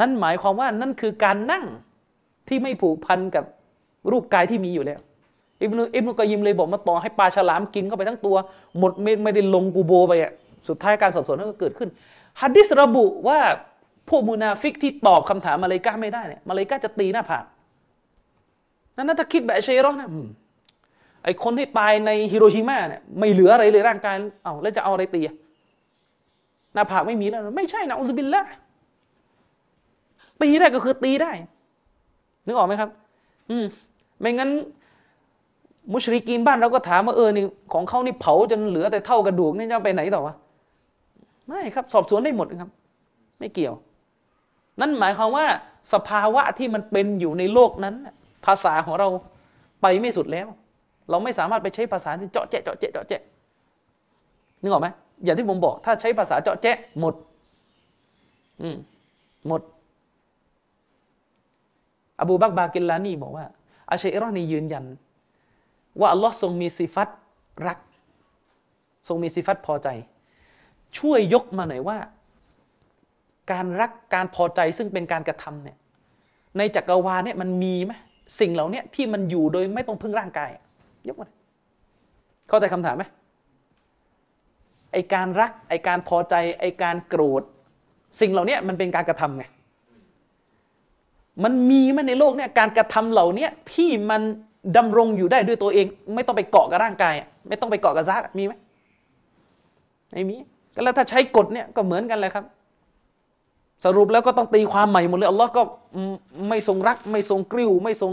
นั่นหมายความว่านั่นคือการนั่งที่ไม่ผูกพันกับรูปกายที่มีอยู่แล้วอิบนุอิบนุกอยยิมเลยบอกมาต่อให้ปลาฉลามกินเข้าไปทั้งตัว หมดไม่ไม่ได้ลงกูโบไปอะสุดท้ายการสอบสวนนั้นก็เกิดขึ้น ฮัดดิสระบุว่าพวกมุนาฟิกที่ตอบคำถามมาเลย์กาไม่ได้เนี่ยมาเลย์กาจะตีหน้าผากนั่นนะถ้าคิดแบบเชยรอนะอืมไอคนที่ตายในฮิโรชิมาเนี่ยไม่เหลืออะไรเลยร่างกายเอ้าแล้วจะเอาอะไรตีอะหน้าผากไม่มีแล้ว ไม่ใช่نعوذ باللهตีได้ก็คือตีได้ นึกออกไหมครับ อืมไม่งั้น มุชริกีนบ้านเราก็ถามว่าเออนี่ของเขานี่เผาจนเหลือแต่เถ้ากระดูกนี่จะไปไหนต่อวะ ไม่ครับ สอบสวนได้หมดนะครับ ไม่เกี่ยว นั่นหมายความว่า สภาวะที่มันเป็นอยู่ในโลกนั้น ภาษาของเราไปไม่สุดแล้ว เราไม่สามารถไปใช้ภาษาที่เจาะแจ๊ะเจาะแจ๊ะเจาะแจ๊ะนึกออกไหมอย่างที่ผมบอก ถ้าใช้ภาษาเจาะแจ๊ะหมด อืมหมด อบูบักบากิลลานีบอกว่าอาชัยรอนียืนยัน ว่าอัลลอฮ์ทรงมีสิฟัตรัก ทรงมีสิฟัตพอใจ ช่วยยกมาหน่อยว่า การรักการพอใจซึ่งเป็นการกระทำเนี่ยในจักรวาลเนี่ยมันมีไหมสิ่งเหล่านี้ที่มันอยู่โดยไม่ต้องพึ่งร่างกาย ยกมาเข้าใจคำถามไหมไอการรักไอการพอใจไอการโกรธ สิ่งเหล่านี้มันเป็นการกระทำไงมันมีไหมในโลกเนี่ยการกระทำเหล่านี้ที่มันดำรงอยู่ได้ด้วยตัวเอง ไม่ต้องไปเกาะกับร่างกาย ไม่ต้องไปเกาะกับซาตมีไหมไม่มี ก็แล้วถ้าใช้กฎเนี่ยก็เหมือนกันเลยครับ สรุปแล้วก็ต้องตีความใหม่หมดเลยอัลลอฮ์ก็ไม่ทรงรัก ไม่ทรงกริ้ว ไม่ทรง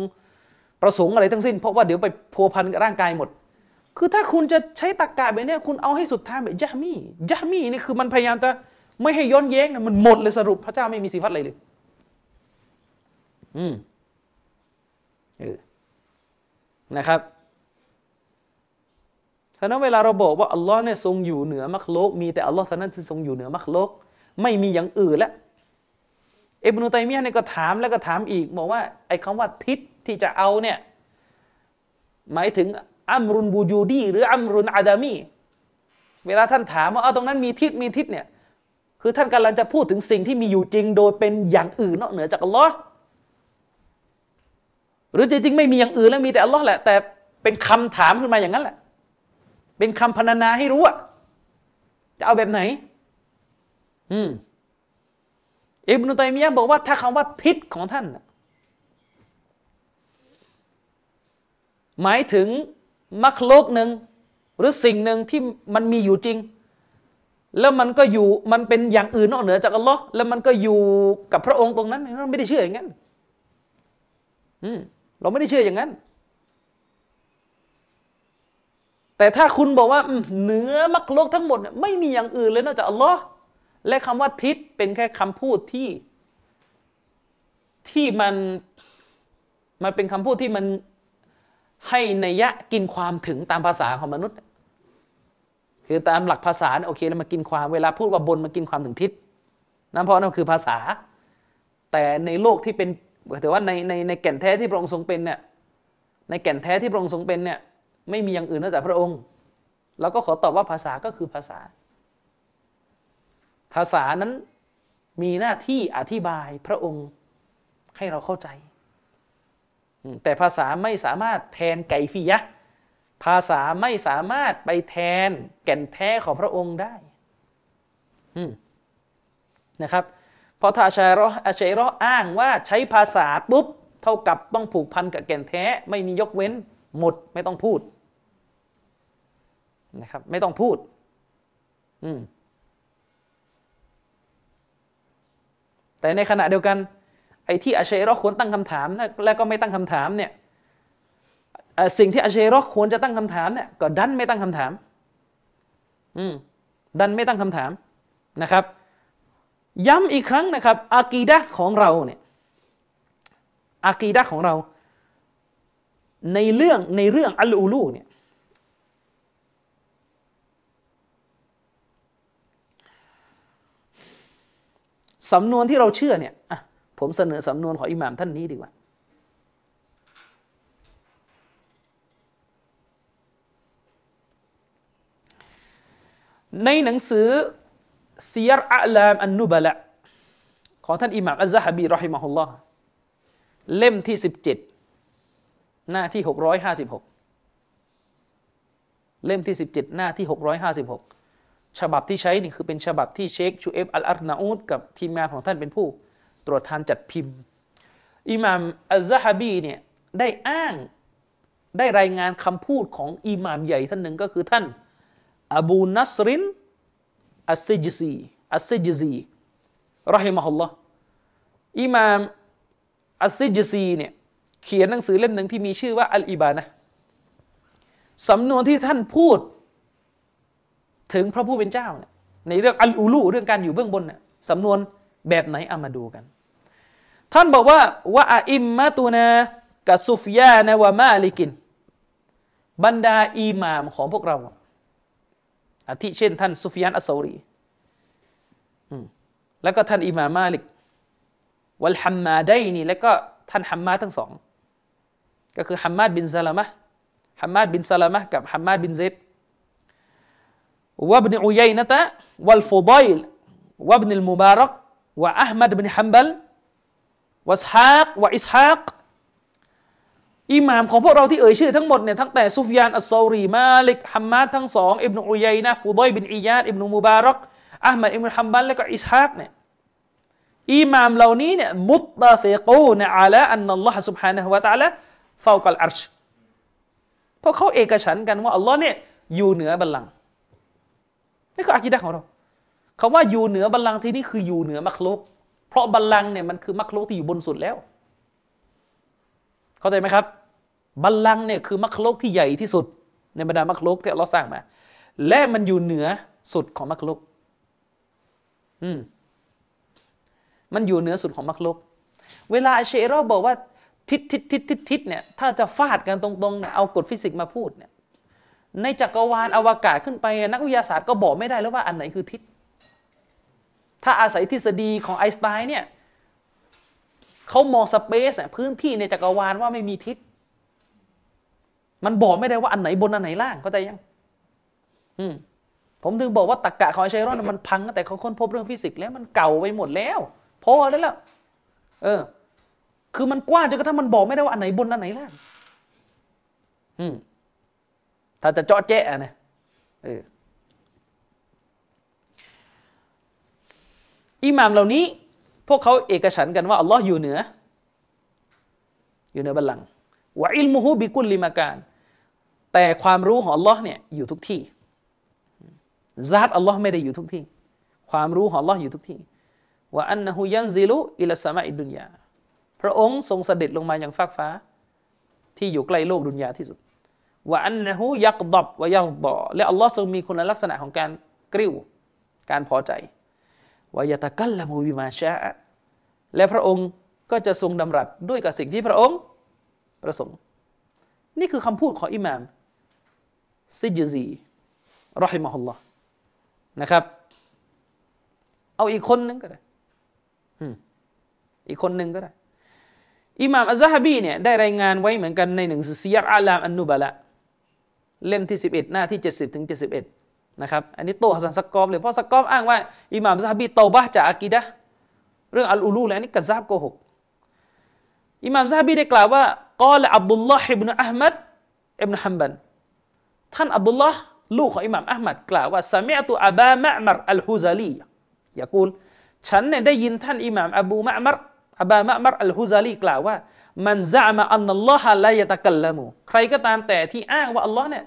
ประสงค์อะไรทั้งสิ้น เพราะว่าเดี๋ยวไปพัวพันกับร่างกายหมด คือถ้าคุณจะใช้ตรกกะแบบนี้คุณเอาให้สุดทางแบบยะมียะมีนี่คือมันพยายามจะไม่ให้ย้อนแย้งนะมันหมดเลยสรุปพระเจ้าไม่มีสิฟัตอะไรเลย อืมเออนะครับ ฉะนั้นเวลาเราบอกว่าอัลลอฮ์เนี่ยทรงอยู่เหนือมักโลก มีแต่อัลลอฮ์เท่านั้นที่ทรงอยู่เหนือมักโลก ไม่มีอย่างอื่นแล้วอิบนุตัยมียะเนี่ยก็ถามแล้วก็ถามอีกบอกว่าไอ้คำว่าทิศที่จะเอาเนี่ยหมายถึงอัมรุนบูจูดีหรืออัมรุนอาดามีเวลาท่านถามว่าเอาตรงนั้นมีทิศมีทิศเนี่ยคือท่านกำลังจะพูดถึงสิ่งที่มีอยู่จริง โดยเป็นอย่างอื่นนอกเหนือจากอัลลอฮ์หรือจริงๆไม่มีอย่างอื่นแล้วมีแต่อัลลอฮ์แหละแต่เป็นคำถามขึ้นมาอย่างนั้นแหละ เป็นคำพรรณนาให้รู้อะจะเอาแบบไหน อืมอิบนุตัยมียะบอกว่าถ้าคำว่าทิศของท่าน หมายถึงมักโลกหนึ่งหรือสิ่งหนึ่งที่มันมีอยู่จริง แล้วมันก็อยู่มันเป็นอย่างอื่นนอกเหนือจากอัลลอฮ์แล้วมันก็อยู่กับพระองค์ตรงนั้นเราไม่ได้เชื่ออย่างนั้น อืมเราไม่ได้เชื่ออย่างนั้น แต่ถ้าคุณบอกว่าเหนือมักโลกทั้งหมด ไม่มีอย่างอื่นเลยนอกจากอัลลอฮ์และคำว่าทิศเป็นแค่คำพูดที่ ที่มันมันเป็นคำพูดที่มันให้นัยยะกินความถึงตามภาษาของมนุษย์ คือตามหลักภาษาโอเคแล้วมากินความเวลาพูดว่าบนมากินความถึงทิศนั่นเพราะนั่นคือภาษา แต่ในโลกที่เป็นแต่ว่าในในในแก่นแท้ที่พระองค์ทรงเป็นเนี่ยในแก่นแท้ที่พระองค์ทรงเป็นเนี่ย ไม่มีอย่างอื่นนอกจากพระองค์ เราก็ขอตอบว่าภาษาก็คือภาษา ภาษานั้นมีหน้าที่อธิบายพระองค์ให้เราเข้าใจ แต่ภาษาไม่สามารถแทนไกฟิยะ ภาษาไม่สามารถไปแทนแก่นแท้ของพระองค์ได้นะครับพอถ้าอาชัยรออาชัยรออ้างว่าใช้ภาษาปุ๊บ เท่ากับต้องผูกพันกับแก่นแท้ ไม่มียกเว้นหมดไม่ต้องพูด นะครับ ไม่ต้องพูด อืมแต่ในขณะเดียวกัน ไอ้ที่อาชัยรอควรตั้งคำถามแล้วก็ไม่ตั้งคำถามเนี่ยสิ่งที่อาชัยรอควรจะตั้งคำถามเนี่ยก็ดันไม่ตั้งคำถาม อืมดันไม่ตั้งคำถามนะครับ ย้ำอีกครั้งนะครับอากีดะของเราเนี่ยอากีดะของเรา ในเรื่องในเรื่องอัลอูลูเนี่ย สำนวนที่เราเชื่อเนี่ยผมเสนอสำนวนของอิหม่ามท่านนี้ดีกว่า ในหนังสือซียรอัลามอันนุบะละของท่านอิหม่ามอัลซะฮบีรอฮิมะฮุลลอฮ์เล่มที่ 17 หน้าที่ 656 เล่มที่ 17 หน้าที่ 656 ฉบับที่ใช้นี่คือเป็นฉบับที่เชคชูเอฟอัลอาร์นาอูดกับทีมงานของท่านเป็นผู้ตรวจทานจัดพิมพ์ อิหม่ามอัลซะฮบีเนี่ยได้อ้างได้รายงานคำพูดของอิหม่ามใหญ่ท่านหนึ่งก็คือท่านอบูนัสรินอัสซิจซีอัสซิจซีرحمه اللهอิหม่ามอัสซิจซีเนี่ยเขียนหนังสือเล่มหนึ่งที่มีชื่อว่าอัลอิบานะสำนวนที่ท่านพูด ถึงพระผู้เป็นเจ้าเนี่ยในเรื่องอัลอูลูเรื่องการอยู่เบื้องบนเนี่ยสำนวนแบบไหนเอามาดูกัน ท่านบอกว่าวะอิมมาตูนากัซุฟยานวะมาลิกิน บรรดาอิหม่ามของพวกเราอาทิเช่น ท่านซุฟยานอัสซารีแล้วก็ท่านอิหมามาลิก วัลฮัมมาได้นี่แล้วก็ท่านฮัมมาดทั้งสอง ก็คือฮัมมาดบินซาลามะฮัมมาดบินซาลามะกับฮัมมาดบินเซด วะบนอุยัยนะตะวัลฟุดัยลวะบนิลมุบารักวะอัลมัดบินฮัมบัลวะสฮากวะอิสฮากอิหม่ามของพวกเราที่เอ่ยชื่อทั้งหมดเนี่ยตั้งแต่ซุฟยานอัสซารีมาลิกฮัมมาดทั้งสองอิบนุอุยัยนะฟุดอยบินอียาดอิบนุมุบารักอัลมัดอิบนุฮัมบัลและก็อิสฮากเนี่ยอิหม่ามเหล่านี้เนี่ยมุตตะฟิกูนอะลาอันนัลลอฮ์ سبحانه และ تعالى ฟาวกัลอัรชเพราะเขาเอกฉันกันว่าอัลลอฮ์เนี่ยอยู่เหนือบัลลังก์ นี่คืออากิดะของเราคาว่าอยู่เหนือบัลลังก์ที่นี่คืออยู่เหนือมักลุก เพราะบัลลังก์เนี่ยมันคือมักลุกที่อยู่บนสุดแล้ว เข้าใจไหมครับ บัลลังก์เนี่ยคือมักลุกที่ใหญ่ที่สุด ในบรรดามักลุกที่เราสร้างมา และมันอยู่เหนือสุดของمخلوق อืม มันอยู่เหนือสุดของمخلوق เวลาเชโรบอกว่าทิศทิศทิศทิศทิศเนี่ย ถ้าจะฟาดกันตรงๆเนี่ยเอากฎฟิสิกส์มาพูดเนี่ย ในจักรวาลอวกาศขึ้นไป นักวิทยาศาสตร์ก็บอกไม่ได้แล้วว่าอันไหนคือทิศ ถ้าอาศัยทฤษฎีของไอน์สไตน์เนี่ยเขามอง space พื้นที่ในจักรวาลว่าไม่มีทิศ มันบอกไม่ได้ว่าอันไหนบนอันไหนล่างเข้าใจยังอืมผมถึงบอกว่าตรกกะของไอชัยรอนมันพังตั้งแต่เขาค้นพบเรื่องฟิสิกส์แล้วมันเก่าไปหมดแล้วพอได้แล้ว เออ คือมันกว้างจนกระทั่งมันบอกไม่ได้ว่าอันไหนบนอันไหนล่าง อืม ถ้าจะเจาะแจ๊ะนะอิหม่ามเหล่านี้ พวกเขาเอกฉันกันว่าอัลลอฮ์อยู่เหนือ อยู่เหนือบัลลังก์วะอิลมุฮูบิกุลลิมาการ แต่ความรู้ของอัลลอฮ์เนี่ยอยู่ทุกที่ซาตอัลลอฮ์ไม่ได้อยู่ทุกที่ ความรู้ของอัลลอฮ์อยู่ทุกที่ว่าอันนะฮุยันซิลุอิลสมาอิดุนยาพระองค์ทรงเสด็จลงมาอย่างฟากฟ้า ที่อยู่ใกล้โลกดุนยาที่สุด ว่าอันนะฮุยักดบวายักบอและอัลลอฮ์ทรงมีคุณลักษณะของการกริ้ว การพอใจวายตะกัลละมูบิมาชาและพระองค์ก็จะทรงดำรัสด้วยกับสิ่งที่พระองค์ประสงค์ นี่คือคำพูดของอิหม่ามซิจซีرحمه اللهนะครับ เอาอีกคนนึงก็ได้อีกคนนึงก็ได้อิหม่ามอัซฮะบีเนี่ยได้รายงานไว้เหมือนกันในหนังสือซียรอาลามอันนุบะละ เล่มที่ 11 หน้าที่ 70ถึง71 นะครับ อันนี้โตฮัสซันซักอฟเลย เพราะซักอฟอ้างว่าอิหม่ามซฮะบีเตาบะจากอากีดะเรื่องอัลอูลูแล้วอันนี้กัซาบโกหกอิหม่ามซาบีได้กล่าวว่ากอลอับดุลลอฮ์อิบนุอัลมัดอิบนุฮัมบันท่านอับดุลลอฮ์ลูกของอิหม่ามอัลมัดกล่าวว่าสมิอตุอับามะมัรอัลฮุซาลีอย่ากูลฉันเนี่ยได้ยินท่านอิหม่ามอบูมะมัรอับามะมัรอัลฮุซาลีกล่าวว่า มันซะมะอันนัลลอฮะลายตะกัลละมูใครก็ตามแต่ที่อ้างว่าอัลลอฮ์เนี่ย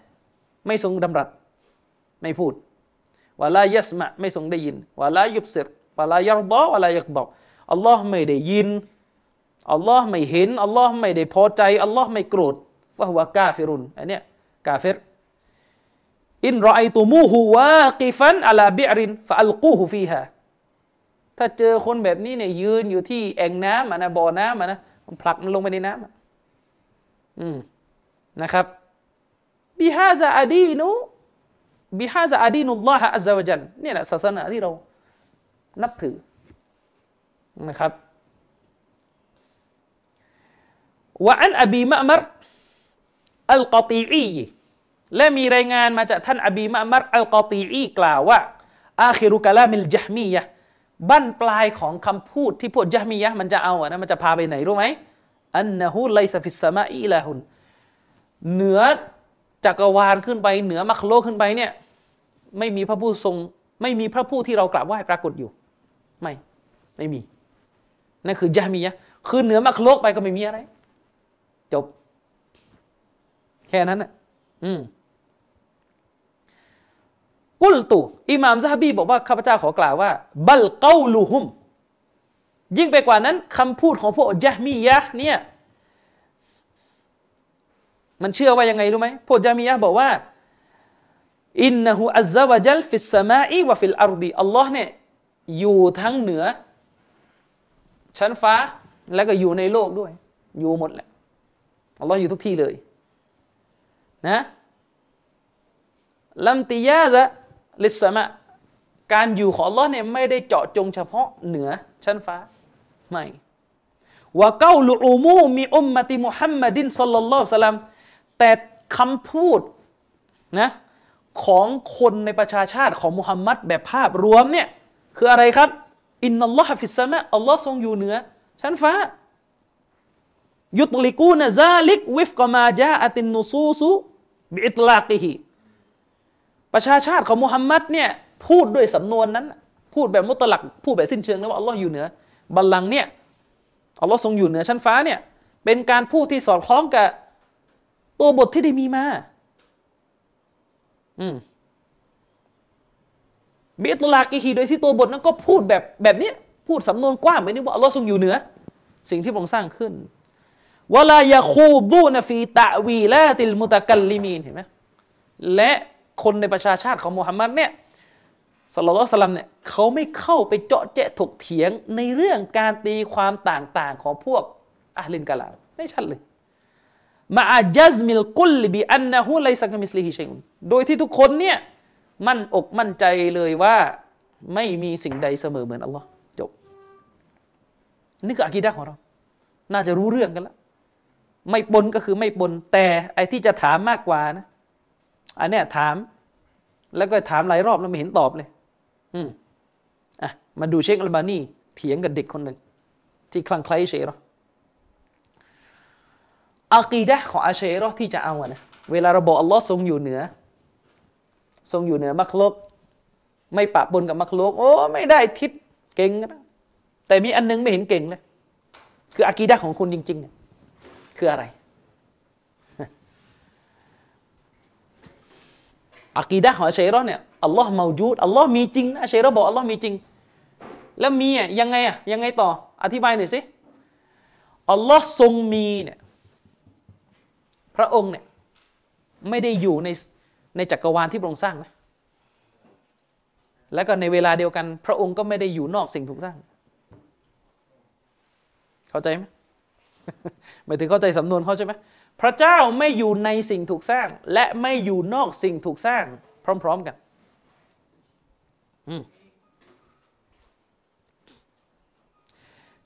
ไม่ทรงดำรัสไม่พูดولا يسمعไม่ทรงได้ยินولا يبصر ولا يرضى ولا يغضبอกอัลลอฮ์ไม่ได้ยินอัลลอฮ์ไม่เห็นอัลลอฮ์ไม่ได้พอใจอัลลอฮ์ไม่โกรธفهو كافرอันเนี้ยกาเฟร إن رأيتموه واقفا على بئر فألقوه فيهاถ้าเจอคนแบบนี้เนี่ยยืนอยู่ที่แอ่งน้ำอะนะบ่อน้ำอะนะ มันผลักมันลงไปในน้ำอืมนะครับบิฮาซาอาดีนุบิฮาซาอาดีนุลลอฮะอัลลอฮฺจันเนี่ยแหละศาสนาที่เรานับถือนะครับวะอันอบีมะมรอัลกอตีอีและมีรายงานมาจากท่านอบีมะมรอัลกอตีอีกล่าวว่าอาคิรุกะลามิลจฮมียะ บั้นปลายของคำพูดที่พวกจฮมียะมันจะเอาอะนะมันจะพาไปไหนรู้ไหมأنه ليس في السماء إلهเหนือจักรวาลขึ้นไป เหนือมัคโลกขึ้นไปเนี่ย ไม่มีพระผู้ทรง ไม่มีพระผู้ที่เรากราบไหว้ปรากฏอยู่ ไม่ไม่มีนั่นคือจฮมียะคือเหนือมัคโลกไปก็ไม่มีอะไร จบ แค่นั้นน่ะอืม قلت อิหม่ามซะฮบีบอกว่าข้าพเจ้าขอกล่าวว่า بل قولهم ยิ่งไปกว่านั้นคำพูดของพวกยะมียะเนี่ยมันเชื่อว่ายังไงรู้ไหมพวกยะมียะบอกว่าإنه عز وجل في السماء وفي الأرضอัลลอฮ์เนี่ยอยู่ทั้งเหนือ ชั้นฟ้าแล้วก็อยู่ในโลกด้วย อยู่หมดแหละอัลลอฮ์อยู่ทุกที่เลยนะلا امتياز للسماءการอยู่ของอัลลอฮ์เนี่ยไม่ได้เจาะจงเฉพาะเหนือชั้นฟ้า ไม่ وقول عموم أمة محمد صلى الله عليه وسلمแต่คำพูดนะของคนในประชาชาติของมุฮัมมัดแบบภาพรวมเนี่ยคืออะไรครับ إن الله في السماءอัลลอฮ์ทรงอยู่เหนือ ชั้นฟ้า يطلقون ذلك وفق ما جاءت النصوصบิอิตลากิฮิ ประชาชาติของมุฮัมมัดเนี่ยพูดด้วยสำนวนนั้น พูดแบบมุตลักพูดแบบสิ้นเชิงนะว่าอัลลอฮ์อยู่เหนือบัลลังก์เนี่ยอัลลอฮ์ทรงอยู่เหนือชั้นฟ้าเนี่ยเป็นการพูดที่สอดคล้องกับตัวบทที่ได้มีมา อืมบิอิตลากิฮีโดยที่ตัวบทนั้นก็พูดแบบแบบนี้พูดสำนวนกว้างไปนี่ว่าอัลลอฮ์ทรงอยู่เหนือ สิ่งที่พระองค์สร้างขึ้นولا يخوضون في تأويلات المتكلمينเห็นไหมและ คนในประชาชาติของมุฮัมมัดเนี่ยصلى الله عليه وسلمเนี่ยเขาไม่เข้าไปเจาะแจะถกเถียงในเรื่องการตีความต่างๆของพวกأهل الكلامไม่ชัดเลยمع جزم الكل بأنه ليس كمثله شيءโดยที่ทุกคนเนี่ยมั่นอกมั่นใจเลยว่าไม่มีสิ่งใดเสมอเหมือนอัลลอฮ์จบ นี่คืออากีดะของเรา น่าจะรู้เรื่องกันแล้ว ไม่ปนก็คือไม่ปนแต่ไอ้ที่จะถามมากกว่านะ อันเนี้ยถาม แล้วก็ถามหลายรอบแล้วไม่เห็นตอบเลย อืมอะมาดูเชคอัลบานีเถียงกับเด็กคนหนึ่ง ที่คลั่งไคล้เชรออากีดะของอาเชรอที่จะเอาอะนะเวลาเราบอกอัลลอฮ์ทรงอยู่เหนือ ทรงอยู่เหนือมักลกไม่ปะปนกับมักลกโอ้ไม่ได้ทิศเก่งนะแต่มีอันนึงไม่เห็นเก่งเลยคืออากีดะของคุณจริง ๆ คืออะไร อากีดะของอาชัยรอเนี่ยอัลลอฮ์มาจูดอัลลอฮ์มีจริงนะอาชัยรอบอกอัลลอฮ์มีจริง แล้วมีอะยังไงอะยังไงต่อ อธิบายหน่อยสิอัลลอฮ์ทรงมีเนี่ยพระองค์เนี่ยไม่ได้อยู่ในในจักรวาลที่พระองค์สร้างนะแล้วก็ในเวลาเดียวกัน พระองค์ก็ไม่ได้อยู่นอกสิ่งถูกสร้าง เข้าใจไหมหมายถึงเข้าใจสำนวนเขาใช่ไหม พระเจ้าไม่อยู่ในสิ่งถูกสร้าง และไม่อยู่นอกสิ่งถูกสร้าง พร้อม ๆกัน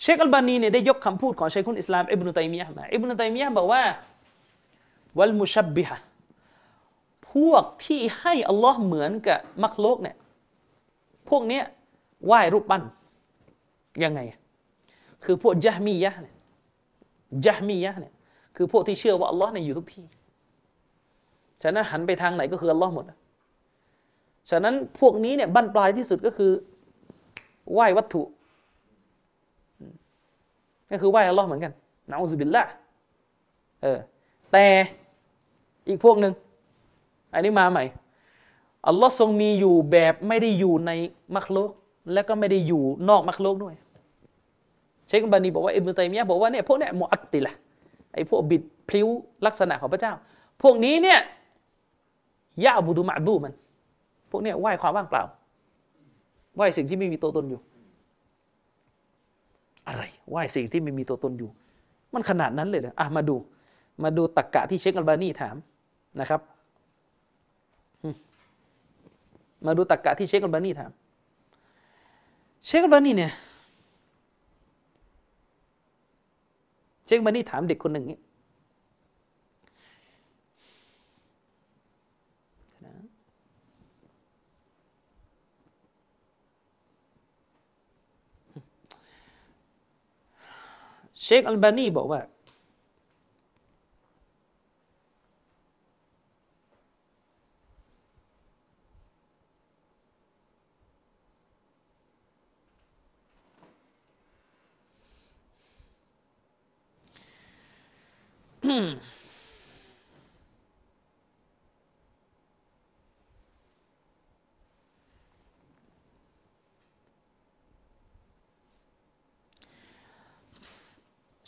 เชคอัลบานีเนี่ยได้ยกคำพูดของเชคุนอิสลามอิบนุตัยมียะมาอิบนุตัยมียะบอกว่าวัลมุชับบิฮะพวกที่ให้อัลลอฮ์เหมือนกับมักโลกเนี่ยพวกเนี้ยไหว้รูปปั้นยังไง คือพวกยะฮ์มียะเนี่ยยะฮ์มียะเนี่ย คือพวกที่เชื่อว่าอัลลอฮ์เนี่ยอยู่ทุกที่ ฉะนั้นหันไปทางไหนก็คืออัลลอฮ์หมด ฉะนั้นพวกนี้เนี่ยบั้นปลายที่สุดก็คือไหว้วัตถุ ก็คือไหว้อัลลอฮ์เหมือนกันนะอูซุบิลละเออ แต่อีกพวกหนึ่งอันนี้มาใหม่ อัลลอฮ์ทรงมีอยู่แบบไม่ได้อยู่ในมักโลก และก็ไม่ได้อยู่นอกมักโลกด้วย เชคบานีบอกว่าอิบนุตัยมียะบอกว่าเนี่ยพวกเนี่ยมุอัตติละ ไอ้พวกบิดพลิ้วลักษณะของพระเจ้า พวกนี้เนี่ยยะบุดุมะดูมัน พวกเนี่ยไหว้ความว่างเปล่า ไหว้สิ่งที่ไม่มีตัวตนอยู่ อะไร ไหว้สิ่งที่ไม่มีตัวตนอยู่ มันขนาดนั้นเลยเหรออะมาดู มาดูตักกะที่เชคอัลบานีถามนะครับ มาดูตักกะที่เชคอัลบานีถาม เชคอัลบานีเนี่ย เชคอัลบานี่ถามเด็กคนหนึ่งนี้เชคอัลบานีบอกว่า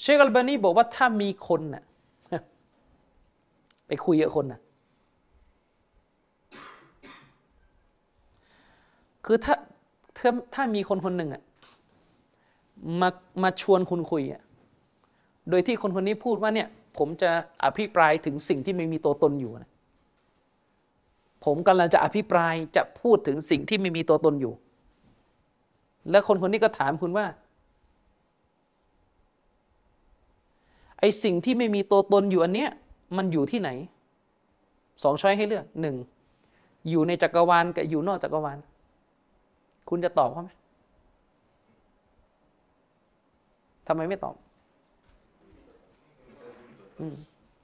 เชคอัลบานีบอกว่าถ้ามีคนน่ะไปคุยกับคนน่ะคือถ้าถ้าถ้ามีคนคนหนึ่งอะมามาชวนคุณคุยอะโดยที่คนคนนี้พูดว่าเนี่ย ผมจะอภิปรายถึงสิ่งที่ไม่มีตัวตนอยู่นะผมกำลังจะอภิปรายจะพูดถึงสิ่งที่ไม่มีตัวตนอยู่ แล้วคนคนนี้ก็ถามคุณว่าไอสิ่งที่ไม่มีตัวตนอยู่อันเนี้ยมันอยู่ที่ไหนสองช้อยให้เลือกหนึ่งอยู่ในจักรวาลกับอยู่นอกจักรวาล คุณจะตอบเขาไหมทำไมไม่ตอบ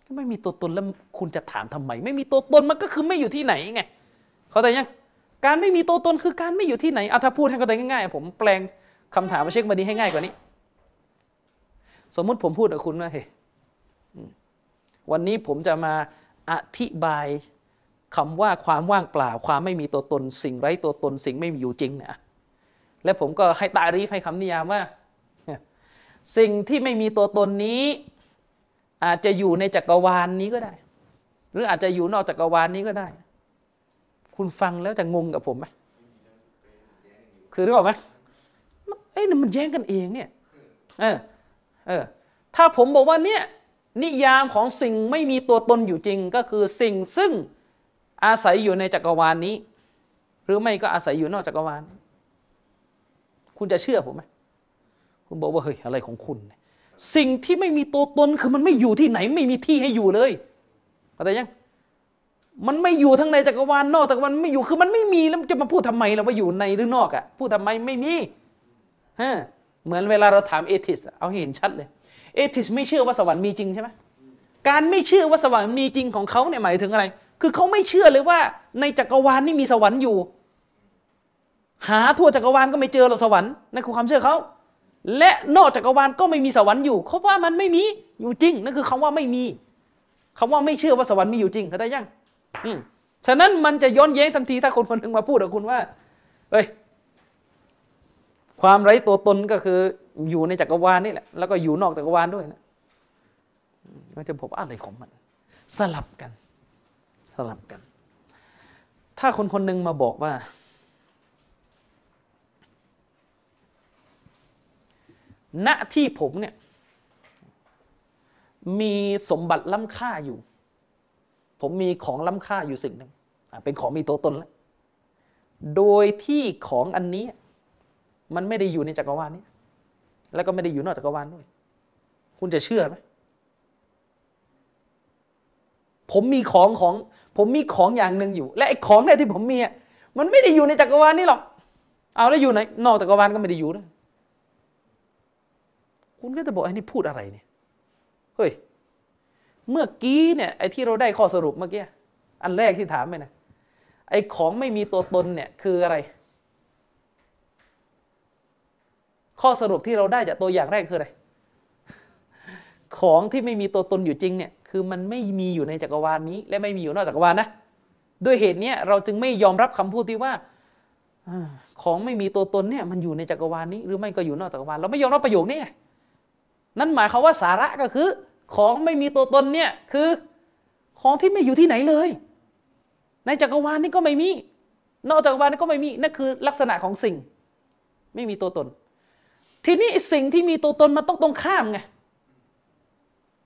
ก็ไม่มีตัวตนแล้วคุณจะถามทำไม ไม่มีตัวตนมันก็คือไม่อยู่ที่ไหนไง เข้าใจยังการไม่มีตัวตนคือการไม่อยู่ที่ไหนเอาถ้าพูดให้เข้าใจง่ายๆ ผมแปลงคำถามมาเช็คมาดีให้ง่ายกว่านี้ สมมุติผมพูดกับคุณว่าเฮ้ยวันนี้ผมจะมาอธิบายคำว่าความว่างเปล่า ความไม่มีตัวตน สิ่งไร้ตัวตน สิ่งไม่มีอยู่จริงเนี่ยและผมก็ให้ตารีฟให้คำนิยามว่า สิ่งที่ไม่มีตัวตนนี้ อาจจะอยู่ในจักรวาลนนี้ก็ได้ หรืออาจจะอยู่นอกจักรวาลนนี้ก็ได้ คุณฟังแล้วจะงงกับผมไหมคือรู้ไหมเอ้ยมันแย่งกันเองเนี่ยเออเออถ้าผมบอกว่าเนี่ยนิยามของสิ่งไม่มีตัวตนอยู่จริงก็คือสิ่งซึ่งอาศัยอยู่ในจักรวาลนนี้ หรือไม่ก็อาศัยอยู่นอกจักรวาล คุณจะเชื่อผมไหมคุณบอกว่าเฮ้ยอะไรของคุณ สิ่งที่ไม่มีตัวตนคือมันไม่อยู่ที่ไหน ไม่มีที่ให้อยู่เลยเข้าใจยังมันไม่อยู่ทั้งในจักรวาลนอกจักรวาลไม่อยู่คือมันไม่มีแล้วจะมาพูดทำไมเราว่าอยู่ในหรือนอกอะ่ะพูดทำไมไม่มีฮะเหมือนเวลาเราถามเอทิสเอาเห็นชัดเลย เอทิสไม่เชื่อว่าสวรรค์มีจริงใช่ไหมการไม่เชื่อว่าสวรรค์มีจริงของเขาเนี่ยหมายถึงอะไร คือเขาไม่เชื่อเลยว่า ในจักรวาลนี่มีสวรรค์อยู่ หาทั่วจักรวาลก็ไม่เจอหรอกสวรรค์นั่นคือความเชื่อเขา และนอกจักรวาลก็ไม่มีสวรรค์อยู่เขาว่ามันไม่มีอยู่จริงนั่นคือคำว่าไม่มีคำว่าไม่เชื่อว่าสวรรค์มีอยู่จริงเข้าใจยังอืมฉะนั้นมันจะย้อนแย้งทันทีถ้าคนคนหนึ่งมาพูดกับคุณว่าเฮ้ยความไร้ตัวตนก็คืออยู่ในจักรวาลนี่แหละแล้วก็อยู่นอกจักรวาลด้วยนะมันจะพบอะไรของมัน สลับกัน สลับกัน ถ้าคนคนหนึ่งมาบอกว่า ณที่ผมเนี่ยมีสมบัติล้ำค่าอยู่ ผมมีของล้ำค่าอยู่สิ่งหนึ่งเป็นของมีตัวตนแล้ว โดยที่ของอันนี้ มันไม่ได้อยู่ในจักรวาลนี้ แล้วก็ไม่ได้อยู่นอกจักรวาลด้วย คุณจะเชื่อไหมผมมีของของ ผมมีของอย่างหนึ่งอยู่ และไอ้ของเนี่ยที่ผมมีมันไม่ได้อยู่ในจักรวาลนี้หรอก เอาแล้วอยู่ไหน นอกจักรวาลก็ไม่ได้อยู่นะ คุณก็จะบอกไอ้นี่พูดอะไรเนี่ยเฮ้ยเมื่อกี้เนี่ยไอ้ที่เราได้ข้อสรุปเมื่อกี้อันแรกที่ถามไปนะไอ้ของไม่มีตัวตนเนี่ยคืออะไร ข้อสรุปที่เราได้จากตัวอย่างแรกคืออะไร ของที่ไม่มีตัวตนอยู่จริงเนี่ยคือมันไม่มีอยู่ในจักรวาลนี้ และไม่มีอยู่นอกจักรวาลนะด้วยเหตุนี้เราจึงไม่ยอมรับคำพูดที่ว่าของไม่มีตัวตนเนี่ยมันอยู่ในจักรวาลนี้ หรือไม่ก็อยู่นอกจักรวาลเราไม่ยอมรับประโยคนี้ นั่นหมายความว่าสาระก็คือ ของไม่มีตัวตนเนี่ยคือของที่ไม่อยู่ที่ไหนเลย ในจักรวาลนี้ก็ไม่มี นอกจักรวาลนี้ก็ไม่มีนั่นคือลักษณะของสิ่ง ไม่มีตัวตน ทีนี้สิ่งที่มีตัวตนมันต้องตรงข้ามไง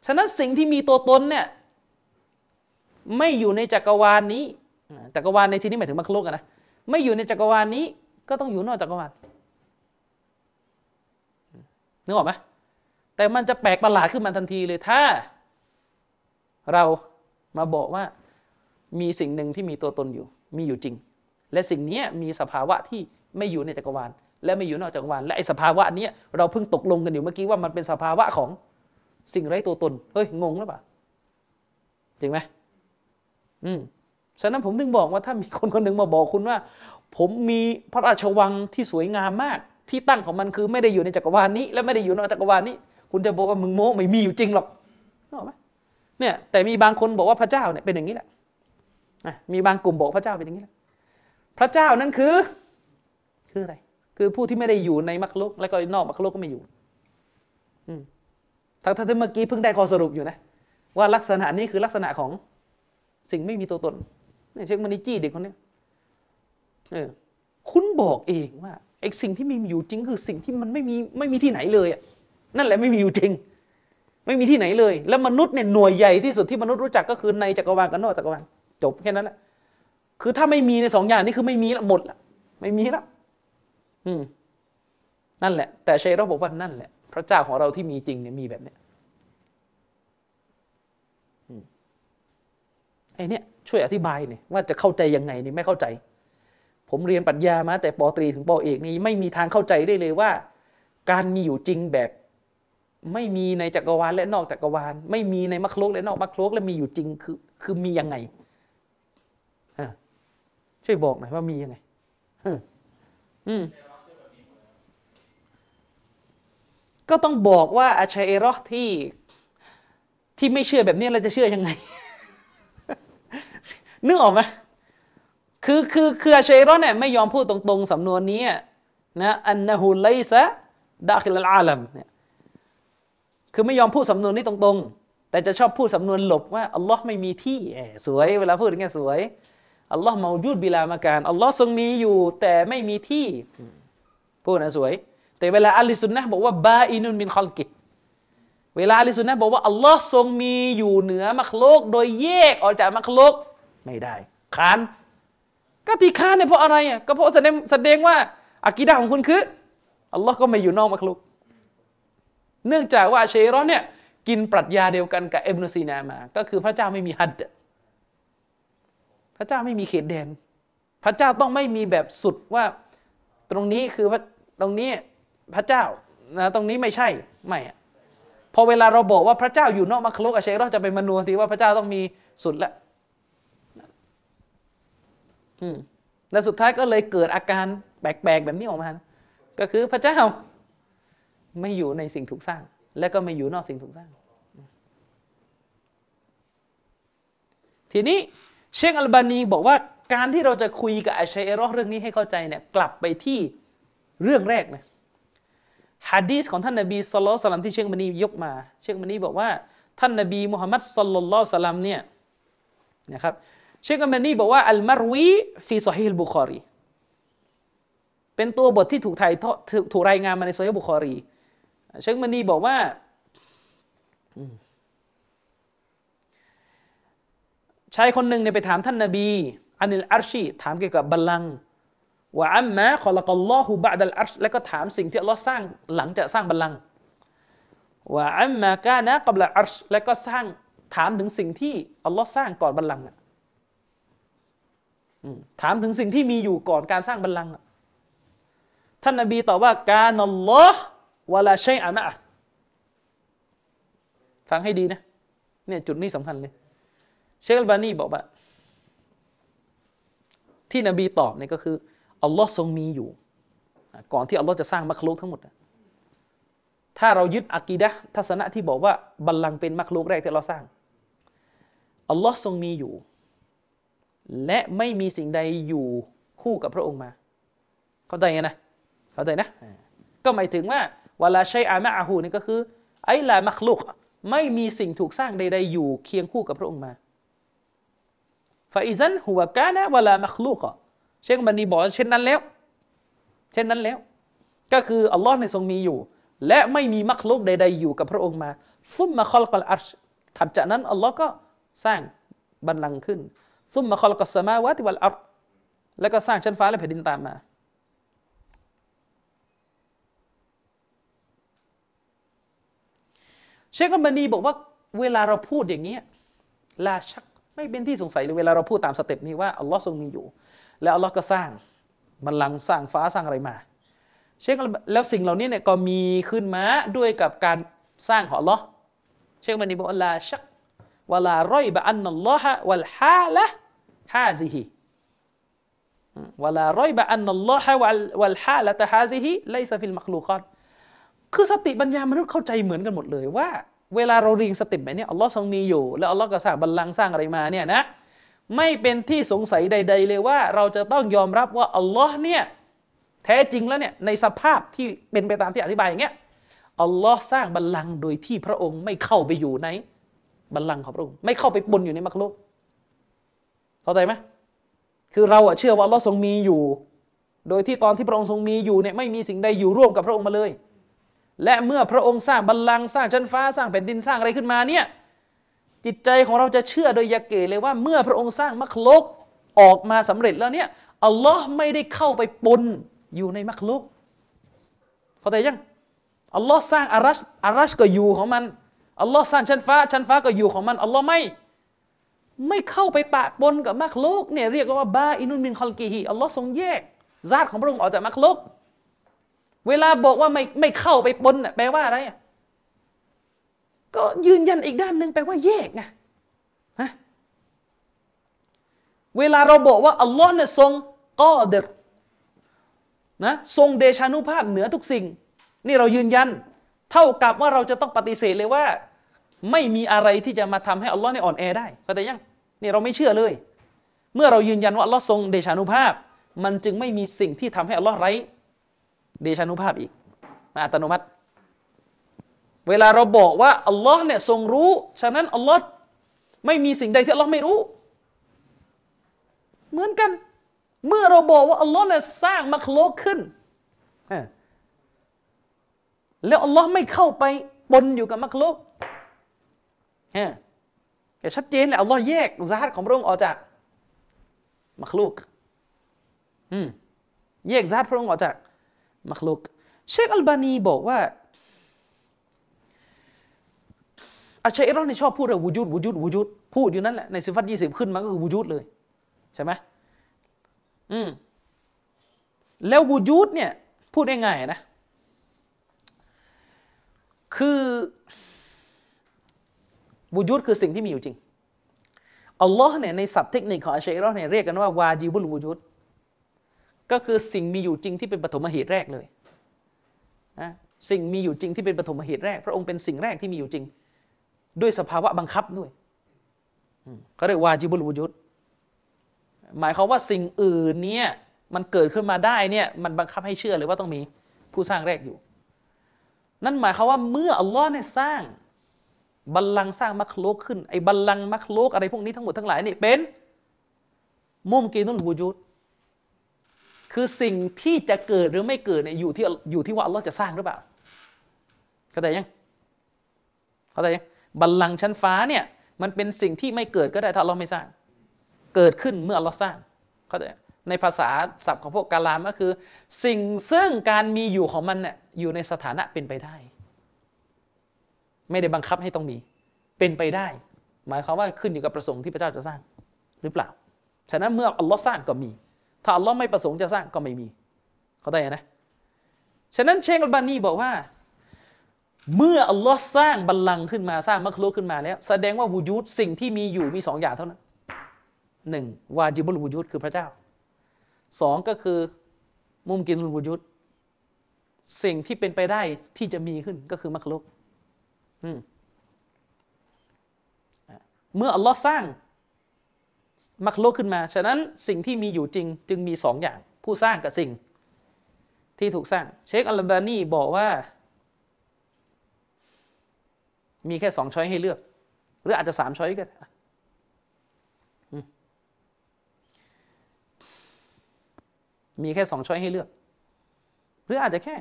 ฉะนั้นสิ่งที่มีตัวตนเนี่ยไม่อยู่ในจักรวาลนี้ จักรวาลในที่นี้หมายถึงมรรคโลกนะไม่อยู่ในจักรวาลนี้ ก็ต้องอยู่นอกจักรวาลนึกออกไหม แต่มันจะแปลกประหลาดขึ้นมาทันทีเลยถ้า เรามาบอกว่ามีสิ่งหนึ่งที่มีตัวตนอยู่ มีอยู่จริง และสิ่งนี้มีสภาวะที่ไม่อยู่ในจักรวาล และไม่อยู่นอกจักรวาลและไอ้สภาวะนี้เราเพิ่งตกลงกันอยู่เมื่อกี้ว่ามันเป็นสภาวะของสิ่งไร้ตัวตนเฮ้ยงงหรือเปล่าจริงไหมอืมฉะนั้นผมถึงบอกว่าถ้ามีคนคนหนึ่งมาบอกคุณว่า ผมมีพระราชวังที่สวยงามมาก ที่ตั้งของมันคือไม่ได้อยู่ในจักรวาลนี้ และไม่ได้อยู่นอกจักรวาลนี้ คุณจะบอกว่ามึงโม้ไม่มีอยู่จริงหรอกนึกออกไหมเนี่ยแต่มีบางคนบอกว่าพระเจ้าเนี่ยเป็นอย่างนี้แหละมีบางกลุ่มบอกพระเจ้าเป็นอย่างนี้แหละพระเจ้านั้นคือ คืออะไร คือผู้ที่ไม่ได้อยู่ในมรรคโลกและก็นอกมรรคโลกก็ไม่อยู่อืมทั้งที่เมื่อกี้เพิ่งได้ข้อสรุปอยู่นะ ว่าลักษณะนี้คือลักษณะของสิ่งไม่มีตัวตนเนี่ยเช็คมันนี่จี้เด็กคนนี้เออคุณบอกเองว่าไอ้สิ่งที่ไม่มีอยู่จริงคือสิ่งที่มันไม่มีไม่มีที่ไหนเลยอะ นั่นแหละไม่มีอยู่จริง ไม่มีที่ไหนเลย แล้วมนุษย์เนี่ยหน่วยใหญ่ที่สุดที่มนุษย์รู้จักก็คือในจักรวาลกับนอกจักรวาลจบแค่นั้นแหละคือถ้าไม่มีในสองอย่างนี้คือไม่มีละหมดละไม่มีละอืมนั่นแหละ แต่ชัยเราบอกว่านั่นแหละ พระเจ้าของเราที่มีจริงเนี่ยมีแบบเนี้ยอืมไอเนี่ยช่วยอธิบายเนี่ยว่าจะเข้าใจยังไงนี่ไม่เข้าใจ ผมเรียนปรัชญามาแต่ปตรีถึงปเอกนี่ไม่มีทางเข้าใจได้เลยว่า การมีอยู่จริงแบบ ไม่มีในจักรวาลและนอกจักรวาล ไม่มีในมรรคโลกและนอกมรรคโลกและมีอยู่จริงคือคือมียังไงอช่วยบอกหน่อยว่ามียังไงอืมก็ต้องบอกว่าอาชัยเอรอห์ที่ที่ไม่เชื่อแบบนี้เราจะเชื่อยังไง นึกออกไหมคือคือคืออาชัยเอรอห์เนี่ยไม่ยอมพูดตรงๆสำนวนนี้นะอันนะฮุไลซะดาคิลอาลัมเนี่ย คือไม่ยอมพูดสำนวนนี้ตรงๆ แต่จะชอบพูดสำนวนหลบว่าอัลลอฮ์ไม่มีที่สวยเวลาพูดอย่างเงี้ยสวยอัลลอฮ์เมาจูดบิลามาการอัลลอฮ์ทรงมีอยู่ แต่ไม่มีที่พูดนะสวย แต่เวลาอัลลิสุนนะบอกว่าบาอินุนมินคอลกิเวลาอัลลิสุนนะบอกว่าอัลลอฮ์ทรงมีอยู่เหนือมักโลก โดยแยกออกจากมักโลกไม่ได้ขานก็ที่ขานเนี่ยเพราะอะไรอะก็เพราะแสดงแสดงว่าอากีดะของคุณคืออัลลอฮ์ก็ไม่อยู่นอกมักโลก เนื่องจากว่าเชรอนเนี่ยกินปรัชญาเดียวกันกับเอบนซีนามา ก็คือพระเจ้าไม่มีฮัดพระเจ้าไม่มีเขตแดน พระเจ้าต้องไม่มีแบบสุดว่าตรงนี้คือพระตรงนี้พระเจ้านะตรงนี้ไม่ใช่ไม่อะพอเวลาเราบอกว่าพระเจ้าอยู่นอกมัคลุกอาเชเราจะไปมนูทีว่าพระเจ้าต้องมีสุดแล้วและสุดท้ายก็เลยเกิดอาการแปลกๆแบบนี้ออกมา ก็คือพระเจ้า ไม่อยู่ในสิ่งถูกสร้าง และก็ไม่อยู่นอกสิ่งถูกสร้าง ทีนี้เชคอัลบานีบอกว่าการที่เราจะคุยกับอาชัยเอรอเรื่องนี้ให้เข้าใจเนี่ยกลับไปที่เรื่องแรกนะฮะดีษของท่านนบีสุลต่านที่เชคบันียกมา เชคบันีบอกว่าท่านนบีมุฮัมมัดสลลัลลอสลัมเนี่ยนะครับเชคอัลบานีบอกว่าالمروي في صحيح البخاريเป็นตัวบทที่ถูกถ่ายถูกรายงานมาในซอฮีฮ์บุคอรี เชคอัลบานีบอกว่าชายคนหนึ่งเนี่ยไปถามท่านนาบี عن العرشถามเกี่ยวกับบัลลังก์ว่าعما خلق الله بعد العرشแล้วก็ถามสิ่งที่อัลลอฮ์สร้างหลังจากสร้างบัลลังก์ว่าอัมมะกานะกับละอาร์ชแล้วก็สร้างถามถึงสิ่งที่อัลลอฮ์สร้างก่อนบัลลังก์ถามถึงสิ่งที่มีอยู่ก่อนการสร้างบัลลังก์ท่านนบีตอบว่าการอัลลอฮ์ วะลาชัยอะมะอะห์ฟังให้ดีนะเนี่ยจุดนี้สำคัญเลย เชคอัลบานีบอกว่า ที่นบีตอบเนี่ยก็คืออัลลอฮ์ทรงมีอยู่ ก่อนที่อัลลอฮ์จะสร้างมักลุกทั้งหมดอะถ้าเรายึดอากีดะห์ทัศนะที่บอกว่าบัลลังก์เป็นมักลุกแรกที่เราสร้างอัลลอฮ์ทรงมีอยู่ และไม่มีสิ่งใดอยู่คู่กับพระองค์มา เข้าใจไงนะ เข้าใจนะ ก็หมายถึงว่าเวลาใช้อามะอาหูนี่ก็คือ ไอ้ลามักลุก ไม่มีสิ่งถูกสร้างใดๆอยู่เคียงคู่กับพระองค์มาฟาอิซันหัวกานะเวลามักลุกเชคบันนีบอกเช่นนั้นแล้ว เช่นนั้นแล้ว ก็คืออัลลอฮ์ในทรงมีอยู่ และไม่มีมักลุกใด ๆ อยู่กับพระองค์มาฟุมมาคอลกัลอัรชถัดจากนั้นอัลลอฮ์ก็สร้างบันลังขึ้นซุมมาคอลกัสสมาวะติวัลอัรแล้วก็สร้างชั้นฟ้าและแผ่นดินตามมา เชคกัมบานีบอกว่าเวลาเราพูดอย่างนี้لا شكไม่เป็นที่สงสัยเลยเวลาเราพูดตาม step นี้ว่าอัลลอฮ์ทรงมีอยู่ แล้วอัลลอฮ์ก็สร้างบัลลังก์สร้างฟ้าสร้างอะไรมา เชคแล้วสิ่งเหล่านี้เนี่ยก็มีขึ้นมาด้วยกับการสร้างของอัลลอฮ์เชคอัลบานีบอกว่าلا شك ولا ريب أن الله والحالة هذه ولا ريب أن الله والحالة هذه ليس في المخلوق คือสติปัญญามนุษย์เข้าใจเหมือนกันหมดเลยว่า เวลาเราเรียงสต็ปแบบนี้อัลลอฮ์ทรงมีอยู่ แล้วอัลลอฮ์ก็สร้างบัลลังก์สร้างอะไรมาเนี่ยนะไม่เป็นที่สงสัยใด ๆ เลยว่าเราจะต้องยอมรับว่าอัลลอฮ์เนี่ยแท้จริงแล้วเนี่ยในสภาพที่เป็นไปตามที่อธิบายอย่างเงี้ยอัลลอฮ์สร้างบัลลังก์โดยที่พระองค์ไม่เข้าไปอยู่ในบัลลังก์ของพระองค์ไม่เข้าไปปนอยู่ในมักลุกเข้าใจไหมคือเราอะเชื่อว่าอัลลอฮ์ทรงมีอยู่ โดยที่ตอนที่พระองค์ทรงมีอยู่เนี่ยไม่มีสิ่งใดอยู่ร่วมกับพระองค์มาเลย และเมื่อพระองค์สร้างบัลลังก์สร้างชั้นฟ้าสร้างแผ่นดินสร้างอะไรขึ้นมาเนี่ยจิตใจของเราจะเชื่อโดยยาเกเลยว่าเมื่อพระองค์สร้างมักลุกออกมาสำเร็จแล้วเนี่ยอัลลอฮ์ไม่ได้เข้าไปปนอยู่ในมักลุกเข้าใจยังอัลลอฮ์สร้างอารัชอารัชก็อยู่ของมันอัลลอฮ์สร้างชั้นฟ้า ชั้นฟ้าก็อยู่ของมันอัลลอฮ์ไม่ไม่เข้าไปปะปนกับมักลุกเนี่ยเรียกว่าบาอินุนมินคอลกีฮีอัลลอฮ์ทรงแยกญาติของพระองค์ออกจากมักลุก เวลาบอกว่าไม่ไม่เข้าไปปนน่ะแปลว่าอะไรก็ยืนยันอีกด้านหนึ่งแปลว่าแยกไงฮะเวลาเราบอกว่าอัลลอฮ์เนี่ยทรงกอเดรนะทรงเดชานุภาพเหนือทุกสิ่ง นี่เรายืนยัน เท่ากับว่าเราจะต้องปฏิเสธเลยว่า ไม่มีอะไรที่จะมาทำให้อัลลอฮ์เนี่ยอ่อนแอได้เข้าใจยังนี่เราไม่เชื่อเลย เมื่อเรายืนยันว่าอัลลอฮ์ทรงเดชานุภาพ มันจึงไม่มีสิ่งที่ทำให้อัลลอฮ์ไร้ เดชานุภาพอีกมาอัตโนมัติ เวลาเราบอกว่าอัลลอฮ์เนี่ยทรงรู้ ฉะนั้นอัลลอฮ์ไม่มีสิ่งใดที่อัลลอฮ์ไม่รู้ เหมือนกัน เมื่อเราบอกว่าอัลลอฮ์เนี่ยสร้างมักโลกขึ้น แล้วอัลลอฮ์ไม่เข้าไปปนอยู่กับมักลุกฮะแต่ชัดเจนเลยอัลลอฮ์แยกซาตของพระองค์ออกจากมักลุกอืมแยกซาตพระองค์ออกจาก มักลุก เชคอัลบานีบอกว่าอาชัยรอนี่ชอบพูดเรื่องวูจูดวูจูดวูจูดพูดอยู่นั่นแหละในสิฟัตยี่สิบขึ้นมาก็คือวูจูดเลย ใช่ไหมอืมแล้ววูจูดเนี่ย พูดง่ายๆนะ คือวูจูดคือสิ่งที่มีอยู่จริงอัลลอฮ์เนี่ยในศัพท์เทคนิคของอัชชัยรอเนี่ยเรียกกันว่าวาจิบุลวูจูด ก็คือสิ่งมีอยู่จริงที่เป็นปฐมเหตุแรกเลยนะสิ่งมีอยู่จริงที่เป็นปฐมเหตุแรก พระองค์เป็นสิ่งแรกที่มีอยู่จริง ด้วยสภาวะบังคับด้วยเขาเรียกวาจิบุลวูจูดหมายความว่าสิ่งอื่นเนี่ยมันเกิดขึ้นมาได้เนี่ยมันบังคับให้เชื่อเลยว่าต้องมีผู้สร้างแรกอยู่ นั่นหมายความว่าเมื่ออัลลอฮ์เนี่ยสร้างบัลลังก์สร้างมัคโลกขึ้นไอ้บัลลังก์มัคโลกอะไรพวกนี้ทั้งหมดทั้งหลายนี่เป็นมุมกีนุลวูจูด คือสิ่งที่จะเกิดหรือไม่เกิดเนี่ยอยู่ที่อยู่ที่ว่าอัลลอฮ์จะสร้างหรือเปล่าเข้าใจยังเข้าใจยังบัลลังก์ชั้นฟ้าเนี่ยมันเป็นสิ่งที่ไม่เกิดก็ได้ถ้าอัลลอฮ์ไม่สร้าง เกิดขึ้นเมื่ออัลลอฮ์สร้างเข้าใจในภาษาศัพท์ของพวกกาลามก็คือ สิ่งซึ่งการมีอยู่ของมันเนี่ยอยู่ในสถานะเป็นไปได้ ไม่ได้บังคับให้ต้องมี เป็นไปได้ หมายความว่าขึ้นอยู่กับประสงค์ที่พระเจ้าจะสร้างหรือเปล่า ฉะนั้นเมื่ออัลลอฮ์สร้างก็มี ถ้าอัลลอฮ์ไม่ประสงค์จะสร้างก็ไม่มี เขาใจนะ ฉะนั้นเชคอัลบานีบอกว่า เมื่ออัลลอฮ์สร้างบัลลังก์ขึ้นมาสร้างมักลุกขึ้นมาแล้ว แสดงว่าวูจูดสิ่งที่มีอยู่มีสองอย่างเท่านั้นหนึ่งวาจิบุลวูจูดคือพระเจ้าสองก็คือมุมกินุลวูจูดสิ่งที่เป็นไปได้ที่จะมีขึ้นก็คือมักลุกเมื่ออัลลอฮ์สร้าง มักลุกขึ้นมา ฉะนั้นสิ่งที่มีอยู่จริงจึงมีสองอย่าง ผู้สร้างกับสิ่งที่ถูกสร้าง เชคอัลบานีบอกว่า มีแค่สอง choice ให้เลือก หรืออาจจะสาม choice ก็ได้มีแค่สอง choice ให้เลือก หรืออาจจะแค่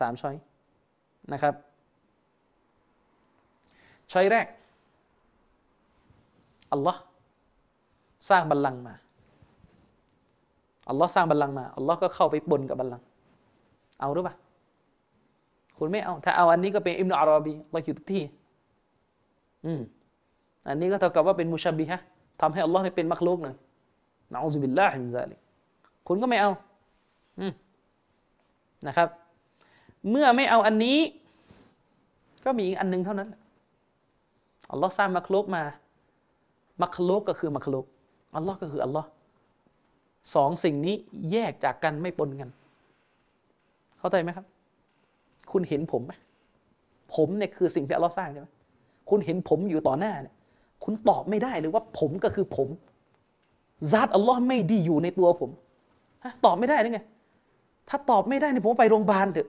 สาม choice นะครับ choice แรกอัลลอฮ์ สร้างบัลลังก์มาอัลลอฮ์สร้างบัลลังก์มาอัลลอฮ์ก็เข้าไปบนกับบัลลังก์เอาหรือเปล่าคุณไม่เอาถ้าเอาอันนี้ก็เป็นอิมนุอาราบีเราอยู่ทุกที่ อืมอันนี้ก็เท่ากับว่าเป็นมุชบิฮะทำให้อัลลอฮ์เนี่ยเป็นมักลุกเลยนะอูซุบิลลาฮิมซาลิคุณก็ไม่เอา อืมนะครับ เมื่อไม่เอาอันนี้ ก็มีอีกอันหนึงเท่านั้นอัลลอฮ์สร้างมักลุกมา มักลุกก็คือมักลุก อัลลอฮ์ก็คืออัลลอฮ์สองสิ่งนี้แยกจากกันไม่ปนกัน เข้าใจไหมครับ คุณเห็นผมไหมผมเนี่ยคือสิ่งที่อัลลอฮ์สร้างใช่ไหมคุณเห็นผมอยู่ต่อหน้าเนี่ย คุณตอบไม่ได้เลยว่าผมก็คือผมซาตอัลลอฮ์ไม่ดีอยู่ในตัวผมตอบไม่ได้ได้ไง ถ้าตอบไม่ได้เนี่ยผมไปโรงพยาบาลเถอะ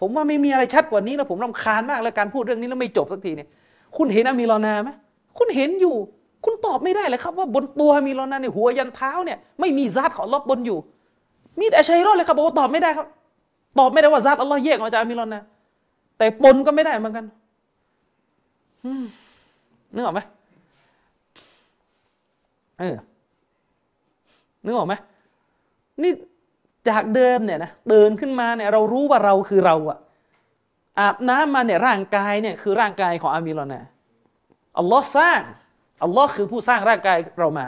ผมว่าไม่มีอะไรชัดกว่านี้แล้วผมรำคาญมากแล้วการพูดเรื่องนี้แล้วไม่จบสักทีเนี่ย คุณเห็นอามีรอนาไหมคุณเห็นอยู่ คุณตอบไม่ได้เลยครับว่าบนตัวมีรอนาเนี่ยหัวยันเท้าเนี่ยไม่มีซาตของอัลอฮ์บนอยู่ มีแต่ชัยรอดเลยครับบอกว่าตอบไม่ได้ครับ ตอบไม่ได้ว่าซาตอัลลอฮ์แยกออกมาจากมีรอนนะแต่ปนก็ไม่ได้เหมือนกันนึกออกไหมเออนึกออกไหมนี่จากเดิมเนี่ยนะเดินขึ้นมาเนี่ยเรารู้ว่าเราคือเราอะอาบน้ำมาเนี่ยร่างกายเนี่ยคือร่างกายของอามีรอนนะอัลลอฮ์สร้าง อัลลอฮ์คือผู้สร้างร่างกายเรามา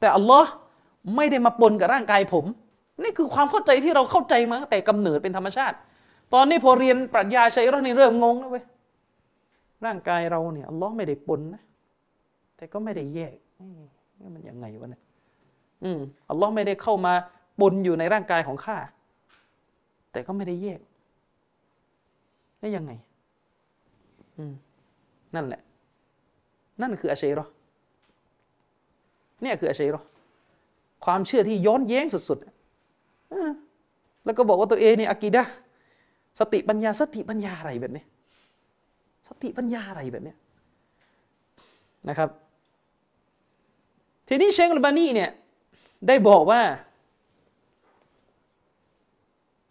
แต่อัลลอฮ์ไม่ได้มาปนกับร่างกายผม นี่คือความเข้าใจที่เราเข้าใจมาตั้งแต่กำเนิดเป็นธรรมชาติ ตอนนี้พอเรียนปรัชญาชัยรอนี่เริ่มงงแล้วเว้ยร่างกายเราเนี่ยอัลลอฮ์ไม่ได้ปนนะ แต่ก็ไม่ได้แยกนี่มันยังไงวะเนี่ยอืมอัลลอฮ์ไม่ได้เข้ามาปนอยู่ในร่างกายของข้าแต่ก็ไม่ได้แยกได้ยังไง อืมนั่นแหละ นั่นคืออาชัยรอ เนี่ยคืออาชัยรอความเชื่อที่ย้อนแย้งสุดๆแล้วก็บอกว่าตัวเองเนี่ยอากีดะสติปัญญาสติปัญญาอะไรแบบนี้สติปัญญาอะไรแบบนี้นะครับ ทีนี้เชคอัลบานีเนี่ยได้บอกว่า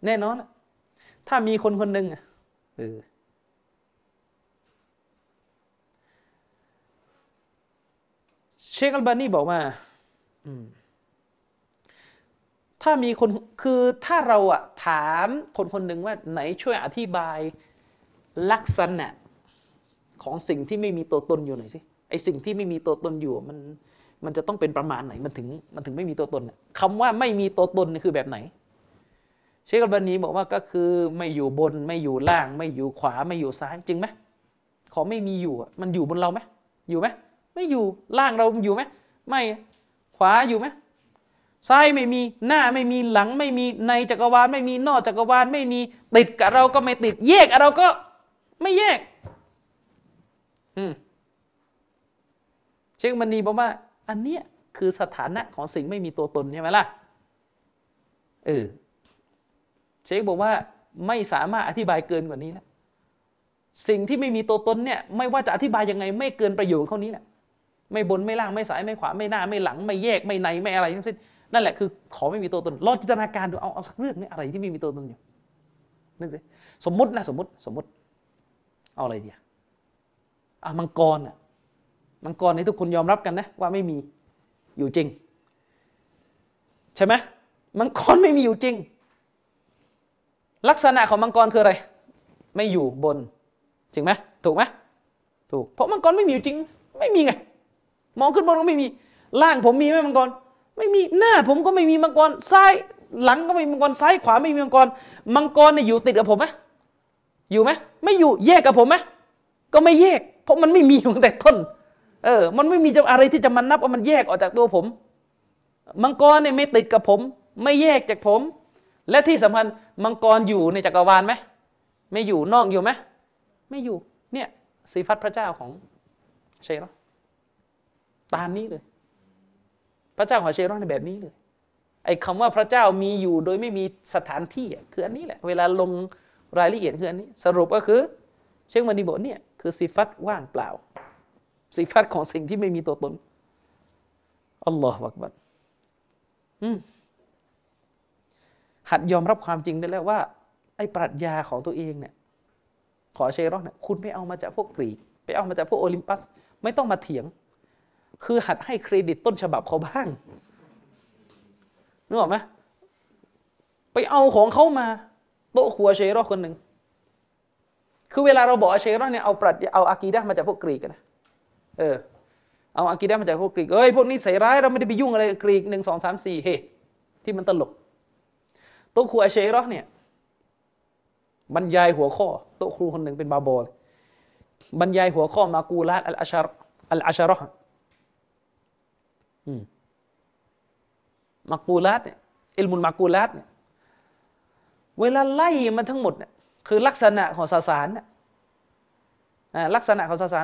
แน่นอนถ้ามีคนคนหนึ่งเออ เชคอัลบานีบอกว่าอืมถ้ามีคนคือถ้าเราอะถามคนคนหนึ่งว่าไหนช่วยอธิบายลักษณะของสิ่งที่ไม่มีตัวตนอยู่หน่อยสิไอสิ่งที่ไม่มีตัวตนอยู่มันมันจะต้องเป็นประมาณไหนมันถึงมันถึงไม่มีตัวตนคำว่าไม่มีตัวตนนี่คือแบบไหน เชคอัลบานีบอกว่าก็คือไม่อยู่บนไม่อยู่ล่าง ไม่อยู่ขวาไม่อยู่ซ้ายจริงไหมขอไม่มีอยู่มันอยู่บนเราไหมอยู่ไหม ไม่อยู่ล่างเราอยู่ไหมไม่ขวาอยู่ไหมซ้ายไม่มีหน้าไม่มีหลังไม่มีในจักรวาลไม่มีนอกจักรวาลไม่มีติดกับเราก็ไม่ติดแยกเราก็ไม่แยก อืมเชคมันนีบอกว่า อันเนี้ยคือสถานะของสิ่งไม่มีตัวตนใช่ไหมล่ะเออเชคบอกว่าไม่สามารถอธิบายเกินกว่านี้แล้วสิ่งที่ไม่มีตัวตนเนี่ย ไม่ว่าจะอธิบายยังไง ไม่เกินประโยชน์เท่านี้แหละ ไม่บนไม่ล่างไม่สายไม่ขวาไม่หน้าไม่หลัง ไม่แยกไม่ในไม่อะไรทั้งสิ้นนั่นแหละคือขอไม่มีตัวตนลองจินตนาการดูเอาเอาสักเรื่องนี้อะไรที่ไม่มีตัวตนอยู่นึกสิสมมตินะสมมติสมมติ เอาอะไรดีอะอะมังกรอะมังกรนี่ทุกคนยอมรับกันนะ ว่าไม่มีอยู่จริง ใช่ไหมมังกรไม่มีอยู่จริง ลักษณะของมังกรคืออะไร ไม่อยู่บนจริงไหมถูกไหมถูก เพราะมังกรไม่มีอยู่จริง ไม่มีไง มองขึ้นบนก็ไม่มี ล่างผมมีไหมมังกร ไม่มีหน้าผมก็ไม่มีมังกร ซ้ายหลังก็ไม่มีมังกร ซ้ายขวาไม่มีมังกร มังกรเนี่ยอยู่ติดกับผมไหมอยู่ไหมไม่อยู่แยกกับผมไหมก็ไม่แยก เพราะมันไม่มีตั้งแต่ต้น เออ มันไม่มีจะอะไรที่จะมันนับว่ามันแยกออกจากตัวผม มังกรเนี่ยไม่ติดกับผม ไม่แยกจากผม และที่สำคัญมังกรอยู่ในจักรวาลไหมไม่อยู่นอกอยู่ไหมไม่อยู่ เนี่ยสีฟัตพระเจ้าของเชรอ ตามนี้เลย พระเจ้าของเชรอในแบบนี้เลย ไอ้คำว่าพระเจ้ามีอยู่โดยไม่มีสถานที่คืออันนี้แหละ เวลาลงรายละเอียดคืออันนี้ สรุปก็คือ เชคมันดีบอกเนี่ยคือสิฟัตว่างเปล่า สิฟัตของสิ่งที่ไม่มีตัวตนอัลลอฮฺวักบัดหัดยอมรับความจริงได้แล้วว่า ไอ้ปรัชญาของตัวเองเนี่ย ขอเชรอเนี่ยคุณไปเอามาจากพวกกรีก ไปเอามาจากพวกโอลิมปัส ไม่ต้องมาเถียง คือหัดให้เครดิตต้นฉบับเขาบ้างนึกออกไหมไปเอาของเขามา โต๊ะครัวเชรอคนหนึ่งคือเวลาเราบอกเชรอเนี่ยเอาปรัชเอาอากีดะมาจากพวกกรีกนะเออเอาอากีดะมาจากพวกกรีกเอ้ยพวกนี้ใส่ร้ายเราไม่ได้ไปยุ่งอะไรกรีกหนึ่งสองสามสี่เฮที่มันตลกโต๊ะครัวอาเชรอเนี่ยบรรยายหัวข้อโต๊ะครูคนหนึ่งเป็นบาโบลบรรยายหัวข้อมากูลาอัลอาชารอัลอาชารอ มากูลาตเนี่ยอิลมุลมากูลาตเนี่ยเวลาไล่มันทั้งหมดเนี่ยคือลักษณะของศาสนาเนี่ยลักษณะของศาสนา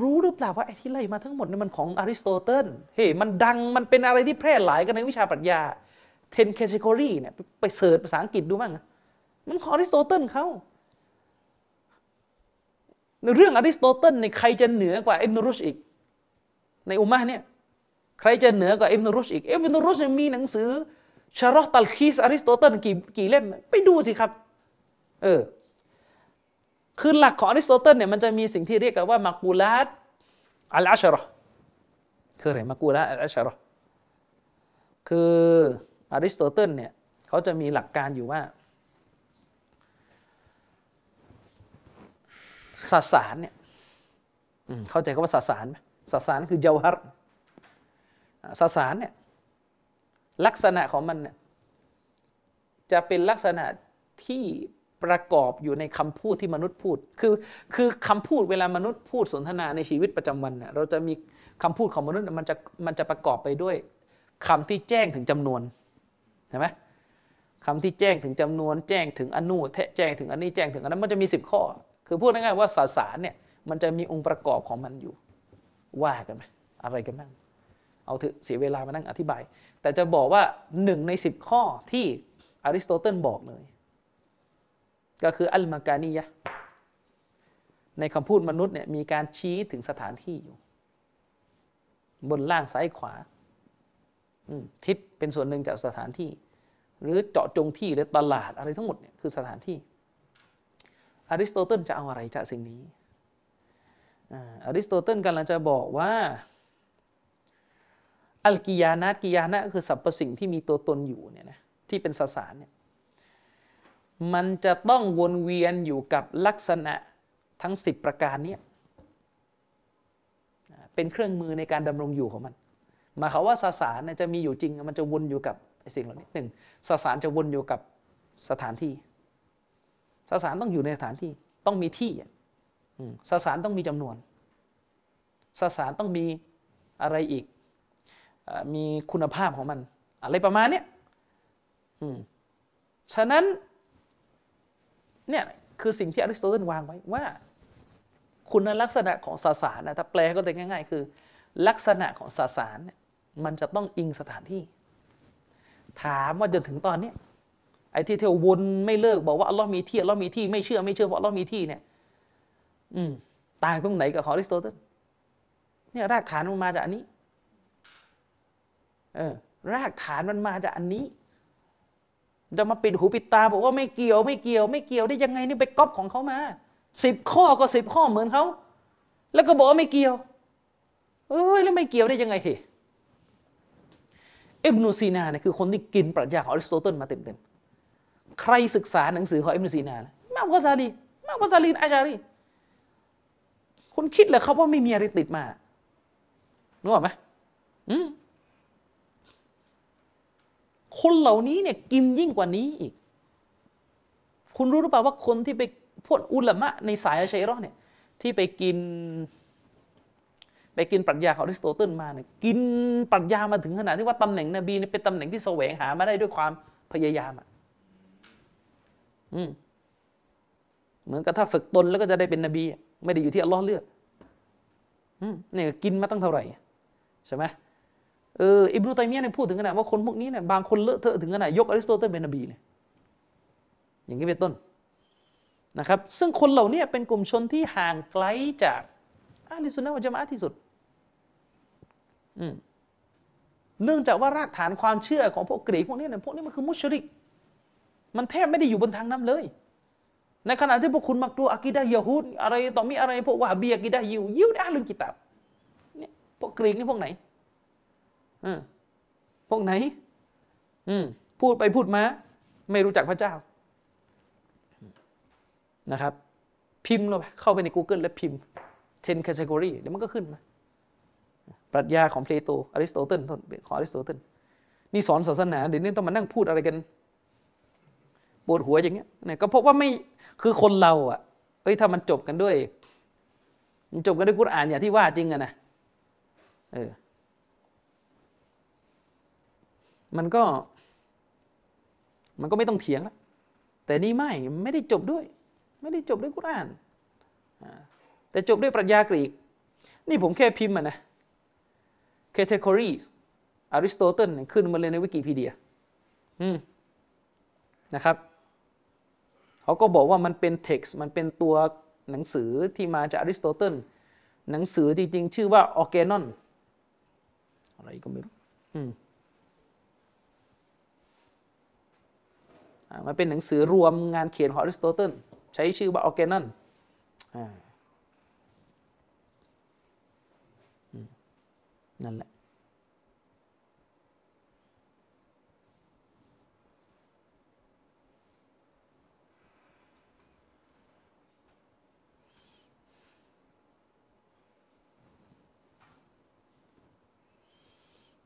รู้หรือเปล่าว่าไอ้ที่ไล่มาทั้งหมดนี่มันของอริสโตเติลเฮ้มันดังมันเป็นอะไรที่แพร่หลายกันในวิชาปรัชญา10 category เนี่ยไปเสิร์ชภาษาอังกฤษดูบ้างมันของอริสโตเติลเขาเรื่องอริสโตเติลในใครจะเหนือกว่าอิบนุรุชอีก ในอุมมะเนี่ย ใครจะเหนือกว่าอิบนุรุชอีกอิบนุรุชมีหนังสือشرح تلخيصอริสโตเติลกี่กี่เล่มไปดูสิครับ เออคือหลักของอริสโตเติลเนี่ยมันจะมีสิ่งที่เรียกกันว่าمقولات العشرةคืออะไรمقولات العشرةคืออริสโตเติลเนี่ยเขาจะมีหลักการอยู่ว่า สสารเนี่ยเข้าใจคำว่าสสารไหมสสารคือجوهر สสารเนี่ยลักษณะของมันเนี่ยจะเป็นลักษณะที่ประกอบอยู่ในคำพูดที่มนุษย์พูด คือคือคำพูดเวลามนุษย์พูดสนทนาในชีวิตประจำวันเนี่ยเราจะมีคำพูดของมนุษย์มันจะมันจะประกอบไปด้วยคำที่แจ้งถึงจำนวนเห็นไหมคำที่แจ้งถึงจำนวน แจ้งถึงอนุแจ้งถึงอันนี้แจ้งถึงอันนั้นมันจะมีสิบข้อ คือพูดง่ายๆว่าสสารเนี่ยมันจะมีองค์ประกอบของมันอยู่ ว่ากันไหมอะไรกันบ้าง เอาเถอะเสียเวลามานั่งอธิบาย แต่จะบอกว่าหนึ่งในสิบข้อที่อริสโตเติลบอกเลย ก็คืออัลมาการนียะในคำพูดมนุษย์เนี่ยมีการชี้ถึงสถานที่อยู่ บนล่างซ้ายขวาทิศเป็นส่วนหนึ่งจากสถานที่ หรือเจาะจงที่หรือตลาดอะไรทั้งหมดเนี่ยคือสถานที่อริสโตเติลจะเอาอะไรจากสิ่งนี้อริสโตเติลกำลังจะบอกว่า อัลกิยานะกิยานะคือสรรพสิ่งที่มีตัวตนอยู่เนี่ยนะที่เป็นสสารเนี่ยมันจะต้องวนเวียนอยู่กับลักษณะทั้ง 10 ประการนี้เป็นเครื่องมือในการดำรงอยู่ของมันหมายความว่าสสารเนี่ยจะมีอยู่จริงมันจะวนอยู่กับสิ่งเหล่านี้หนึ่งสสารจะวนอยู่กับสถานที่ สสารต้องอยู่ในสถานที่ต้องมีที่สสารต้องมีจำนวน สสารต้องมีอะไรอีก มีคุณภาพของมัน อะไรประมาณนี้ฉะนั้นเนี่ยคือสิ่งที่อริสโตเติลวางไว้ว่า คุณลักษณะของสสารนะถ้าแปลก็ได้ง่าย ๆ คือ ลักษณะของสสารเนี่ยมันจะต้องอิงสถานที่ ถามว่าจนถึงตอนนี้ไอ้ที่เที่ยววนไม่เลิกบอกว่าอัลลอฮ์มีที่อัลลอฮ์มีที่ไม่เชื่อไม่เชื่อว่าอัลลอฮ์มีที่เนี่ย อืมต่างตรงไหนกับของอริสโตเติลเนี่ยรากฐานมันมาจากอันนี้ เออรากฐานมันมาจากอันนี้จะมาปิดหูปิดตาบอกว่าไม่เกี่ยวไม่เกี่ยวไม่เกี่ยวได้ยังไงนี่ไปก๊อปของเขามาสิบข้อก็สิบข้อเหมือนเขาแล้วก็บอกว่าไม่เกี่ยว เอ้ยแล้วไม่เกี่ยวได้ยังไงเหอิบนุซีนาเนี่ยคือคนที่กินปรัชญาของอริสโตเติลมาเต็มๆ ใครศึกษาหนังสือของอิบนุซีนานะมากกว่าซาลีมากกว่าซาลีนอาจารีคุณคิดเหรอครับว่าไม่มีอะไรติดมารู้ไหมอืม คนเหล่านี้เนี่ยกินยิ่งกว่านี้อีก คุณรู้หรือเปล่าว่าคนที่ไปพวกอุลามะในสายอาชัยรอเนี่ยที่ไปกิน ไปกินปรัชญาของอริสโตเติลมาเนี่ยกินปรัชญามาถึงขนาดที่ว่าตำแหน่งนบีเนี่ยเป็นตำแหน่งที่แสวงหามาได้ด้วยความพยายามอะอืมเหมือนกับถ้าฝึกตนแล้วก็จะได้เป็นนบี ไม่ได้อยู่ที่อัลลอฮ์เลือกอืมเนี่ยกินมาตั้งเท่าไหร่ใช่ไหม เอออิบนุตัยมียะเนี่ยพูดถึงขนาดว่าคนพวกนี้เนี่ยบางคนเลอะเทอะถึงขนาดยกอริสโตเติลเป็นนบีเนี่ยอย่างนี้เป็นต้นนะครับ ซึ่งคนเหล่านี้เป็นกลุ่มชนที่ห่างไกลจากอาลิสุนนะวะจามะที่สุดอืมเนื่องจากว่ารากฐานความเชื่อของพวกกรีกพวกนี้เนี่ยพวกนี้มันคือมุชริก มันแทบไม่ได้อยู่บนทางน้ำเลย ในขณะที่พวกคุณมักตัวอากิดะยะฮูดอะไรต่อมีอะไรพวกวาฮาบีอากิดะยิวยิวได้อ่านกิตาบเนี่ยพวกกรีกนี่พวกไหน พวกไหน อืมพูดไปพูดมา ไม่รู้จักพระเจ้า นะครับ พิมพ์เราเข้าไปใน Google แล้วพิมพ์ 10 category เดี๋ยวมันก็ขึ้นมาปรัชญาของเพลโตอริสโตเติลของอริสโตเติลนี่สอนศาสนาเดี๋ยวนี้ต้องมานั่งพูดอะไรกันปวดหัวอย่างเงี้ยเนี่ยก็พบว่าไม่คือคนเราอะเอ้ยถ้ามันจบกันด้วย มันจบกันด้วยกุรอานอย่างที่ว่าจริงอะนะเออ มันก็ มันก็ไม่ต้องเถียงแล้วแต่นี่ไม่ไม่ได้จบด้วย ไม่ได้จบด้วยกุราน แต่จบด้วยปรัชญากรีก นี่ผมแค่พิมพ์มานะ categories อริสโตเติลขึ้นมาเลยในวิกิพีเดียนะครับเขาก็บอกว่ามันเป็น text มันเป็นตัวหนังสือที่มาจากอริสโตเติลหนังสือจริงๆ ชื่อว่าออ g แกนอนอะไรก็ไม่รู้ มันเป็นหนังสือรวมงานเขียนของอริสโตเติลใช้ชื่อว่าออ g แกนอนนั่นแหละ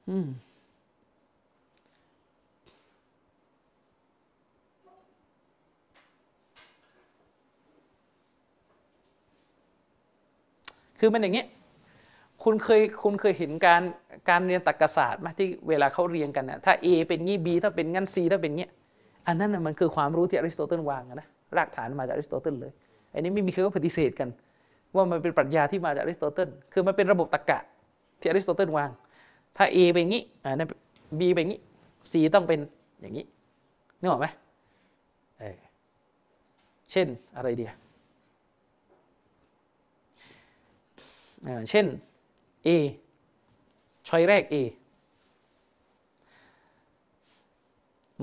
อืม คือมันอย่างนี้คุณเคยคุณเคยเห็นการการเรียนตรรกศาสตร์ไหมที่เวลาเขาเรียนกันนะถ้า A เป็นงี้ B ถ้าเป็นงั้น C ถ้าเป็นงี้อันนั้นนะมันคือความรู้ที่อริสโตเติลวางนะรากฐานมาจากอริสโตเติลเลยอันนี้ไม่มีใครก็ปฏิเสธกัน ว่ามันเป็นปรัชญาที่มาจากอริสโตเติลคือมันเป็นระบบตรรกะที่อริสโตเติลวาง ถ้า A เป็นงี้อ่านั่น B เป็นงี้ C ต้องเป็นอย่างนี้นึกออกไหมเออเช่นอะไรเดีย เช่น A ช้อยแรก A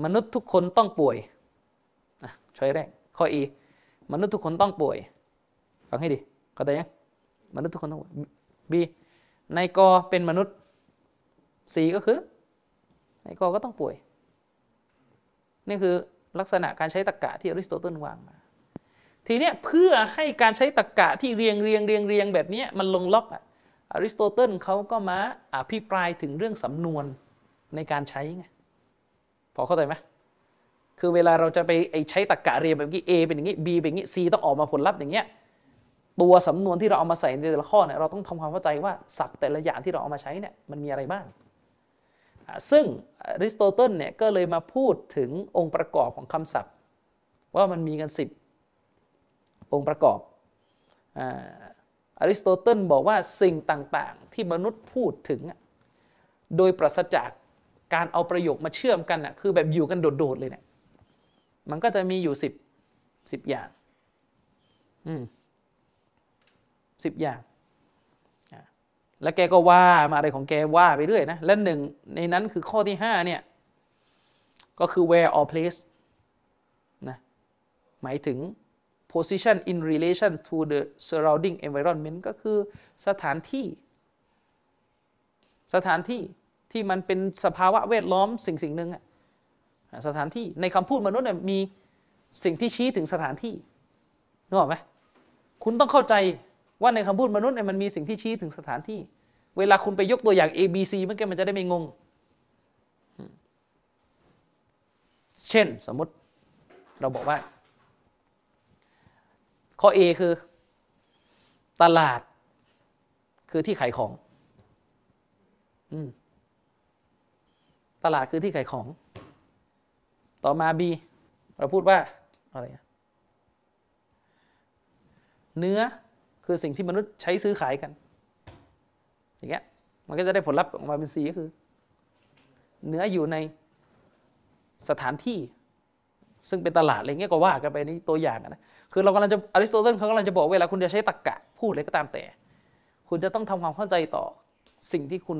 มนุษย์ทุกคนต้องป่วยช้อยแรก ข้อ A มนุษย์ทุกคนต้องป่วย ฟังให้ดีเข้าใจยังมนุษย์ทุกคนต้องป่วย B นาย ก เป็นมนุษย์ C ก็คือ นาย ก ก็ต้องป่วย นี่คือลักษณะการใช้ตรรกะที่อริสโตเติลวางมา ทีเนี้ยเพื่อให้การใช้ตรรกะที่เรียงเรียงเรียงเรียงแบบนี้มันลงล็อกอะอริสโตเติลเขาก็มาอภิปรายถึงเรื่องสำนวนในการใช้ไงพอเข้าใจไหมคือเวลาเราจะไปใช้ตรรกะเรียนแบบนี้ A เป็นอย่างนี้ B เป็นอย่างนี้ C ต้องออกมาผลลัพธ์อย่างเงี้ยตัวสำนวนที่เราเอามาใส่ในแต่ละข้อเนี่ยเราต้องทำความเข้าใจว่าศัพท์แต่ละอย่างที่เราเอามาใช้เนี่ยมันมีอะไรบ้าง ซึ่งอริสโตเติลเนี่ยก็เลยมาพูดถึงองค์ประกอบของคำศัพท์ ว่ามันมีกันสิบ องค์ประกอบอาริสโตเติลบอกว่าสิ่งต่างๆ ที่มนุษย์พูดถึง โดยปราศจากการเอาประโยคมาเชื่อมกันน่ะคือแบบอยู่กันโดด ๆ เลยเนี่ยมันก็จะมีอยู่สิบสิบอย่างอืมสิบอย่างแล้วแกก็ว่ามาอะไรของแกว่าไปเรื่อยนะและหนึ่งในนั้นคือข้อที่ห้าเนี่ย ก็คือ where or place นะหมายถึง position in relation to the surrounding environment ก็คือสถานที่ สถานที่ที่มันเป็นสภาวะแวดล้อมสิ่งสิ่งหนึ่งอะสถานที่ในคำพูดมนุษย์เนี่ยมีสิ่งที่ชี้ถึงสถานที่นึกออกไหมคุณต้องเข้าใจว่าในคำพูดมนุษย์เนี่ยมันมีสิ่งที่ชี้ถึงสถานที่ เวลาคุณไปยกตัวอย่าง A B C เมื่อกี้มันจะได้ไม่งง เช่นสมมติเราบอกว่า ข้อ A คือ ตลาด คือที่ขายของอืตลาดคือที่ขายของ ต่อมา B เราพูดว่าอะไรเนื้อคือสิ่งที่มนุษย์ใช้ซื้อขายกัน อย่างเงี้ย มันก็จะได้ผลลัพธ์ออกมาเป็น C ก็คือ เนื้ออยู่ในสถานที่ ซึ่งเป็นตลาดอะไรเงี้ยก็ว่ากันไปนี่ตัวอย่างนะคือเรากำลังจะอริสโตเติลเขากำลังจะบอกเวลาคุณจะใช้ตรรกกะพูดอะไรก็ตามแต่ คุณจะต้องทำความเข้าใจต่อสิ่งที่คุณ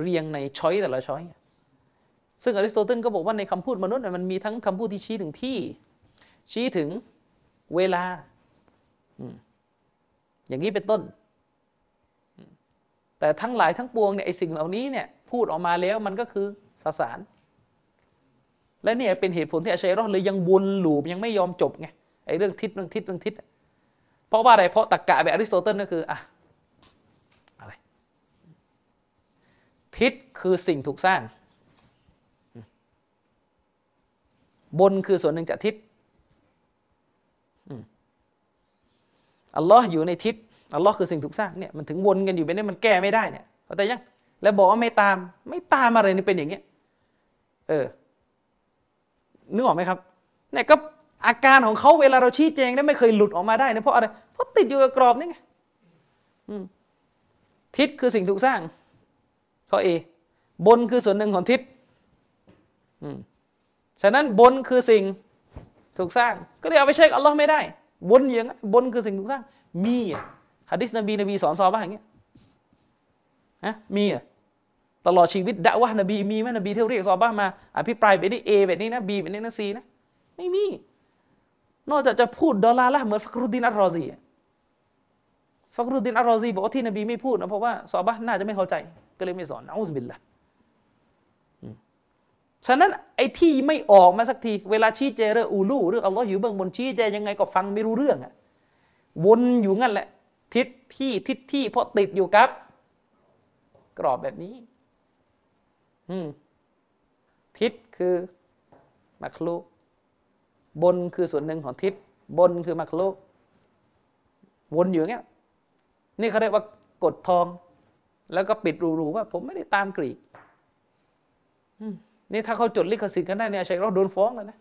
เรียงในช้อยแต่ละช้อยซึ่งอริสโตเติลก็บอกว่าในคำพูดมนุษย์เนี่ยมันมีทั้งคำพูดที่ชี้ถึงที่ ชี้ถึงเวลาอย่างนี้เป็นต้น แต่ทั้งหลายทั้งปวงเนี่ยไอสิ่งเหล่านี้เนี่ยพูดออกมาแล้วมันก็คือสสาร และเนี่ยเป็นเหตุผลที่อาชัยรอดเลยยังวนลูปยังไม่ยอมจบไงไอ้เรื่องทิศเรื่องทิศเรื่องทิศเพราะว่าอะไรเพราะตรรกะแบบอริสโตเติลก็คืออะอะไรทิศคือสิ่งถูกสร้าง บนคือส่วนหนึ่งจากทิศอัลลอฮ์อยู่ในทิศอัลลอฮ์คือสิ่งถูกสร้างเนี่ยมันถึงวนกันอยู่แบบนี้มันแก้ไม่ได้เนี่ยเข้าใจยังแล้วบอกว่าไม่ตามไม่ตามอะไรนี่เป็นอย่างเงี้ยเออ นึกออกไหมครับเนี่ยก็อาการของเขาเวลาเราชี้แจงได้ไม่เคยหลุดออกมาได้นะเพราะอะไรเพราะติดอยู่กับกรอบนี่ไงทิศคือสิ่งถูกสร้างข้อ A บนคือส่วนหนึ่งของทิศอืมฉะนั้นบนคือสิ่งถูกสร้าง ก็เลยเอาไปใช้กับอัลลอฮ์ไม่ได้ บนอย่างบนคือสิ่งถูกสร้าง มีอะฮะดิษนบีนบีสอนซอฮาบะห์อย่างเงี้ยฮะมีอะ ตลอดชีวิตดะวะห์นบีมีไหมนบีที่เรียกซอฮาบะห์มาอภิปรายแบบนี้ A แบบนี้นะ B แบบนี้นะ C นะไม่มี นอกจากจะพูด ضلالة เหมือนฟักรุดินอัลรอซีฟักรุดินอัลรอซีบอกว่าที่นบีไม่พูดนะเพราะว่าซอฮาบะห์น่าจะไม่เข้าใจ ก็เลยไม่สอนنعوذ باللهฉะนั้นไอ้ที่ไม่ออกมาสักที เวลาชี้แจงเรื่องعلوเรื่องอัลลอฮ์อยู่เบื้องบนชี้แจงยังไงก็ฟังไม่รู้เรื่องอะวนอยู่งั้นแหละ ทิศที่ทิศที่เพราะติดอยู่กับ กรอบแบบนี้ ทิศคือมักลุบนคือส่วนหนึ่งของทิศบนคือมักลุวนอยู่อย่างเงี้ย นี่เขาเรียกว่ากดทอง แล้วก็ปิดรูๆว่า ผมไม่ได้ตามกรีกนี่ถ้าเขาจดลิขสิทธิ์กันได้เนี่ยชัยเราโดนฟ้องแล้วนะ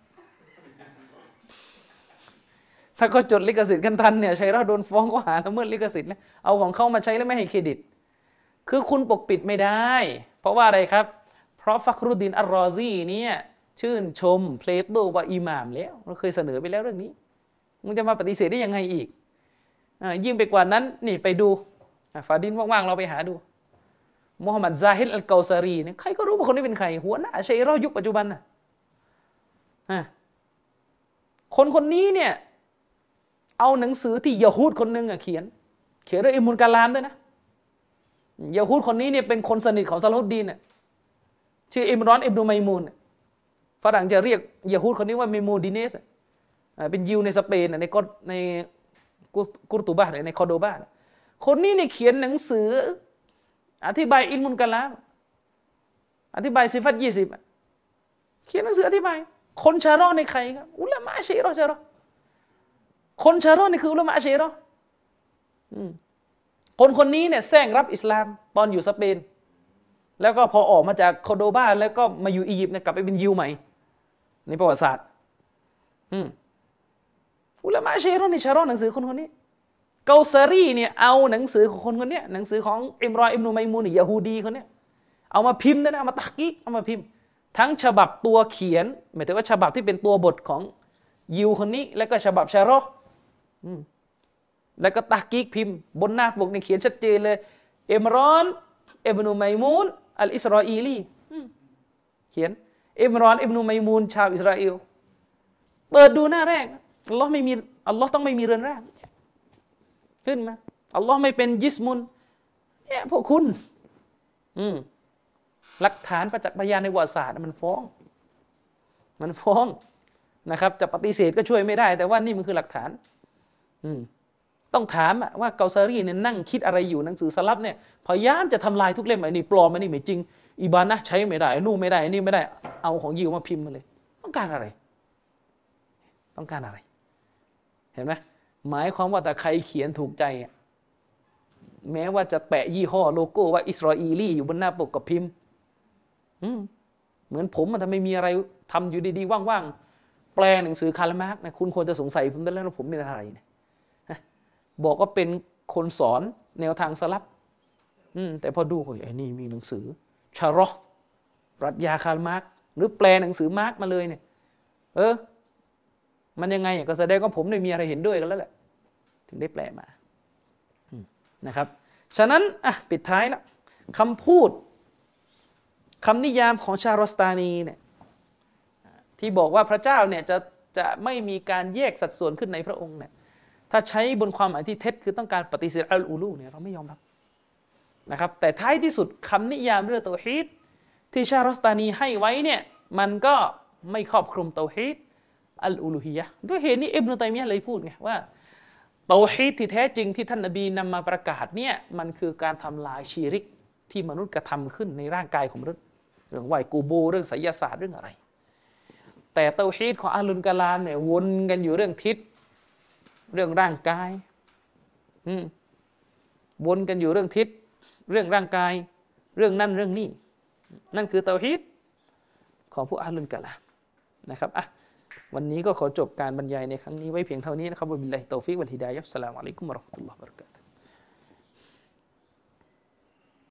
ถ้าเขาจดลิขสิทธิ์กันทันเนี่ยอะชาอิเราะห์โดนฟ้องข้อหาละเมิดลิขสิทธิ์นะเอาของเขามาใช้แล้วไม่ให้เครดิต คือคุณปกปิดไม่ได้ เพราะว่าอะไรครับ เพราะฟักรุดดินอัลรอซีเนี่ยชื่นชมเพลโตว่าอิหม่ามแล้วเราเคยเสนอไปแล้วเรื่องนี้มึงจะมาปฏิเสธได้ยังไงอีกอยิ่งไปกว่านั้นนี่ไปดูฟาดินว่างๆเราไปหาดูมุฮัมมัดซาฮิดอัลเกาซารีเนี่ยใครก็รู้ว่าคนนี้เป็นใคร หัวหน้าอะชาอิเราะห์ยุคปัจจุบันน่ะคนคนนี้เนี่ย เอาหนังสือที่ยะฮูดคนหนึ่งอะเขียน เขียนเรื่องอิมุลกาลามด้วยนะยาฮูดคนนี้เนี่ยเป็นคนสนิทของซาลาฮุดดีนน่ะ ชื่ออิมรอนอิบนุไมมูนฝรั่งจะเรียกยาฮูดคนนี้ว่าเมมูดิเนสเป็นยิวในสเปนในกในกุรตูบาในคอโดบานคนนี้เนี่ยเขียนหนังสือ อธิบายอินมุนกะลามอธิบายสิฟัตยี่สิบเขียนหนังสืออธิบาย คนชาร์รอในใครครับอุลามะชชัยรอชาร์รอคนชาร์รอนี่คืออุลามะชชัยรอคนคนนี้เนี่ยแซงรับอิสลาม ตอนอยู่สเปน แล้วก็พอออกมาจากโคโดบาแล้วก็มาอยู่อียิปต์เนี่ยกลับไปเป็นยิวใหม่ในประวัติศาสตร์ อืมอุลามะเชรอนในชารอนหนังสือคนคนนี้ เกาซารีเนี่ยเอาหนังสือของคนคนนี้หนังสือของอิมรออิมนุไมมูนยาฮูดีคนนี้เอามาพิมพ์นะเอามาตักกิกเอามาพิมพ์ ทั้งฉบับตัวเขียนหมายถึงว่าฉบับที่เป็นตัวบทของยิวคนนี้ แล้วก็ฉบับชารออืมแล้วก็ตากีกพิมพ์ บนหน้าปกเนี่ยเขียนชัดเจนเลยเอมรอนเอบนุไมมูน อัลอิสราอีลีอืมเขียนเอมรอนเอบนุไมมูนชาวอิสราเอลเปิดดูหน้าแรกอัลลอฮ์ไม่มีอัลลอฮ์ต้องไม่มีเรือนร่างขึ้นมาอัลลอฮ์ไม่เป็นยิสมุนเนี่ยพวกคุณ อืมหลักฐานประจักษ์พยานในประวัติศาสตร์มันฟ้อง มันฟ้องนะครับ จะปฏิเสธก็ช่วยไม่ได้ แต่ว่านี่มันคือหลักฐาน อืม ต้องถามว่าเกาซารีเนี่ยนั่งคิดอะไรอยู่หนังสือสลับเนี่ยพยายามจะทำลายทุกเล่มไอ้นี่ปลอมไอ้นี่ไม่จริงอีบานนะใช้ไม่ได้อนู่นไม่ได้อนี่ไม่ได้เอาของยิวมาพิมพ์มาเลย ต้องการอะไร ต้องการอะไร เห็นไหมหมายความว่าแต่ใครเขียนถูกใจ แม้ว่าจะแปะยี่ห้อโลโก้ว่าอิสราเอลีอยู่บนหน้าปกกับพิมพ์อืเหมือนผมมันทำไมมีอะไรทำอยู่ดีๆว่างๆแปลหนังสือคาร์ลมาร์กนะคุณควรจะสงสัยผมได้แล้วว่าผมเป็นอะไรเนี่ยฮะ บอกว่าเป็นคนสอนแนวทางสลับแต่พอดูโอ้ยไอ้นี่มีหนังสือชาร์อปรัชญาคาร์ล มาร์กซ์หรือแปลหนังสือมาร์กซ์มาเลยเนี่ย เออ มันยังไงก็แสดงว่าผมได้มีอะไรเห็นด้วยกันแล้วแหละ ถึงได้แปลมานะครับ ฉะนั้นอะปิดท้ายแล้วคำพูดคำนิยามของชะฮ์รอสตานีเนี่ยที่บอกว่าพระเจ้าเนี่ยจะจะไม่มีการแยกสัดส่วนขึ้นในพระองค์เนี่ย ถ้าใช้บนความหมายที่เท็จคือต้องการปฏิเสธالعلوเนี่ยเราไม่ยอมรับนะครับ แต่ท้ายที่สุดคำนิยามเรื่องเตาฮีดที่ชาโรสตานีให้ไว้เนี่ยมันก็ไม่ครอบคลุมเตาฮีดอัลอูลูฮียะด้วยเหตุนี้อิบนุตัยมียะห์เลยพูดไงว่าเตาฮีดที่แท้จริงที่ท่านนบีนำมาประกาศเนี่ยมันคือการทำลายชีริกที่มนุษย์กระทำขึ้นในร่างกายของมนุษย์เรื่องไหวกูโบเรื่องไสยศาสตร์เรื่องอะไร แต่เตาฮีดของอาลุนกะลามเนี่ยวนกันอยู่เรื่องทิศ เรื่องร่างกาย อืวนกันอยู่เรื่องทิศ เรื่องร่างกาย เรื่องนั่นเรื่องนี้นั่นคือเตาฮิตของผู้ أهل الكلامนะครับอะวันนี้ก็ขอจบการบรรยายในครั้งนี้ไว้เพียงเท่านี้นะครับبالله التوفيق والهداية السلام عليكم ورحمة الله وبركاته